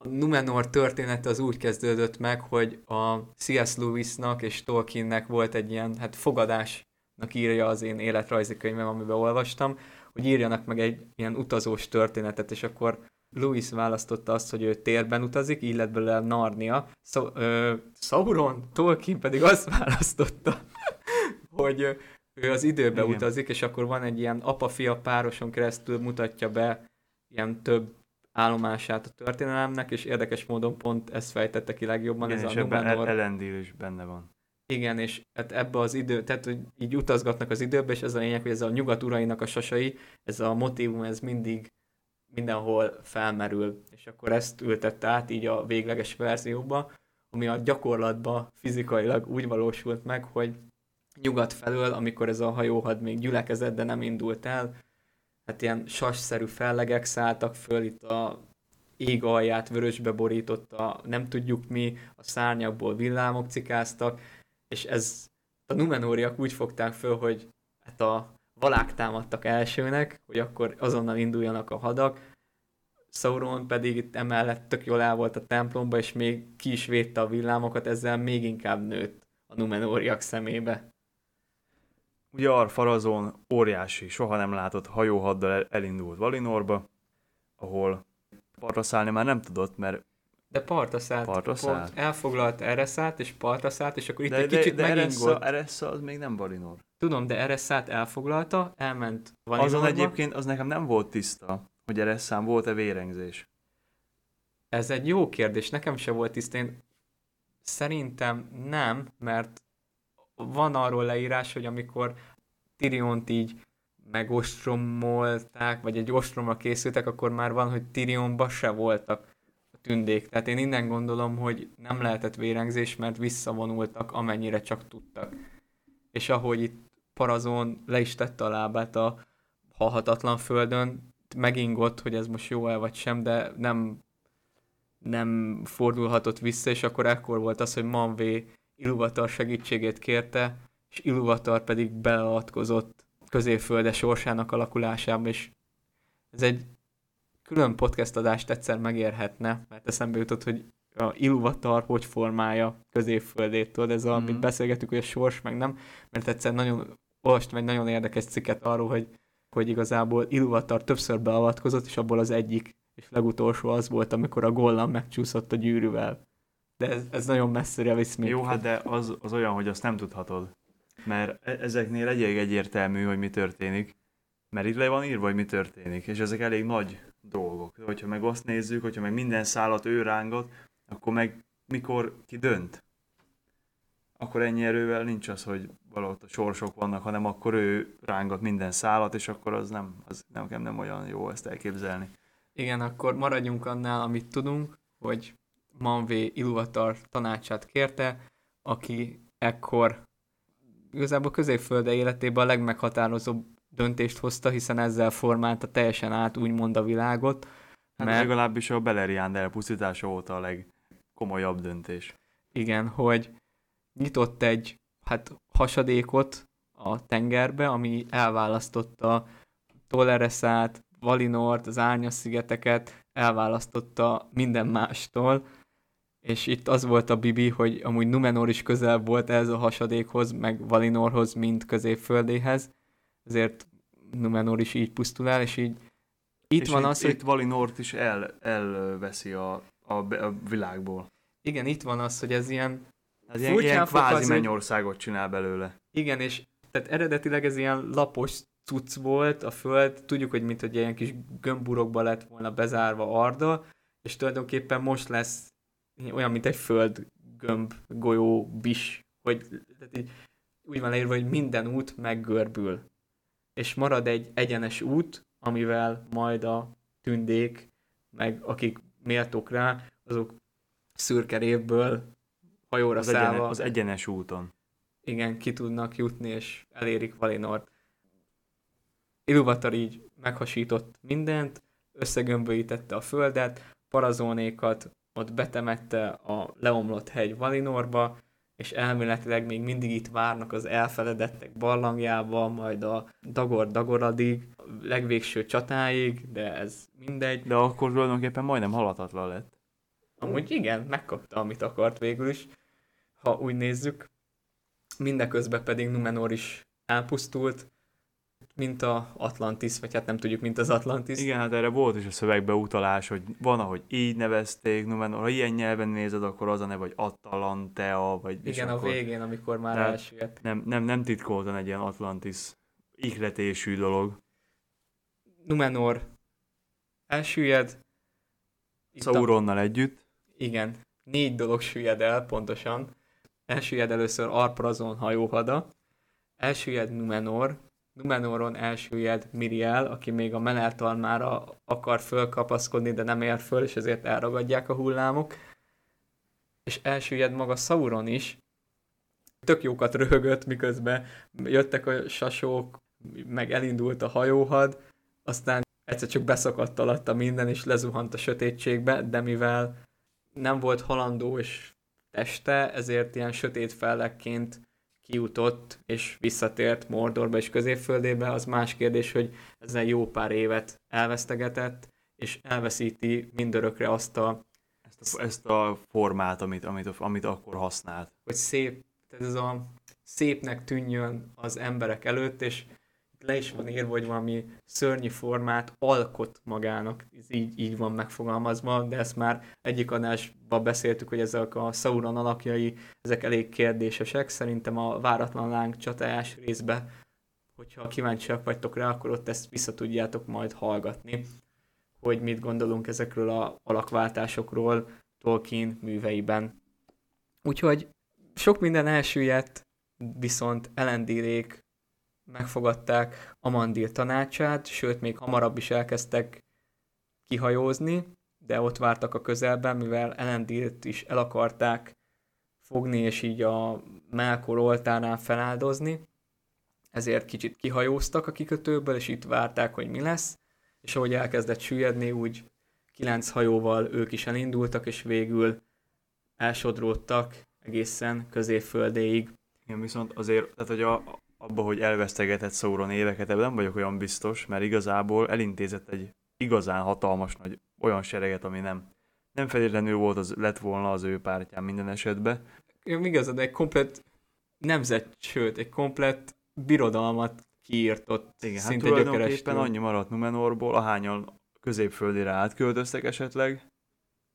S1: Numenor története az úgy kezdődött meg, hogy a C.S. Lewisnak és Tolkiennek volt egy ilyen hát fogadásnak írja az én életrajzi könyvem, amiben olvastam, hogy írjanak meg egy ilyen utazós történetet, és akkor Louis választotta azt, hogy ő térben utazik, így lett belőle Narnia. Szó, ö, Sauron, Tolkien pedig azt választotta, hogy ő az időbe Igen. utazik, és akkor van egy ilyen apa-fia pároson keresztül mutatja be ilyen több állomását a történelemnek, és érdekes módon pont ezt fejtette ki legjobban.
S2: Igen,
S1: ez
S2: és a Numenor. Elendil is benne van.
S1: Igen, és hát ebbe az idő, tehát hogy így utazgatnak az időbe, és ez a lényeg, hogy ez a nyugat urainak a sasai, ez a motivum, ez mindig mindenhol felmerül, és akkor ezt ültette át így a végleges verzióba, ami a gyakorlatban fizikailag úgy valósult meg, hogy nyugat felől, amikor ez a hajóhad még gyülekezett, de nem indult el, hát ilyen sasszerű fellegek szálltak föl, itt a ég alját vörösbe borította, nem tudjuk mi, a szárnyakból villámok cikáztak, és ez a Numenóriak úgy fogták föl, hogy hát a valák támadtak elsőnek, hogy akkor azonnal induljanak a hadak, Sauron pedig itt emellett tök jól el volt a templomba, és még ki is védte a villámokat, ezzel még inkább nőtt a Numenóriak szemébe.
S2: Ugye Arfarazon óriási, soha nem látott hajóhaddal elindult Valinorba, ahol partra szállni már nem tudott, mert
S1: de partra szállt.
S2: Partra szállt.
S1: Elfoglalt Ereszát, és partra szállt, és akkor itt de, egy
S2: de,
S1: kicsit
S2: de
S1: megingott.
S2: Eressa, az még nem Valinor.
S1: Tudom, de Ereszát elfoglalta, elment Valinorba.
S2: Azon egyébként az nekem nem volt tiszta, hogy Ereszán volt-e vérengzés.
S1: Ez egy jó kérdés, nekem se volt tiszta. Én szerintem nem, mert van arról leírás, hogy amikor Tiriont így megostromolták, vagy egy ostromra készültek, akkor már van, hogy Tirionba se voltak a tündék. Tehát én innen gondolom, hogy nem lehetett vérengzés, mert visszavonultak, amennyire csak tudtak. És ahogy itt Parazon le is tette a lábát a halhatatlan földön, megingott, hogy ez most jó-e vagy sem, de nem, nem fordulhatott vissza, és akkor ekkor volt az, hogy Manvé Iluvatar segítségét kérte, és Iluvatar pedig beleavatkozott középfölde sorsának alakulásába, és ez egy külön podcast adást egyszer megérhetne, mert eszembe jutott, hogy a Iluvatar hogy formálja középföldét, tudod, ez a, mm-hmm. amit beszélgetünk, hogy a sors meg nem, mert egyszer nagyon olvastam egy nagyon érdekes cikket arról, hogy, hogy igazából Iluvatar többször beavatkozott, és abból az egyik és legutolsó az volt, amikor a Gollam megcsúszott a gyűrűvel. De ez, ez nagyon messzire visz még.
S2: Jó, hát de az, az olyan, hogy azt nem tudhatod. Mert e- ezeknél elég egyértelmű, hogy mi történik. Mert itt le van írva, hogy mi történik. És ezek elég nagy dolgok. Hogyha meg azt nézzük, hogyha meg minden szállat ő rángat, akkor meg mikor ki dönt, akkor ennyi erővel nincs az, hogy valahogy a sorsok vannak, hanem akkor ő rángat minden szállat, és akkor az nem, az nekem nem olyan jó ezt elképzelni.
S1: Igen, akkor maradjunk annál, amit tudunk, hogy Manvé Iluvatar tanácsát kérte, aki ekkor igazából középfölde életében a legmeghatározóbb döntést hozta, hiszen ezzel formálta teljesen át úgymond a világot.
S2: Hát mert... legalábbis a Beleriand elpusztítása óta a legkomolyabb döntés.
S1: Igen, hogy nyitott egy hát hasadékot a tengerbe, ami elválasztotta Tolereszát, Valinort, az Árnyas szigeteket, elválasztotta minden mástól, és itt az volt a bibi, hogy amúgy Numenor is közel volt ez a hasadékhoz, meg Valinorhoz, mint középföldéhez, ezért Numenor is így pusztul el, és így
S2: itt és van itt, az, hogy... Itt Valinort is el, elveszi a, a, a világból.
S1: Igen, itt van az, hogy ez ilyen...
S2: Ez ilyen, ilyen kvázi azért... mennyországot csinál belőle.
S1: Igen, és tehát eredetileg ez ilyen lapos cucc volt a föld, tudjuk, hogy mint hogy ilyen kis gömburokba lett volna bezárva Arda, és tulajdonképpen most lesz olyan, mint egy föld gömb, golyó, bis, hogy tehát így, úgy van leírva, hogy minden út meggörbül. És marad egy egyenes út, amivel majd a tündék, meg akik méltók rá, azok szürke révből hajóra
S2: az
S1: szállva.
S2: Egyenes, az egyenes úton.
S1: Igen, ki tudnak jutni, és elérik Valinort. Ilúvatar így meghasított mindent, összegömböítette a földet, parazónékat ott betemette a leomlott hegy Valinorba, és elméletileg még mindig itt várnak az elfeledettek barlangjába, majd a Dagor Dagoradig, legvégső csatáig, de ez mindegy.
S2: De akkor tulajdonképpen majdnem halatatlan lett.
S1: Amúgy igen, megkapta, amit akart végül is, ha úgy nézzük. Mindeközben pedig Numenor is elpusztult, mint a Atlantis, vagy hát nem tudjuk, mint az Atlantis.
S2: Igen, hát erre volt is a szövegbe utalás, hogy van, ahogy így nevezték, Numenor, ha ilyen nyelven nézed, akkor az a neve, vagy Atalantea, vagy...
S1: Igen, a
S2: akkor...
S1: végén, amikor már elsüllyedt.
S2: Nem, nem, nem titkoltan egy ilyen Atlantis ihletésű dolog.
S1: Numenor elsüllyed.
S2: Sauronnal a... együtt.
S1: Igen, négy dolog süllyed el pontosan. Elsüllyed először Arprazon hajóhada, elsüllyed Numenor, Numenoron elsüllyed Miriel, aki még a Meneltalmára akar fölkapaszkodni, de nem ér föl, és ezért elragadják a hullámok. És elsüllyed maga Sauron is. Tök jókat röhögött, miközben jöttek a sasók, meg elindult a hajóhad, aztán egyszer csak beszakadt alatta minden, és lezuhant a sötétségbe, de mivel nem volt halandó és teste, ezért ilyen sötét fellekként kiutott és visszatért Mordorba és középföldébe, az más kérdés, hogy ezzel jó pár évet elvesztegetett, és elveszíti mindörökre azt a...
S2: Ezt a, ezt a formát, amit, amit, amit akkor használt.
S1: Hogy szép, tehát ez a szépnek tűnjön az emberek előtt, és le is van írva, hogy valami szörnyi formát alkot magának, ez így, így van megfogalmazva, de ezt már egyik adásban beszéltük, hogy ezek a Sauron alakjai, ezek elég kérdésesek, szerintem a váratlan láng csatájás részbe, hogyha kíváncsiak vagytok rá, akkor ott ezt vissza tudjátok majd hallgatni, hogy mit gondolunk ezekről a alakváltásokról Tolkien műveiben. Úgyhogy sok minden elsüllyedt, viszont elendírék megfogadták Amandil tanácsát, sőt, még hamarabb is elkezdtek kihajózni, de ott vártak a közelben, mivel Elendilt is el akarták fogni, és így a Melkor oltárnál feláldozni, ezért kicsit kihajóztak a kikötőből, és itt várták, hogy mi lesz, és ahogy elkezdett süllyedni, úgy kilenc hajóval ők is elindultak, és végül elsodródtak egészen középföldéig.
S2: Igen, viszont azért, tehát hogy a, abba, hogy elvesztegetett Sauron éveket, ebben nem vagyok olyan biztos, mert igazából elintézett egy igazán hatalmas nagy olyan sereget, ami nem, nem feltétlenül volt az, lett volna az ő pártján minden esetben.
S1: Igazad, egy komplet nemzet, sőt, egy komplet birodalmat kiírtott.
S2: Igen, hát szinte hát tulajdonképpen annyi maradt Numenorból, ahányan középföldére átköltöztek esetleg.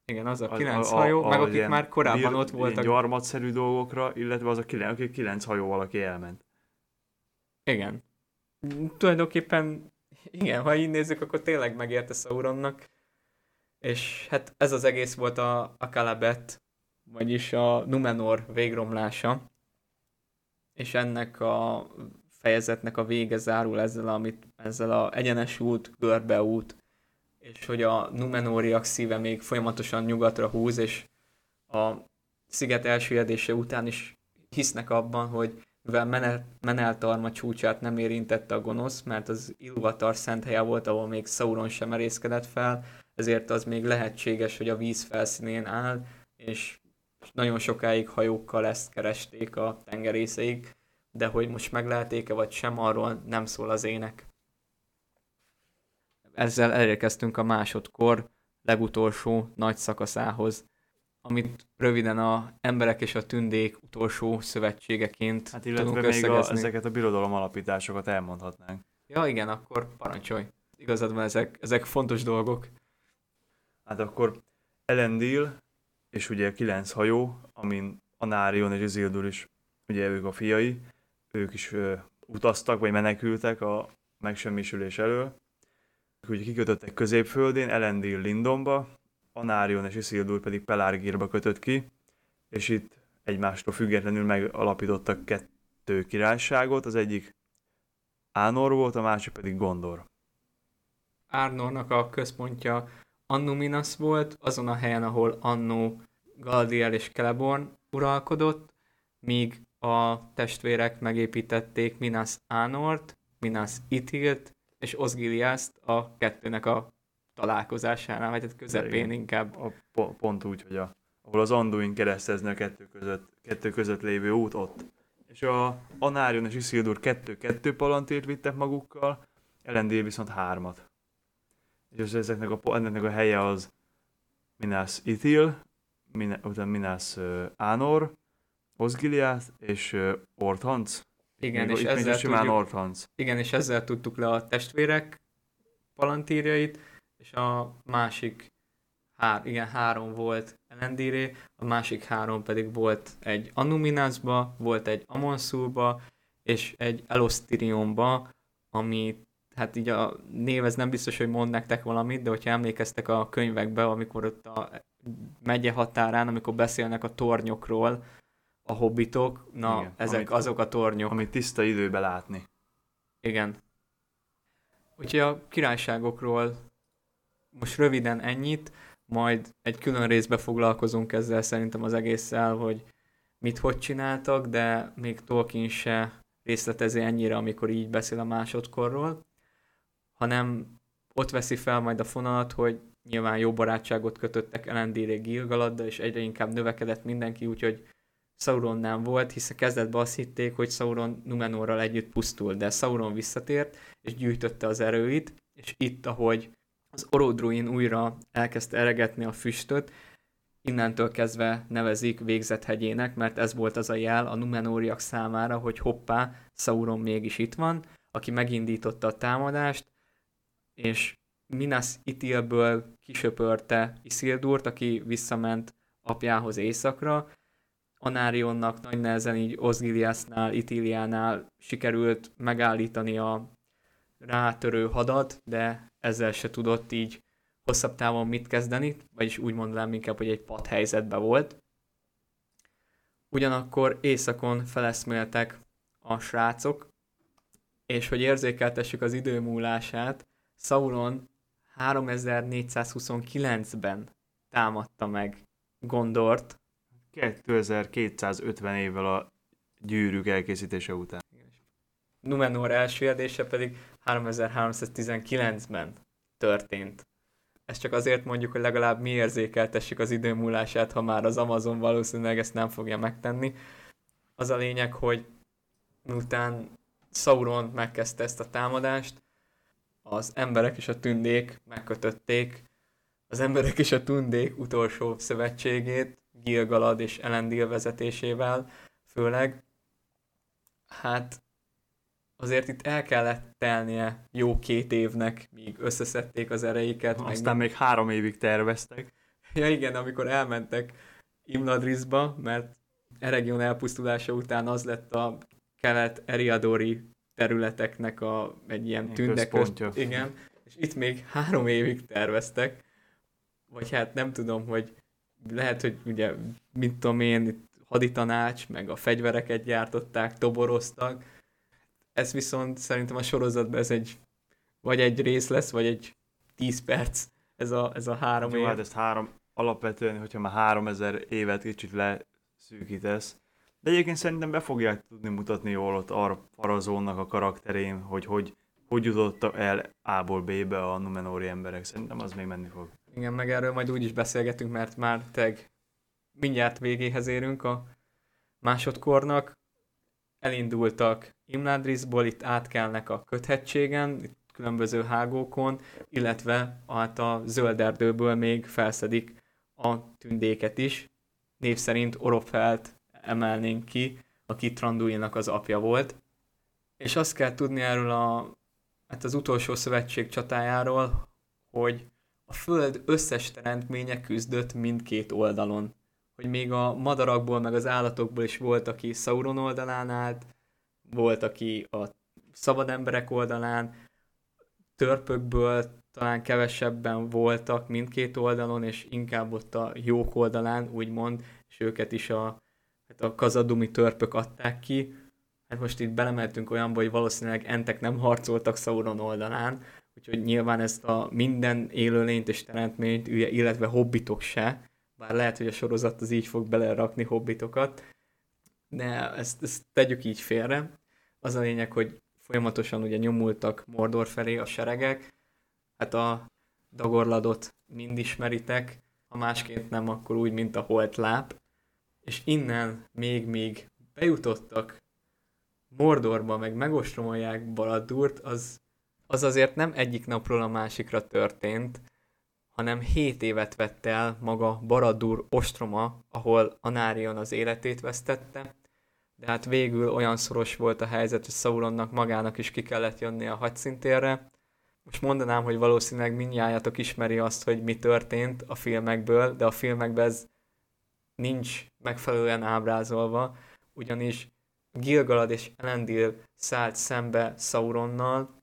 S1: Igen, az a kilenc a, a, hajó, a, meg akik már korábban ott voltak.
S2: Gyarmatszerű dolgokra, illetve az a kilenc, akik kilenc hajóval, aki elment.
S1: Igen. Tulajdonképpen igen, ha így nézzük, akkor tényleg megérte Sauronnak. És hát ez az egész volt a, a Kalabet, vagyis a Numenor végromlása. És ennek a fejezetnek a vége zárul ezzel, amit, ezzel a egyenes út, görbeút, és hogy a Numenóriak szíve még folyamatosan nyugatra húz, és a sziget elsüllyedése után is hisznek abban, hogy mivel Menel, Meneltarma csúcsát nem érintette a gonosz, mert az Ilúvatar szent helye volt, ahol még Sauron sem merészkedett fel, ezért az még lehetséges, hogy a víz felszínén áll, és nagyon sokáig hajókkal ezt keresték a tengerészeik, de hogy most megleheték-e vagy sem, arról nem szól az ének. Ezzel elérkeztünk a másodkor legutolsó nagy szakaszához, amit röviden a emberek és a tündék utolsó szövetségeként
S2: Hát illetve
S1: tudunk
S2: még a, ezeket a birodalom alapításokat elmondhatnánk.
S1: Ja igen, akkor parancsolj. Igazad van, ezek, ezek fontos dolgok.
S2: Hát akkor Elendil, és ugye kilenc hajó, amin Anárion és Isildur is, ugye ők a fiai, ők is ö, utaztak, vagy menekültek a megsemmisülés elől. Ők ugye kikötöttek középföldén, Elendil Lindonba, Anárion és Isildur pedig Pelárgírba kötött ki, és itt egymástól függetlenül megalapítottak kettő királyságot, az egyik Ánor volt, a másik pedig Gondor.
S1: Árnornak a központja Annuminas volt, azon a helyen, ahol annó Galdiel és Celeborn uralkodott, míg a testvérek megépítették Minas Anort, Minas Itilt és Osgiliaszt a kettőnek a találkozásánál, vagy hát közepén
S2: Igen.
S1: inkább.
S2: A, po- pont úgy, hogy a, ahol az Anduin keresztezni a kettő között, kettő között lévő út ott. És a Anárion és Isildur kettő-kettő palantírt vittek magukkal, Elendil viszont hármat. És az ezeknek a, ennek a helye az Minas Ithil, Min, utána Minas uh, Anor, Osgiliath és uh, Orthanc.
S1: Igen,
S2: Még-
S1: és ezzel tudjuk-
S2: Orthanc.
S1: Igen, és ezzel tudtuk le a testvérek palantírjait, és a másik, hár, igen, három volt Elendíré, a másik három pedig volt egy Anuminasba, volt egy Amonsulba, és egy Elostyrionba, ami hát így a név ez nem biztos, hogy mond nektek valamit, de hogyha emlékeztek a könyvekbe, amikor ott a megye határán, amikor beszélnek a tornyokról, a hobbitok, na
S2: Igen,
S1: ezek
S2: amit-
S1: azok a tornyok.
S2: Amit tiszta időbe látni.
S1: Igen. Úgyhogy a királyságokról most röviden ennyit, majd egy külön részbe foglalkozunk ezzel szerintem az egésszel, hogy mit hogy csináltak, de még Tolkien se részletezi ennyire, amikor így beszél a másodkorról, hanem ott veszi fel majd a fonalat, hogy nyilván jó barátságot kötöttek Elendíré Gilgaladdal, és egyre inkább növekedett mindenki, úgyhogy Sauron nem volt, hiszen kezdetben azt hitték, hogy Sauron Numenorral együtt pusztul, de Sauron visszatért, és gyűjtötte az erőit, és itt, ahogy az Orodruin újra elkezdte eregetni a füstöt, innentől kezdve nevezik végzethegyének, mert ez volt az a jel a Numenóriak számára, hogy hoppá, Sauron mégis itt van, aki megindította a támadást, és Minas Itilből kisöpörte Isildurt, aki visszament apjához északra, Anárionnak nagy nehezen így Osgiliasnál, Itiliánál sikerült megállítani a rátörő hadat, de ezzel se tudott így hosszabb távon mit kezdeni, vagyis úgy mondanám inkább, hogy egy pad helyzetben volt. Ugyanakkor éjszakon feleszméltek a srácok, és hogy érzékeltessük az idő múlását, Sauron 3429-ben támadta meg Gondort,
S2: 2250 évvel a gyűrűk elkészítése után.
S1: Numenor első edése pedig 3319-ben történt. Ezt csak azért mondjuk, hogy legalább mi érzékeltessük az idő múlását, ha már az Amazon valószínűleg ezt nem fogja megtenni. Az a lényeg, hogy miután Sauron megkezdte ezt a támadást, az emberek és a tündék megkötötték az emberek és a tündék utolsó szövetségét, Gilgalad és Elendil vezetésével, főleg. Hát azért itt el kellett telnie jó két évnek, míg összeszedték az ereiket. meg
S2: Aztán még három évig terveztek.
S1: Ja igen, amikor elmentek Imladrisba, mert Eregion elpusztulása után az lett a kelet Eriadori területeknek a, egy ilyen
S2: Ilyen
S1: tünde
S2: központja.
S1: köz- Igen, és itt még három évig terveztek, vagy hát nem tudom, hogy lehet, hogy ugye, mint tudom én, itt haditanács, meg a fegyvereket gyártották, toboroztak. Ez viszont szerintem a sorozatban ez egy, vagy egy rész lesz, vagy egy 10 perc, ez a, ez a három
S2: Jó,
S1: év.
S2: hát ezt három, alapvetően, hogyha már 3000 évet kicsit leszűkítesz, De egyébként szerintem be fogják tudni mutatni jól ott Ar Farazónnak a karakterén, hogy hogy, hogy jutott el A-ból B-be a Numenóri emberek. Szerintem az még menni fog.
S1: Igen, meg erről majd úgy is beszélgetünk, mert már teg mindjárt végéhez érünk a másodkornak. Elindultak Imladrisból, itt átkelnek a köthegységen, itt különböző hágókon, illetve hát a zöld erdőből még felszedik a tündéket is. Név szerint Orofelt emelnénk ki, aki Tranduilnak az apja volt. És azt kell tudni erről a, hát az utolsó szövetség csatájáról, hogy a Föld összes teremtménye küzdött mindkét oldalon. Hogy még a madarakból, meg az állatokból is volt, aki Sauron oldalán állt, volt, aki a szabad emberek oldalán, törpökből talán kevesebben voltak mindkét oldalon, és inkább ott a jók oldalán, úgymond, és őket is a, hát a kazadumi törpök adták ki. Hát most itt belemeltünk olyanba, hogy valószínűleg entek nem harcoltak Sauron oldalán, úgyhogy nyilván ezt a minden élőlényt és teremtményt, illetve hobbitok se, bár lehet, hogy a sorozat az így fog belerakni hobbitokat, de ezt, ezt tegyük így félre. Az a lényeg, hogy folyamatosan ugye nyomultak Mordor felé a seregek, hát a Dagorladot mind ismeritek, ha másként nem, akkor úgy, mint a holt láp, és innen még még bejutottak Mordorba, meg megostromolják Baladurt, az, az azért nem egyik napról a másikra történt, hanem 7 évet vett el maga Baradur ostroma, ahol Anárion az életét vesztette, de hát végül olyan szoros volt a helyzet, hogy Sauronnak magának is ki kellett jönni a hadszintérre. Most mondanám, hogy valószínűleg mindjárt ismeri azt, hogy mi történt a filmekből, de a filmekben ez nincs megfelelően ábrázolva, ugyanis Gilgalad és Elendil szállt szembe Sauronnal,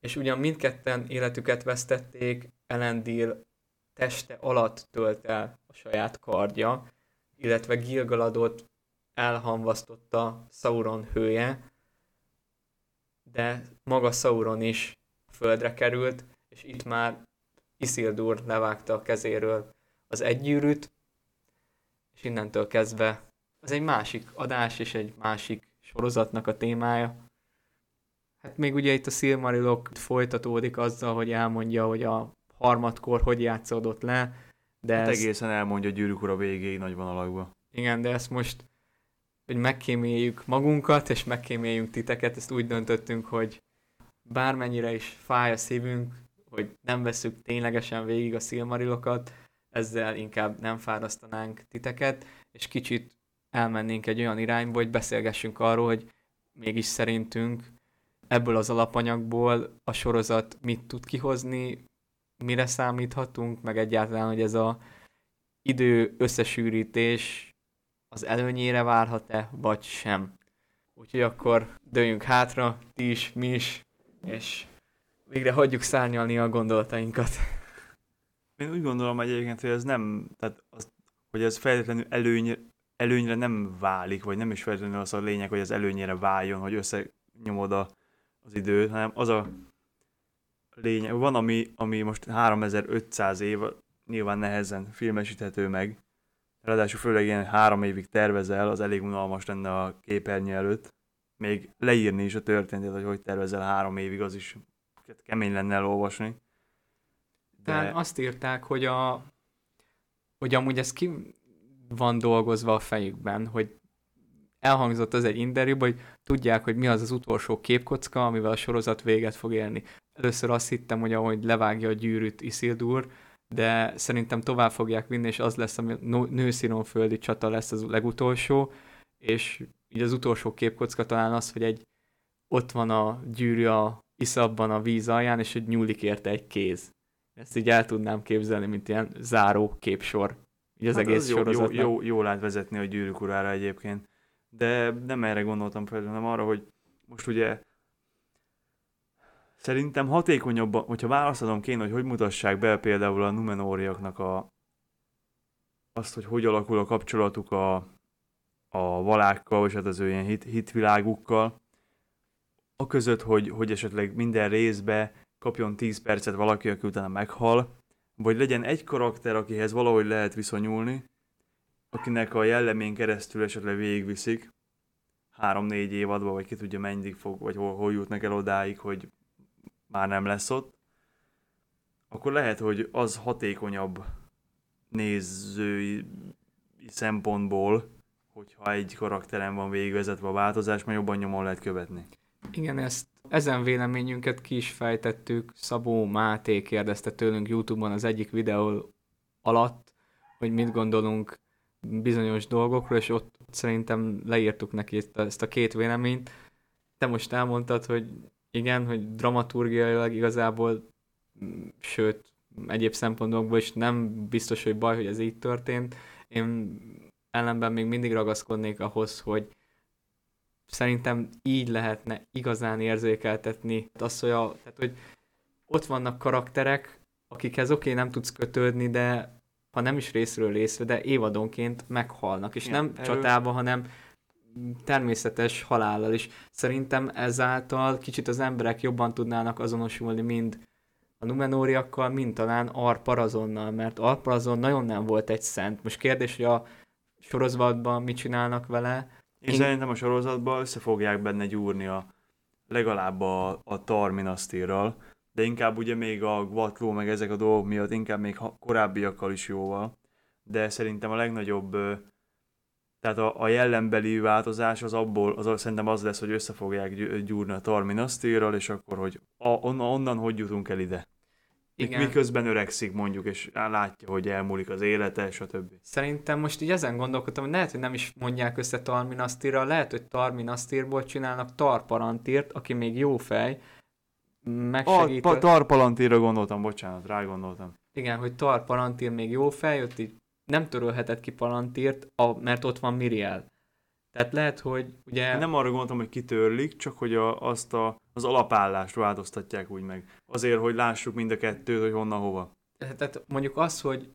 S1: és ugyan mindketten életüket vesztették, Elendil teste alatt tölt el a saját kardja, illetve Gilgaladot elhamvasztotta Sauron hője, de maga Sauron is földre került, és itt már Isildur levágta a kezéről az egygyűrűt, és innentől kezdve az egy másik adás és egy másik sorozatnak a témája. Hát még ugye itt a Silmarilok folytatódik azzal, hogy elmondja, hogy a harmadkor hogy játszódott le, de
S2: hát
S1: ezt...
S2: egészen elmondja gyűrűk ura végéig nagy vonalakba.
S1: Igen, de ezt most hogy megkéméljük magunkat, és megkéméljünk titeket, ezt úgy döntöttünk, hogy bármennyire is fáj a szívünk, hogy nem veszük ténylegesen végig a szilmarilokat, ezzel inkább nem fárasztanánk titeket, és kicsit elmennénk egy olyan irányba, hogy beszélgessünk arról, hogy mégis szerintünk ebből az alapanyagból a sorozat mit tud kihozni, mire számíthatunk, meg egyáltalán, hogy ez a idő összesűrítés az előnyére várhat-e, vagy sem. Úgyhogy akkor dőjünk hátra, ti is, mi is, és végre hagyjuk szárnyalni a gondolatainkat.
S2: Én úgy gondolom egyébként, hogy ez nem, tehát az, hogy ez feltétlenül előny, előnyre nem válik, vagy nem is feltétlenül az a lényeg, hogy ez előnyére váljon, hogy összenyomod a, az időt, hanem az a lényeg, van ami, ami most 3500 év, nyilván nehezen filmesíthető meg, Ráadásul főleg ilyen három évig tervezel, az elég unalmas lenne a képernyő előtt. Még leírni is a történetet, hogy hogy tervezel három évig, az is kemény lenne elolvasni.
S1: De... Tehát azt írták, hogy a hogy amúgy ez ki van dolgozva a fejükben, hogy elhangzott az egy interjúban, hogy tudják, hogy mi az az utolsó képkocka, amivel a sorozat véget fog érni. Először azt hittem, hogy ahogy levágja a gyűrűt Isildur, de szerintem tovább fogják vinni, és az lesz, ami nőszínonföldi csata lesz az legutolsó, és így az utolsó képkocka talán az, hogy egy ott van a gyűrű a iszabban a víz alján, és hogy nyúlik érte egy kéz. Ezt így el tudnám képzelni, mint ilyen záró képsor. Így az hát egész az
S2: jó, jó, jó, jó lát vezetni a gyűrűk urára egyébként. De nem erre gondoltam fel, hanem arra, hogy most ugye Szerintem hatékonyabban, hogyha választanom kéne, hogy hogy mutassák be például a Numenóriaknak a, azt, hogy hogy alakul a kapcsolatuk a, a valákkal, és hát az ő ilyen hit, hitvilágukkal, a között, hogy, hogy esetleg minden részbe kapjon 10 percet valaki, aki utána meghal, vagy legyen egy karakter, akihez valahogy lehet viszonyulni, akinek a jellemén keresztül esetleg végigviszik, három-négy évadban, vagy ki tudja mennyig fog, vagy hol, hol jutnak el odáig, hogy már nem lesz ott, akkor lehet, hogy az hatékonyabb nézői szempontból, hogyha egy karakteren van végigvezetve a változás, mert jobban nyomon lehet követni.
S1: Igen, ezt ezen véleményünket ki is fejtettük. Szabó Máté kérdezte tőlünk YouTube-on az egyik videó alatt, hogy mit gondolunk bizonyos dolgokról, és ott szerintem leírtuk neki ezt a, két véleményt. Te most elmondtad, hogy igen, hogy dramaturgiailag igazából, sőt, egyéb szempontokból is nem biztos, hogy baj, hogy ez így történt. Én ellenben még mindig ragaszkodnék ahhoz, hogy szerintem így lehetne igazán érzékeltetni azt, hogy, a, tehát, hogy ott vannak karakterek, akikhez oké, okay, nem tudsz kötődni, de ha nem is részről részre, de évadonként meghalnak, és Igen, nem erő... csatába, hanem természetes halállal is. Szerintem ezáltal kicsit az emberek jobban tudnának azonosulni mind a Numenóriakkal, mind talán Arparazonnal, mert Arparazon nagyon nem volt egy szent. Most kérdés, hogy a sorozatban mit csinálnak vele.
S2: Én, Én... szerintem a sorozatban össze fogják benne gyúrni a, legalább a, a Tarminasztírral, de inkább ugye még a Gvatló, meg ezek a dolgok miatt, inkább még korábbiakkal is jóval. De szerintem a legnagyobb, tehát a, a jellembeli változás az abból, az szerintem az lesz, hogy össze fogják gyúrni a Tarminasztírral, és akkor, hogy a, on, onnan hogy jutunk el ide. Igen. Miközben öregszik mondjuk, és látja, hogy elmúlik az élete, stb.
S1: Szerintem most így ezen gondolkodtam, hogy lehet, hogy nem is mondják össze Tarminasztírral, lehet, hogy Tarminasztírból csinálnak Tarparantírt, aki még jó fej,
S2: megsegít... A, Tarpalantíra gondoltam, bocsánat, rá gondoltam.
S1: Igen, hogy Tarpalantír még jó fej, ott így nem törölhetett ki Palantírt, a, mert ott van Miriel. Tehát lehet, hogy ugye...
S2: Nem arra gondoltam, hogy kitörlik, csak hogy a, azt a, az alapállást változtatják úgy meg. Azért, hogy lássuk mind a kettőt, hogy honnan hova.
S1: Tehát mondjuk az, hogy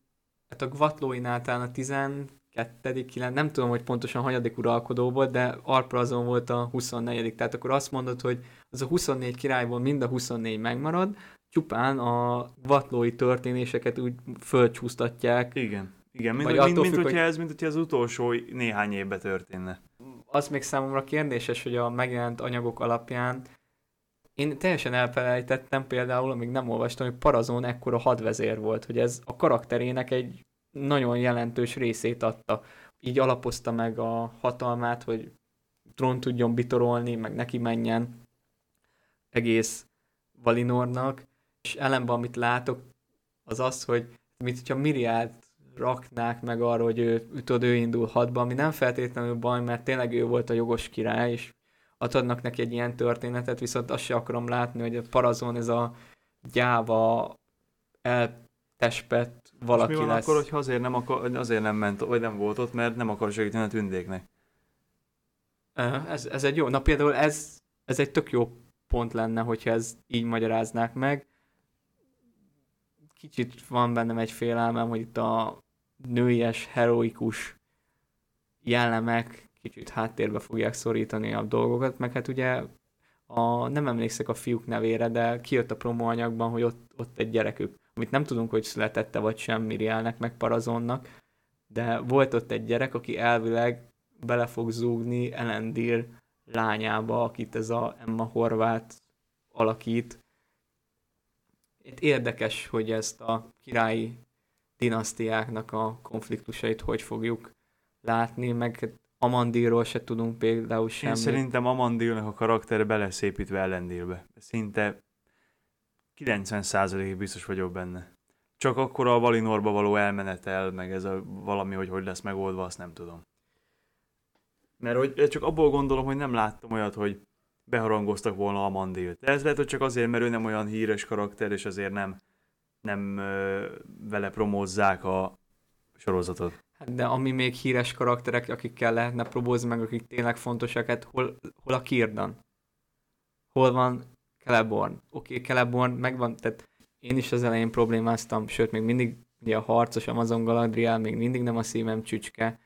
S1: hát a Gvatlóinál talán a 12. 9, nem tudom, hogy pontosan hanyadik uralkodó volt, de Arprazon volt a 24. Tehát akkor azt mondod, hogy az a 24 királyból mind a 24 megmarad, csupán a vatlói történéseket úgy fölcsúsztatják.
S2: Igen. Igen, mint, mint, mint, függ, hogyha hogy... ez, mint hogyha az utolsó néhány évben történne.
S1: Az még számomra kérdéses, hogy a megjelent anyagok alapján én teljesen elfelejtettem például, amíg nem olvastam, hogy Parazon ekkora hadvezér volt, hogy ez a karakterének egy nagyon jelentős részét adta. Így alapozta meg a hatalmát, hogy trón tudjon bitorolni, meg neki menjen egész Valinornak, és ellenben amit látok, az az, hogy mint hogyha Miriát raknák meg arra, hogy ő, tudod, ő indul hadba, ami nem feltétlenül baj, mert tényleg ő volt a jogos király, és adnak neki egy ilyen történetet, viszont azt sem akarom látni, hogy a Parazon ez a gyáva, eltespett valaki és mi van lesz.
S2: akkor, hogy azért nem, akar, azért nem ment, vagy nem volt ott, mert nem akar segíteni a tündéknek?
S1: Ez, ez egy jó, na például ez, ez egy tök jó pont lenne, hogyha ez így magyaráznák meg. Kicsit van bennem egy félelmem, hogy itt a nőies, heroikus jellemek kicsit háttérbe fogják szorítani a dolgokat, meg hát ugye a, nem emlékszek a fiúk nevére, de kijött a promóanyagban, hogy ott, ott egy gyerekük, amit nem tudunk, hogy születette vagy sem Mirielnek, meg Parazonnak, de volt ott egy gyerek, aki elvileg bele fog zúgni Elendil lányába, akit ez a Emma Horvát alakít. Itt érdekes, hogy ezt a királyi dinasztiáknak a konfliktusait hogy fogjuk látni, meg Amandilról se tudunk például semmit.
S2: Én szerintem Amandilnak a karaktere be lesz építve Elendilbe. Szinte 90%-ig biztos vagyok benne. Csak akkor a Valinorba való elmenetel, meg ez a valami, hogy hogy lesz megoldva, azt nem tudom. Mert hogy csak abból gondolom, hogy nem láttam olyat, hogy beharangoztak volna a Mandilt. De ez lehet, hogy csak azért, mert ő nem olyan híres karakter, és azért nem, nem vele promózzák a sorozatot.
S1: Hát de ami még híres karakterek, akikkel lehetne promózni, meg akik tényleg fontosak, hát hol, hol a Kirdan? Hol van Celeborn? Oké, okay, Celeborn megvan, tehát én is az elején problémáztam, sőt, még mindig ugye a harcos Amazon Galadriel még mindig nem a szívem csücske,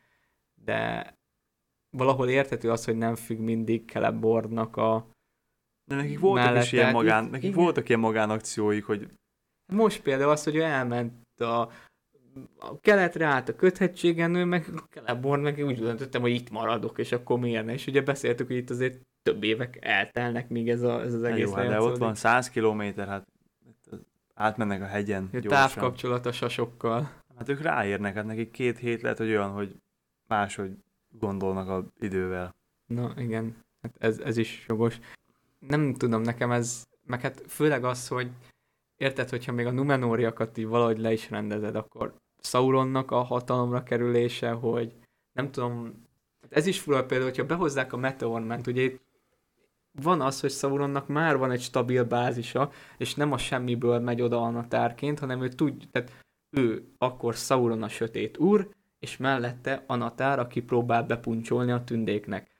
S1: de valahol érthető az, hogy nem függ mindig Celebornnak a
S2: De nekik voltak mellette. is ilyen magán, nekik igen. voltak ilyen magánakcióik, hogy...
S1: Most például az, hogy ő elment a a keletre állt a köthegységen, ő meg Celeborn meg úgy döntöttem, hogy itt maradok, és akkor miért ne? És ugye beszéltük, hogy itt azért több évek eltelnek, míg ez, a, ez az egész
S2: Jó, hát de ott van 100 kilométer, hát átmennek a hegyen
S1: a
S2: gyorsan.
S1: távkapcsolat a sasokkal.
S2: Hát ők ráérnek, hát nekik két hét lehet, hogy olyan, hogy máshogy gondolnak az idővel.
S1: Na igen, hát ez, ez is jogos. Nem tudom, nekem ez, meg hát főleg az, hogy érted, hogyha még a Numenóriakat így valahogy le is rendezed, akkor Sauronnak a hatalomra kerülése, hogy nem tudom, hát ez is fura például, hogyha behozzák a Meteorment, ugye itt van az, hogy Sauronnak már van egy stabil bázisa, és nem a semmiből megy oda Anatárként, hanem ő tud, tehát ő akkor Sauron a sötét úr, és mellette Anatár, aki próbál bepuncsolni a tündéknek.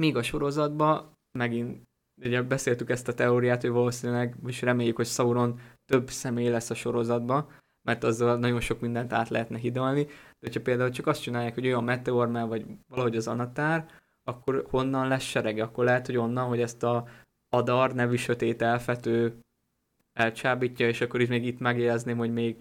S1: Míg a sorozatban megint ugye beszéltük ezt a teóriát, hogy valószínűleg, és reméljük, hogy Sauron több személy lesz a sorozatban, mert azzal nagyon sok mindent át lehetne hidalni. De hogyha például csak azt csinálják, hogy olyan meteormel, vagy valahogy az Anatár, akkor honnan lesz serege? Akkor lehet, hogy onnan, hogy ezt a Adar nevű sötét elfető elcsábítja, és akkor itt még itt megjelezném, hogy még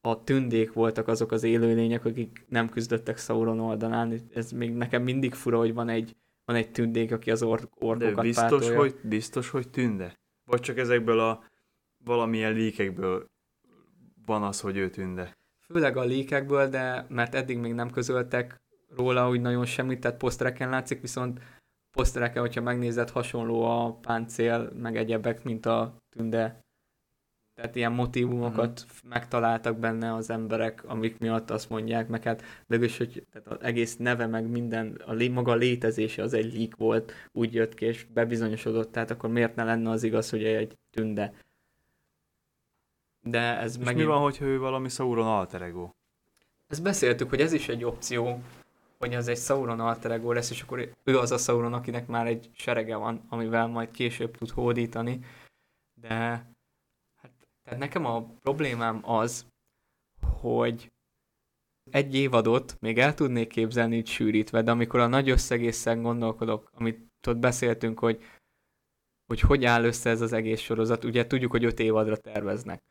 S1: a tündék voltak azok az élőlények, akik nem küzdöttek Sauron oldalán. Ez még nekem mindig fura, hogy van egy, van egy tündék, aki az or- orkokat
S2: De biztos,
S1: pártolja.
S2: hogy, biztos, hogy tünde? Vagy csak ezekből a valamilyen líkekből van az, hogy ő tünde?
S1: Főleg a líkekből, de mert eddig még nem közöltek róla úgy nagyon semmit, tehát posztereken látszik, viszont posztereken, hogyha megnézed, hasonló a páncél, meg egyebek, mint a tünde. Tehát ilyen motivumokat mm. megtaláltak benne az emberek, amik miatt azt mondják, meg hát mégis, hogy tehát az egész neve, meg minden, a lé, maga létezése az egy leak volt, úgy jött ki, és bebizonyosodott, tehát akkor miért ne lenne az igaz, hogy egy tünde. De ez
S2: És
S1: megint...
S2: mi van, hogyha ő valami Sauron alter ego?
S1: Ezt beszéltük, hogy ez is egy opció, hogy az egy Sauron alter ego lesz, és akkor ő az a Sauron, akinek már egy serege van, amivel majd később tud hódítani. De tehát nekem a problémám az, hogy egy évadot még el tudnék képzelni így sűrítve, de amikor a nagy összegészen gondolkodok, amit ott beszéltünk, hogy hogy hogy áll össze ez az egész sorozat, ugye tudjuk, hogy öt évadra terveznek,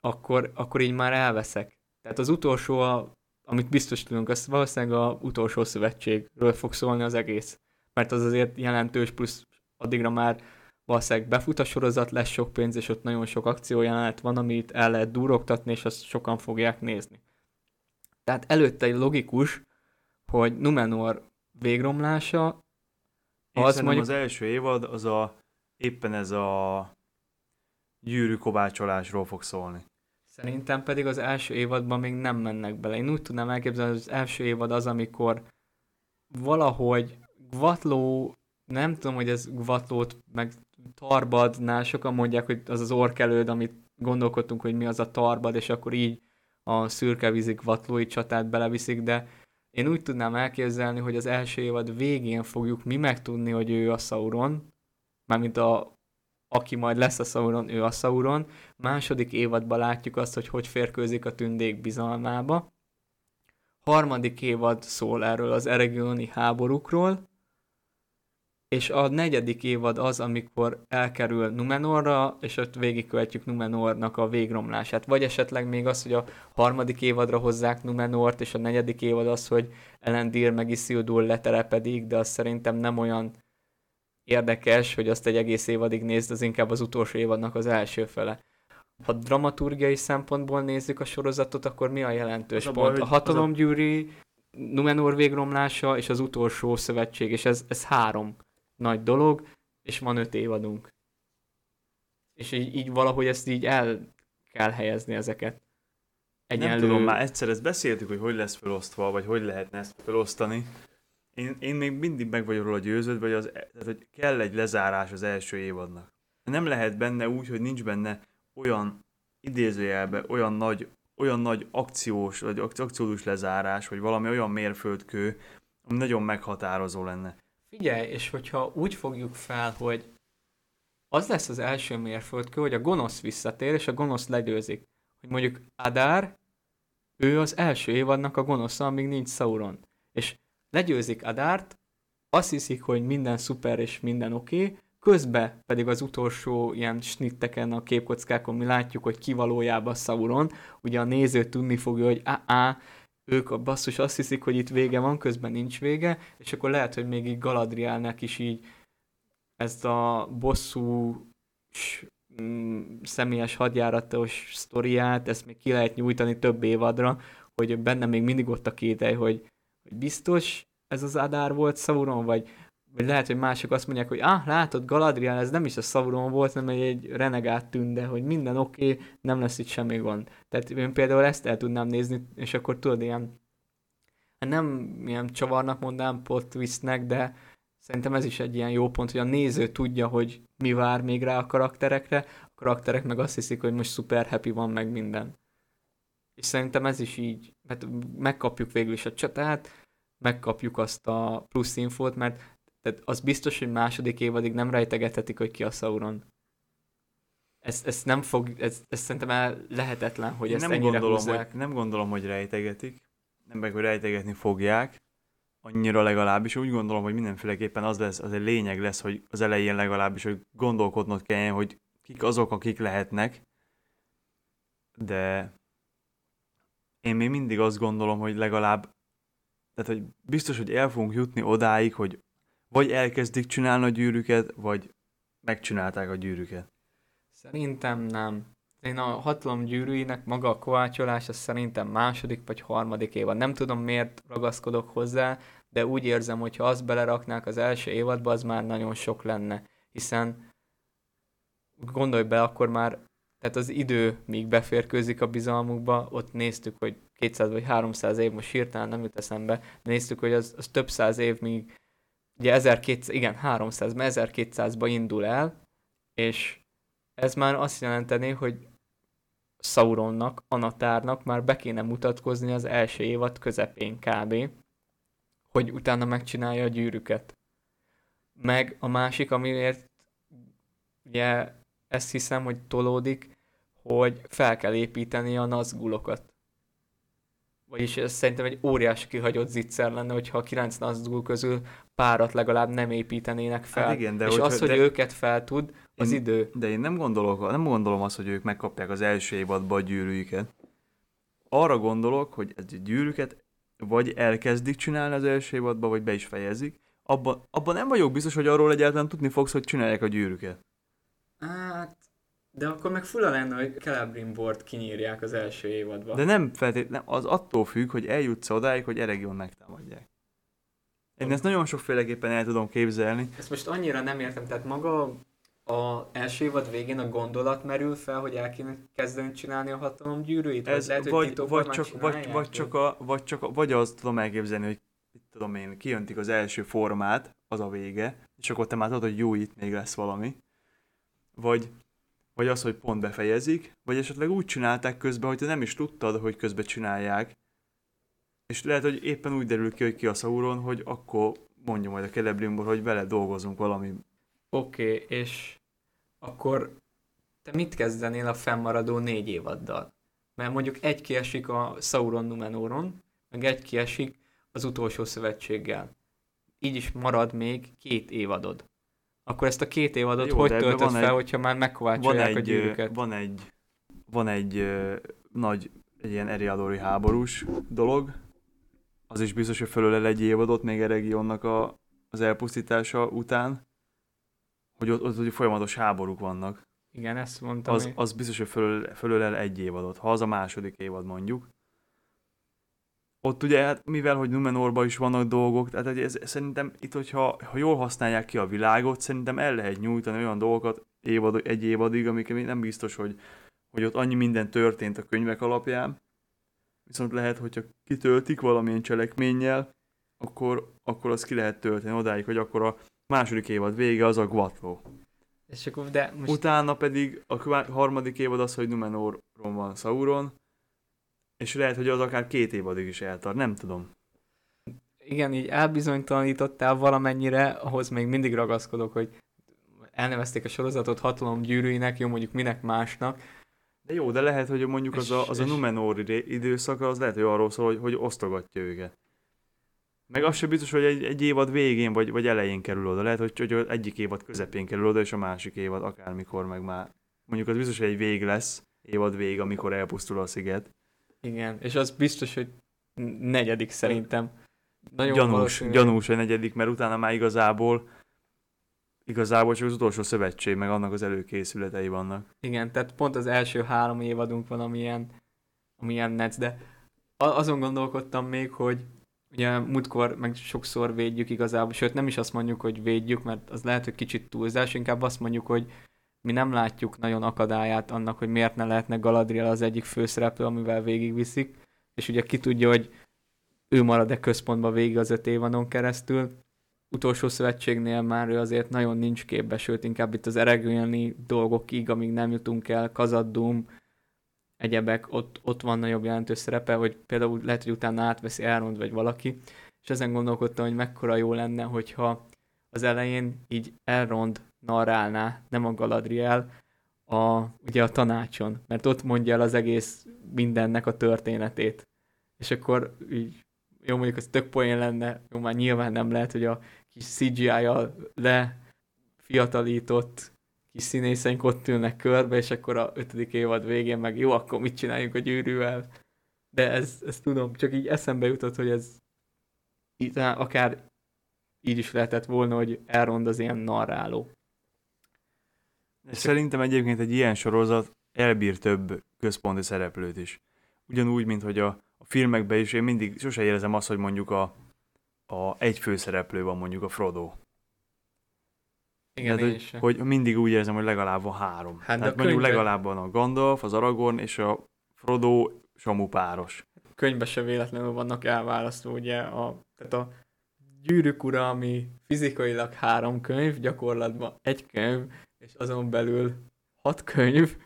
S1: akkor, akkor így már elveszek. Tehát az utolsó, a, amit biztos tudunk, az valószínűleg a utolsó szövetségről fog szólni az egész. Mert az azért jelentős, plusz addigra már valószínűleg befut a sorozat, lesz sok pénz, és ott nagyon sok akciójelenet van, amit el lehet durogtatni, és azt sokan fogják nézni. Tehát előtte egy logikus, hogy Numenor végromlása,
S2: Én
S1: Az
S2: mondjuk- az első évad, az a éppen ez a gyűrű kovácsolásról fog szólni.
S1: Szerintem pedig az első évadban még nem mennek bele. Én úgy tudnám elképzelni, hogy az első évad az, amikor valahogy Gvatló, nem tudom, hogy ez Gvatlót, meg Tarbadnál sokan mondják, hogy az az orkelőd, amit gondolkodtunk, hogy mi az a Tarbad, és akkor így a szürkevízi Gvatlói csatát beleviszik, de én úgy tudnám elképzelni, hogy az első évad végén fogjuk mi megtudni, hogy ő a Sauron, mármint a, aki majd lesz a Sauron, ő a Sauron. Második évadban látjuk azt, hogy hogy férkőzik a tündék bizalmába. Harmadik évad szól erről az Eregioni háborúkról, és a negyedik évad az, amikor elkerül Numenorra, és ott végigkövetjük Numenornak a végromlását. Vagy esetleg még az, hogy a harmadik évadra hozzák Numenort, és a negyedik évad az, hogy Elendil meg Isildur letelepedik, de az szerintem nem olyan érdekes, hogy azt egy egész évadig nézd, az inkább az utolsó évadnak az első fele. Ha dramaturgiai szempontból nézzük a sorozatot, akkor mi a jelentős
S2: Az a baj,
S1: pont? A
S2: az a-
S1: hatalomgyűri, Numenor végromlása és az utolsó szövetség, és ez, ez három nagy dolog, és van öt évadunk. És így, így valahogy ezt így el kell helyezni ezeket.
S2: Nem tudom, már egyszer ezt beszéltük, hogy hogy lesz felosztva, vagy hogy lehetne ezt felosztani. Én, én még mindig meg vagyok róla győződve, hogy, az, tehát, hogy kell egy lezárás az első évadnak. Nem lehet benne úgy, hogy nincs benne olyan idézőjelbe, olyan nagy, olyan nagy akciós, vagy ak- akciódus lezárás, vagy valami olyan mérföldkő, ami nagyon meghatározó lenne.
S1: Figyelj, és hogyha úgy fogjuk fel, hogy az lesz az első mérföldkő, hogy a gonosz visszatér, és a gonosz legyőzik. Hogy mondjuk Adár, ő az első évadnak a gonosza, amíg nincs Sauron. És legyőzik Adárt, azt hiszik, hogy minden szuper és minden oké, okay, közben pedig az utolsó ilyen snitteken, a képkockákon mi látjuk, hogy ki valójában Sauron, ugye a néző tudni fogja, hogy á, ők a basszus azt hiszik, hogy itt vége van, közben nincs vége, és akkor lehet, hogy még így Galadrielnek is így ezt a bosszú mm, személyes hadjáratos sztoriát, ezt még ki lehet nyújtani több évadra, hogy benne még mindig ott a kételj, hogy, hogy biztos ez az Adár volt Sauron, vagy, vagy lehet, hogy mások azt mondják, hogy ah, látod, Galadriel, ez nem is a Sauron volt, hanem egy renegát tünde, hogy minden oké, okay, nem lesz itt semmi gond. Tehát én például ezt el tudnám nézni, és akkor tudod, ilyen hát nem ilyen csavarnak mondanám plot twistnek, de szerintem ez is egy ilyen jó pont, hogy a néző tudja, hogy mi vár még rá a karakterekre, a karakterek meg azt hiszik, hogy most super happy van meg minden. És szerintem ez is így, mert megkapjuk végül is a csatát, megkapjuk azt a plusz infót, mert tehát az biztos, hogy második évadig nem rejtegethetik, hogy ki a Sauron. Ez, ez nem fog, ez, ez szerintem el lehetetlen, hogy ezt
S2: nem
S1: ennyire
S2: gondolom,
S1: húzzák.
S2: hogy, nem gondolom, hogy rejtegetik. Nem meg, hogy rejtegetni fogják. Annyira legalábbis. Úgy gondolom, hogy mindenféleképpen az lesz, az egy lényeg lesz, hogy az elején legalábbis, hogy gondolkodnod kelljen, hogy kik azok, akik lehetnek. De én még mindig azt gondolom, hogy legalább tehát, hogy biztos, hogy el fogunk jutni odáig, hogy vagy elkezdik csinálni a gyűrűket, vagy megcsinálták a gyűrűket.
S1: Szerintem nem. Én a hatalom gyűrűinek maga a kovácsolás, az szerintem második vagy harmadik évad. Nem tudom miért ragaszkodok hozzá, de úgy érzem, hogy ha azt beleraknák az első évadba, az már nagyon sok lenne. Hiszen gondolj be, akkor már tehát az idő, míg beférkőzik a bizalmukba, ott néztük, hogy 200 vagy 300 év, most hirtelen nem jut eszembe, néztük, hogy az, az több száz év, míg ugye 1200, igen, 300, 1200-ba indul el, és ez már azt jelenteni, hogy Sauronnak, Anatárnak már be kéne mutatkozni az első évad közepén kb., hogy utána megcsinálja a gyűrűket. Meg a másik, amiért ugye ezt hiszem, hogy tolódik, hogy fel kell építeni a nazgulokat. Vagyis ez szerintem egy óriási kihagyott zicser lenne, hogyha a kilenc nazgul közül párat legalább nem építenének fel. Hát igen, de És az, hogy de... őket fel tud, az
S2: én,
S1: idő.
S2: De én nem, gondolok, nem gondolom azt, hogy ők megkapják az első évadba a gyűrűjüket. Arra gondolok, hogy ez a gyűrűket vagy elkezdik csinálni az első évadba, vagy be is fejezik. Abban, abban nem vagyok biztos, hogy arról egyáltalán tudni fogsz, hogy csinálják a gyűrűket.
S1: Hát, de akkor meg fura lenne, hogy Celebrimbort kinyírják az első évadban.
S2: De nem feltétlenül, az attól függ, hogy eljutsz odáig, hogy Eregion megtámadják. Én ezt nagyon sokféleképpen el tudom képzelni.
S1: Ezt most annyira nem értem, tehát maga a első évad végén a gondolat merül fel, hogy el kéne kezdeni csinálni a hatalom gyűrűit?
S2: Ez vagy, lehet, vagy, vagy, csak, vagy, vagy, csak a, vagy, csak vagy azt tudom elképzelni, hogy mit tudom én, kijöntik az első formát, az a vége, és akkor te már tudod, hogy jó, itt még lesz valami vagy, vagy az, hogy pont befejezik, vagy esetleg úgy csinálták közben, hogy te nem is tudtad, hogy közben csinálják, és lehet, hogy éppen úgy derül ki, hogy ki a Sauron, hogy akkor mondja majd a Celebrimbor, hogy vele dolgozunk valami.
S1: Oké, okay, és akkor te mit kezdenél a fennmaradó négy évaddal? Mert mondjuk egy kiesik a Sauron Numenoron, meg egy kiesik az utolsó szövetséggel. Így is marad még két évadod akkor ezt a két évadot Jó, hogy töltöd fel, egy, hogyha már megkovácsolják egy, a gyűrűket?
S2: Van egy, van egy uh, nagy egy ilyen Eriadori háborús dolog, az is biztos, hogy fölölel egy évadot még a regionnak a, az elpusztítása után, hogy ott, ott, ott folyamatos háborúk vannak.
S1: Igen, ezt mondtam.
S2: Az, az biztos, hogy fölölel, fölölel egy évadot, ha az a második évad mondjuk ott ugye, hát mivel, hogy Numenorban is vannak dolgok, tehát ez, szerintem itt, hogyha ha jól használják ki a világot, szerintem el lehet nyújtani olyan dolgokat évad, egy évadig, amik nem biztos, hogy, hogy ott annyi minden történt a könyvek alapján. Viszont lehet, hogyha kitöltik valamilyen cselekménnyel, akkor, akkor az ki lehet tölteni odáig, hogy akkor a második évad vége az a Guatlo.
S1: És akkor, de most...
S2: Utána pedig a harmadik évad az, hogy Numenoron van Sauron, és lehet, hogy az akár két évadig is eltart, nem tudom.
S1: Igen, így elbizonytalanítottál valamennyire, ahhoz még mindig ragaszkodok, hogy elnevezték a sorozatot hatalom gyűrűinek, jó mondjuk minek másnak.
S2: De jó, de lehet, hogy mondjuk az a, az a Numenor időszaka, az lehet, hogy arról szól, hogy, hogy osztogatja őket. Meg az sem biztos, hogy egy, egy évad végén vagy, vagy elején kerül oda. Lehet, hogy, hogy egyik évad közepén kerül oda, és a másik évad akármikor meg már. Mondjuk az biztos, hogy egy vég lesz, évad vég, amikor elpusztul a sziget.
S1: Igen, és az biztos, hogy negyedik szerintem.
S2: Nagyon gyanús, valószínű... gyanús a negyedik, mert utána már igazából igazából csak az utolsó szövetség, meg annak az előkészületei vannak.
S1: Igen, tehát pont az első három évadunk van, amilyen, amilyen netz, de azon gondolkodtam még, hogy ugye múltkor meg sokszor védjük igazából, sőt nem is azt mondjuk, hogy védjük, mert az lehet, hogy kicsit túlzás, inkább azt mondjuk, hogy mi nem látjuk nagyon akadályát annak, hogy miért ne lehetne Galadriel az egyik főszereplő, amivel végigviszik, és ugye ki tudja, hogy ő marad-e központban végig az öt évadon keresztül. Utolsó szövetségnél már ő azért nagyon nincs képbe, sőt inkább itt az eregülni dolgokig, amíg nem jutunk el, Kazaddum, egyebek, ott, ott van nagyobb jelentős szerepe, hogy például lehet, hogy utána átveszi Elrond vagy valaki, és ezen gondolkodtam, hogy mekkora jó lenne, hogyha az elején így Elrond narrálná, nem a Galadriel, a, ugye a tanácson, mert ott mondja el az egész mindennek a történetét. És akkor így, jó mondjuk az tök poén lenne, jó már nyilván nem lehet, hogy a kis CGI-jal le fiatalított kis színészeink ott ülnek körbe, és akkor a ötödik évad végén meg jó, akkor mit csináljunk a gyűrűvel. De ez, ez tudom, csak így eszembe jutott, hogy ez itt, akár így is lehetett volna, hogy elrond az ilyen narráló.
S2: És szerintem egyébként egy ilyen sorozat elbír több központi szereplőt is. Ugyanúgy, mint hogy a, a filmekben is én mindig sose érzem azt, hogy mondjuk a, a egy főszereplő van mondjuk a Frodo. Igen, Tehát, hogy, hogy mindig úgy érzem, hogy legalább van három. Hát Tehát mondjuk könyvbe... legalább van a Gandalf, az Aragorn és a Frodo Samu páros.
S1: Könyvben se véletlenül vannak elválasztva, ugye, a, tehát a Gyűrűk ura, ami fizikailag három könyv, gyakorlatban egy könyv, és azon belül hat könyv,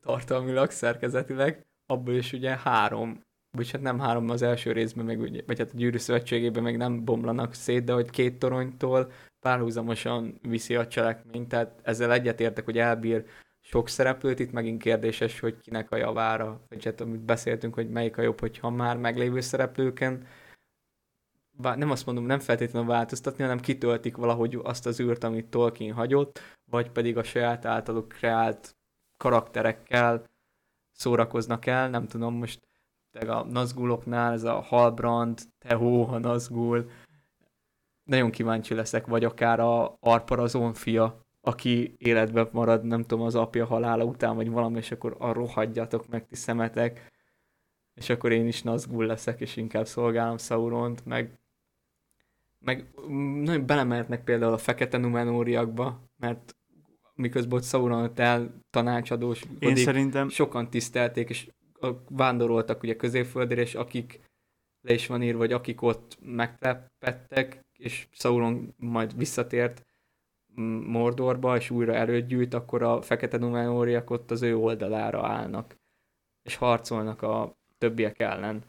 S1: tartalmilag, szerkezetileg, abból is ugye három, vagy hát nem három az első részben, meg ugye, vagy hát a gyűrű szövetségében meg nem bomlanak szét, de hogy két toronytól párhuzamosan viszi a cselekményt, tehát ezzel egyetértek, hogy elbír sok szereplőt, itt megint kérdéses, hogy kinek a javára, vagy hát amit beszéltünk, hogy melyik a jobb, hogyha már meglévő szereplőken nem azt mondom, nem feltétlenül változtatni, hanem kitöltik valahogy azt az űrt, amit Tolkien hagyott, vagy pedig a saját általuk kreált karakterekkel szórakoznak el, nem tudom, most a Nazguloknál ez a Halbrand, Tehó, a Nazgul, nagyon kíváncsi leszek, vagy akár a Arparazon fia, aki életben marad, nem tudom, az apja halála után, vagy valami, és akkor arról hagyjatok meg ti szemetek, és akkor én is Nazgul leszek, és inkább szolgálom Sauront, meg meg nagyon belemehetnek például a fekete numenóriakba, mert miközben ott Sauron el tanácsadós,
S2: Én szerintem...
S1: sokan tisztelték, és vándoroltak ugye középföldre, és akik le is van írva, vagy akik ott megtelepettek, és Sauron majd visszatért Mordorba, és újra erőt gyűjt, akkor a fekete numenóriak ott az ő oldalára állnak, és harcolnak a többiek ellen.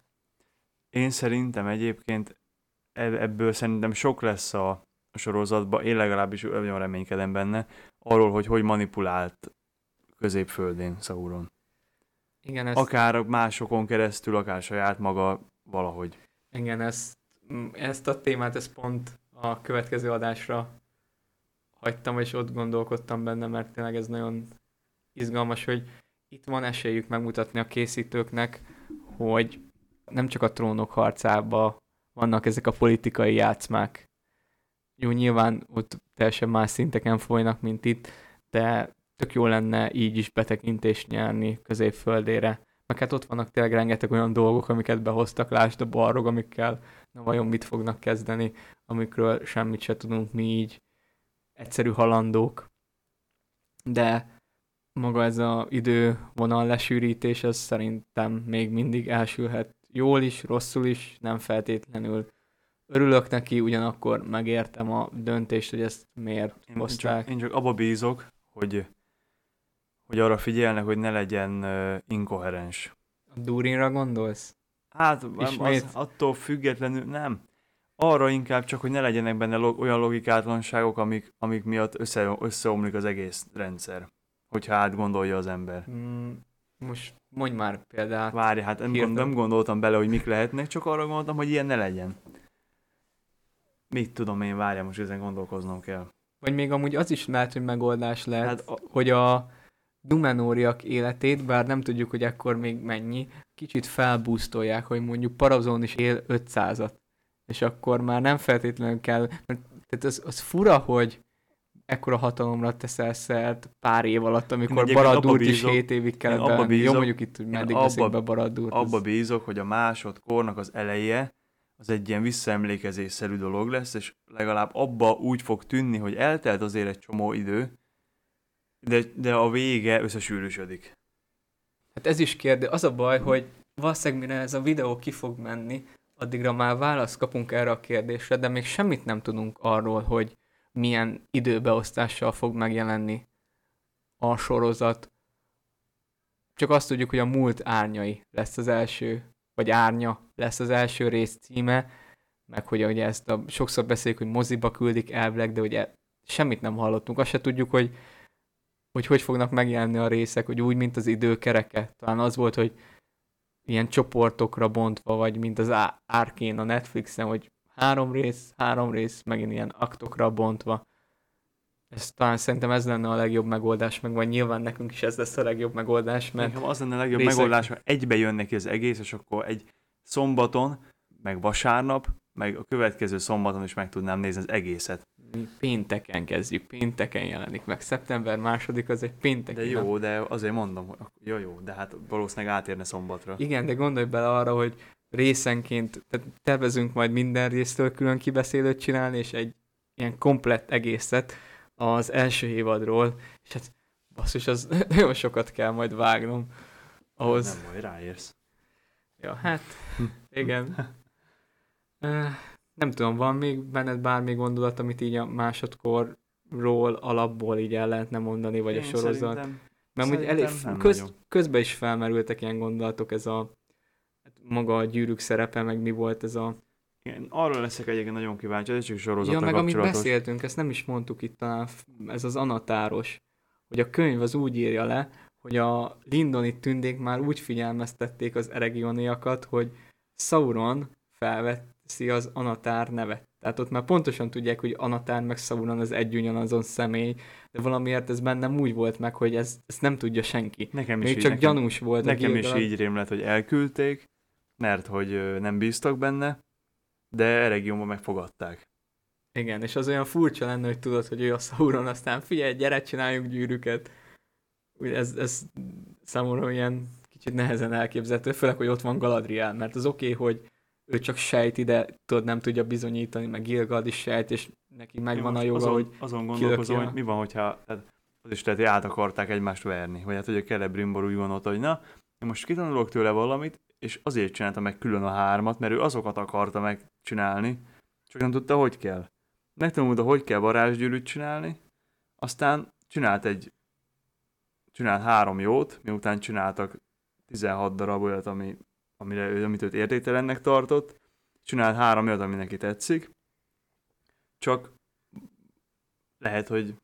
S2: Én szerintem egyébként ebből szerintem sok lesz a sorozatban, én legalábbis nagyon reménykedem benne, arról, hogy hogy manipulált középföldén Sauron. Igen, ezt... Akár másokon keresztül, akár saját maga valahogy.
S1: Igen, ezt, ezt a témát, ezt pont a következő adásra hagytam, és ott gondolkodtam benne, mert tényleg ez nagyon izgalmas, hogy itt van esélyük megmutatni a készítőknek, hogy nem csak a trónok harcába vannak ezek a politikai játszmák. Jó, nyilván ott teljesen más szinteken folynak, mint itt, de tök jó lenne így is betekintést nyerni középföldére. Meg hát ott vannak tényleg rengeteg olyan dolgok, amiket behoztak, lásd a barrog, amikkel na vajon mit fognak kezdeni, amikről semmit se tudunk mi így egyszerű halandók. De maga ez az idővonal lesűrítés, az szerintem még mindig elsülhet jól is, rosszul is, nem feltétlenül örülök neki, ugyanakkor megértem a döntést, hogy ezt miért
S2: én, hozták. Csak, én csak abba bízok, hogy, hogy arra figyelnek, hogy ne legyen uh, inkoherens.
S1: A Durinra gondolsz?
S2: Hát az, attól függetlenül nem. Arra inkább csak, hogy ne legyenek benne log, olyan logikátlanságok, amik, amik miatt össze, összeomlik az egész rendszer, hogyha átgondolja az ember. Mm,
S1: most mondj már példát.
S2: Várj, hát nem, gond, nem gondoltam bele, hogy mik lehetnek, csak arra gondoltam, hogy ilyen ne legyen. mit tudom én, várjál, most ezen gondolkoznom kell.
S1: Vagy még amúgy az is lehet, hogy megoldás lehet,
S2: Hát a-
S1: hogy a Numenóriak életét, bár nem tudjuk, hogy ekkor még mennyi, kicsit felbúztolják, hogy mondjuk Parazon is él 500-at. És akkor már nem feltétlenül kell, mert tehát az, az fura, hogy ekkora hatalomra teszel szert pár év alatt, amikor Baradúrt is
S2: bízok-
S1: 7 évig kellett
S2: abba
S1: bevenni. Jó,
S2: bízok-
S1: mondjuk itt, hogy meddig
S2: abba-
S1: be Baradúrt.
S2: Abba bízok, hogy a másodkornak az eleje az egy ilyen visszaemlékezésszerű dolog lesz, és legalább abba úgy fog tűnni, hogy eltelt azért egy csomó idő, de, de a vége összesűrűsödik.
S1: Hát ez is kérdés. Az a baj, hogy valószínűleg mire ez a videó ki fog menni, addigra már választ kapunk erre a kérdésre, de még semmit nem tudunk arról, hogy milyen időbeosztással fog megjelenni a sorozat. Csak azt tudjuk, hogy a múlt árnyai lesz az első, vagy árnya lesz az első rész címe, meg hogy ugye ezt a, sokszor beszéljük, hogy moziba küldik elvileg, de ugye semmit nem hallottunk. Azt se tudjuk, hogy hogy hogy fognak megjelenni a részek, hogy úgy, mint az időkereke. Talán az volt, hogy ilyen csoportokra bontva, vagy mint az Arkane a Netflixen, hogy három rész, három rész, megint ilyen aktokra bontva. Ez talán szerintem ez lenne a legjobb megoldás, meg majd nyilván nekünk is ez lesz a legjobb megoldás, mert
S2: Nekem az lenne a legjobb
S1: részek-
S2: megoldás, ha egybe jön neki az egész, és akkor egy szombaton, meg vasárnap, meg a következő szombaton is meg tudnám nézni az egészet.
S1: mi pénteken kezdjük, pénteken jelenik meg. Szeptember második az egy pénteki
S2: De jó, de azért mondom, hogy jó, jó, de hát valószínűleg átérne szombatra.
S1: Igen, de gondolj bele arra, hogy részenként, tehát tervezünk majd minden résztől külön kibeszélőt csinálni, és egy ilyen komplett egészet az első évadról, és hát basszus, az nagyon sokat kell majd vágnom ahhoz.
S2: Nem baj, ráérsz.
S1: Ja, hát igen. Nem tudom, van még benned bármi gondolat, amit így a másodkorról, alapból így el lehetne mondani, vagy a
S2: Én
S1: sorozat?
S2: szerintem-
S1: Mert úgy elég,
S2: Szerintem
S1: köz,
S2: nagyon.
S1: közben is felmerültek ilyen gondolatok, ez a maga a gyűrűk szerepe, meg mi volt ez a...
S2: Igen, arra leszek egyébként nagyon kíváncsi, ez csak sorozatra
S1: Ja, meg amit beszéltünk, ezt nem is mondtuk itt talán, ez az anatáros, hogy a könyv az úgy írja le, hogy a lindoni tündék már úgy figyelmeztették az eregioniakat, hogy Sauron felveszi az anatár nevet. Tehát ott már pontosan tudják, hogy anatár meg Sauron az egy ugyanazon személy, de valamiért ez bennem úgy volt meg, hogy ez, ezt nem tudja senki.
S2: Nekem is
S1: Még
S2: így,
S1: csak
S2: nekem,
S1: gyanús volt
S2: nekem is így rém lett, hogy elküldték, mert hogy nem bíztak benne, de Eregiumban megfogadták.
S1: Igen, és az olyan furcsa lenne, hogy tudod, hogy ő a Sauron, aztán figyelj, gyere, csináljunk gyűrűket. Úgy ez, ez számomra ilyen kicsit nehezen elképzelhető, főleg, hogy ott van Galadriel, mert az oké, okay, hogy ő csak sejti, de tudod, nem tudja bizonyítani, meg Gilgad is sejt, és neki megvan a joga,
S2: azon,
S1: hogy
S2: azon gondolkozom,
S1: kilöki a-
S2: hogy mi van, hogyha tehát az is lehet, hogy át akarták egymást verni. Vagy hát, hogy a Celebrimbor úgy gondolta, hogy na, én most kitanulok tőle valamit, és azért csinálta meg külön a hármat, mert ő azokat akarta megcsinálni, csak nem tudta, hogy kell. Megtanulta, hogy kell varázsgyűrűt csinálni, aztán csinált egy csinált három jót, miután csináltak 16 darab olyat, ami, amire, amit őt értéktelennek tartott, csinált három olyat, ami neki tetszik, csak lehet, hogy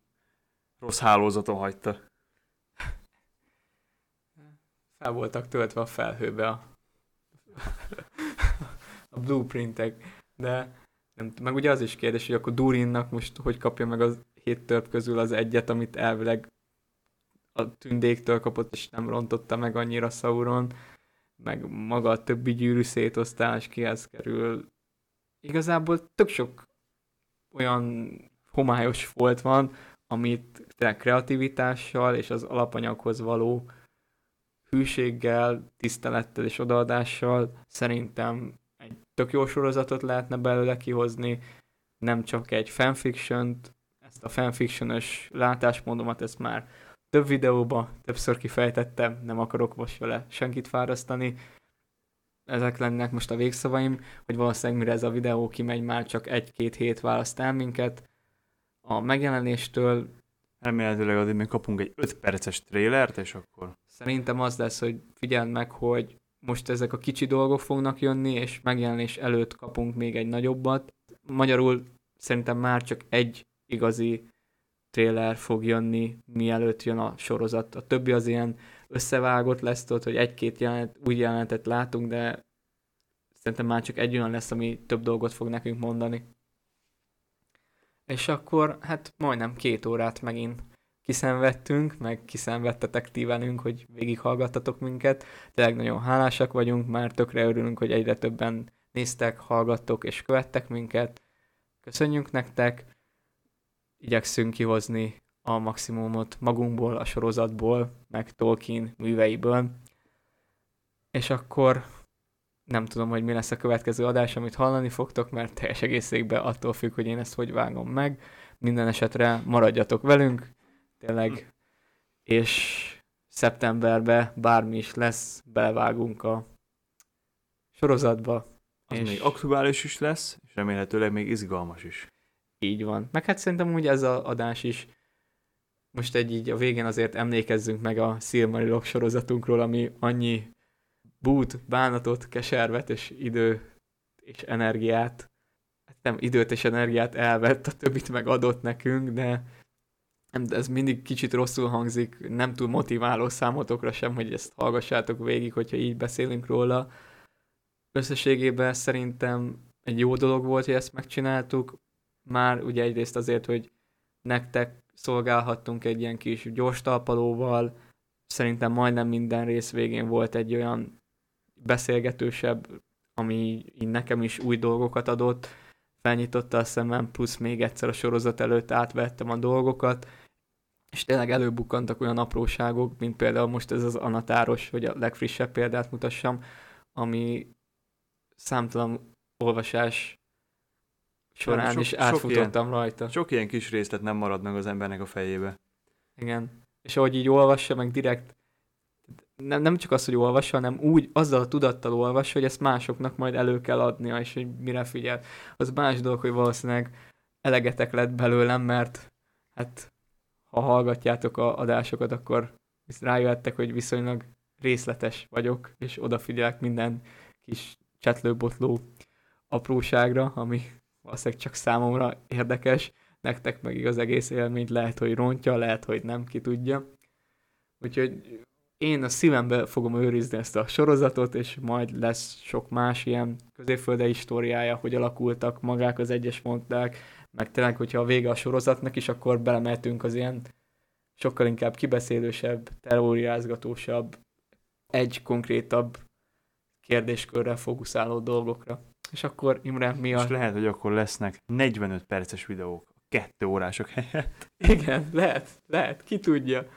S2: rossz hálózaton hagyta.
S1: fel voltak töltve a felhőbe a, a blueprintek, de nem, meg ugye az is kérdés, hogy akkor Durinnak most hogy kapja meg az hét törp közül az egyet, amit elvileg a tündéktől kapott, és nem rontotta meg annyira Sauron, meg maga a többi gyűrű szétosztás kihez kerül. Igazából tök sok olyan homályos volt van, amit kreativitással és az alapanyaghoz való hűséggel, tisztelettel és odaadással szerintem egy tök jó sorozatot lehetne belőle kihozni, nem csak egy fanfiction ezt a fanfictionös látásmódomat, ezt már több videóba többször kifejtettem, nem akarok most vele senkit fárasztani. Ezek lennek most a végszavaim, hogy valószínűleg mire ez a videó kimegy, már csak egy-két hét választ el minket. A megjelenéstől
S2: Remélhetőleg addig még kapunk egy 5 perces trélert, és akkor
S1: Szerintem az lesz, hogy figyeld meg, hogy most ezek a kicsi dolgok fognak jönni, és megjelenés előtt kapunk még egy nagyobbat. Magyarul szerintem már csak egy igazi trailer fog jönni, mielőtt jön a sorozat. A többi az ilyen összevágott lesz, tudod, hogy egy-két jelenet, új jelenetet látunk, de szerintem már csak egy olyan lesz, ami több dolgot fog nekünk mondani. És akkor hát majdnem két órát megint kiszenvedtünk, meg kiszenvedtetek ti velünk, hogy végighallgattatok minket. Tényleg nagyon hálásak vagyunk, már tökre örülünk, hogy egyre többen néztek, hallgattok és követtek minket. Köszönjük nektek, igyekszünk kihozni a maximumot magunkból, a sorozatból, meg Tolkien műveiből. És akkor nem tudom, hogy mi lesz a következő adás, amit hallani fogtok, mert teljes egészében attól függ, hogy én ezt hogy vágom meg. Minden esetre maradjatok velünk, tényleg, és szeptemberben bármi is lesz, belevágunk a sorozatba.
S2: Az
S1: és
S2: még aktuális is lesz, és remélhetőleg még izgalmas is.
S1: így van. Meg hát szerintem úgy ez az adás is most egy így a végén azért emlékezzünk meg a Silmarilok sorozatunkról, ami annyi bút, bánatot, keservet és idő és energiát, nem időt és energiát elvett, a többit meg adott nekünk, de nem, ez mindig kicsit rosszul hangzik, nem túl motiváló számotokra sem, hogy ezt hallgassátok végig, hogyha így beszélünk róla. Összességében szerintem egy jó dolog volt, hogy ezt megcsináltuk, már ugye egyrészt azért, hogy nektek szolgálhattunk egy ilyen kis gyors talpalóval, szerintem majdnem minden rész végén volt egy olyan beszélgetősebb, ami így nekem is új dolgokat adott, felnyitotta a szemem, plusz még egyszer a sorozat előtt átvettem a dolgokat, és tényleg előbukkantak olyan apróságok, mint például most ez az anatáros, hogy a legfrissebb példát mutassam, ami számtalan olvasás során
S2: sok-
S1: is átfutottam rajta.
S2: Sok ilyen kis részlet nem marad meg az embernek a fejébe.
S1: Igen. És ahogy így olvassa, meg direkt nem, nem csak az, hogy olvassa, hanem úgy azzal a tudattal olvassa, hogy ezt másoknak majd elő kell adnia, és hogy mire figyel. Az más dolog, hogy valószínűleg elegetek lett belőlem, mert hát ha hallgatjátok a adásokat, akkor rájöttek, hogy viszonylag részletes vagyok, és odafigyelek minden kis csetlőbotló apróságra, ami valószínűleg csak számomra érdekes, nektek meg az egész élményt lehet, hogy rontja, lehet, hogy nem, ki tudja. Úgyhogy én a szívembe fogom őrizni ezt a sorozatot, és majd lesz sok más ilyen középfölde históriája, hogy alakultak magák az egyes monddák, meg tényleg, hogyha a vége a sorozatnak is, akkor belemeltünk az ilyen sokkal inkább kibeszélősebb, teóriázgatósabb, egy konkrétabb kérdéskörrel fókuszáló dolgokra. És akkor Imre, mi a...
S2: És lehet, hogy akkor lesznek 45 perces videók, kettő órások helyett.
S1: Igen, lehet, lehet, ki tudja.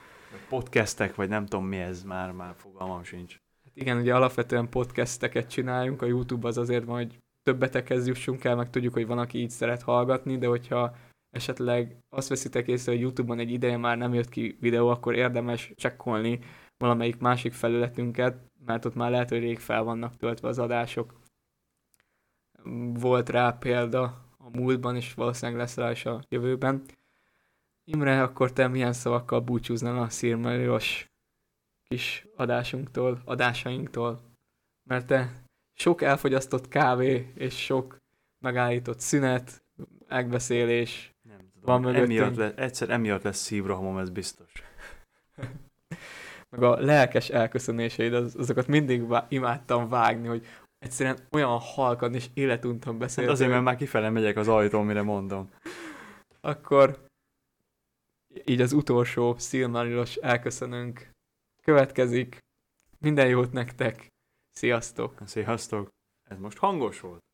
S2: Podcastek, vagy nem tudom mi ez, már, már fogalmam sincs.
S1: Hát igen, ugye alapvetően podcasteket csináljunk, a YouTube az azért van, hogy többetekhez jussunk el, meg tudjuk, hogy van, aki így szeret hallgatni, de hogyha esetleg azt veszitek észre, hogy YouTube-on egy ideje már nem jött ki videó, akkor érdemes csekkolni valamelyik másik felületünket, mert ott már lehet, hogy rég fel vannak töltve az adások. Volt rá példa a múltban, és valószínűleg lesz rá is a jövőben. Imre, akkor te milyen szavakkal búcsúznál a Szirmelios kis adásunktól, adásainktól? Mert te sok elfogyasztott kávé, és sok megállított szünet, megbeszélés,
S2: Nem tudom.
S1: Van mögöttünk.
S2: emiatt le, egyszer emiatt lesz szívrohamom, ez biztos.
S1: meg a lelkes elköszönéseid, az, azokat mindig vá- imádtam vágni, hogy egyszerűen olyan halkan és életuntan
S2: Hát
S1: beszéltél.
S2: azért, mert már kifele megyek az ajtón, mire mondom.
S1: Akkor így az utolsó Silmarilos elköszönünk. Következik. Minden jót nektek. Sziasztok!
S2: Sziasztok! Ez most hangos volt?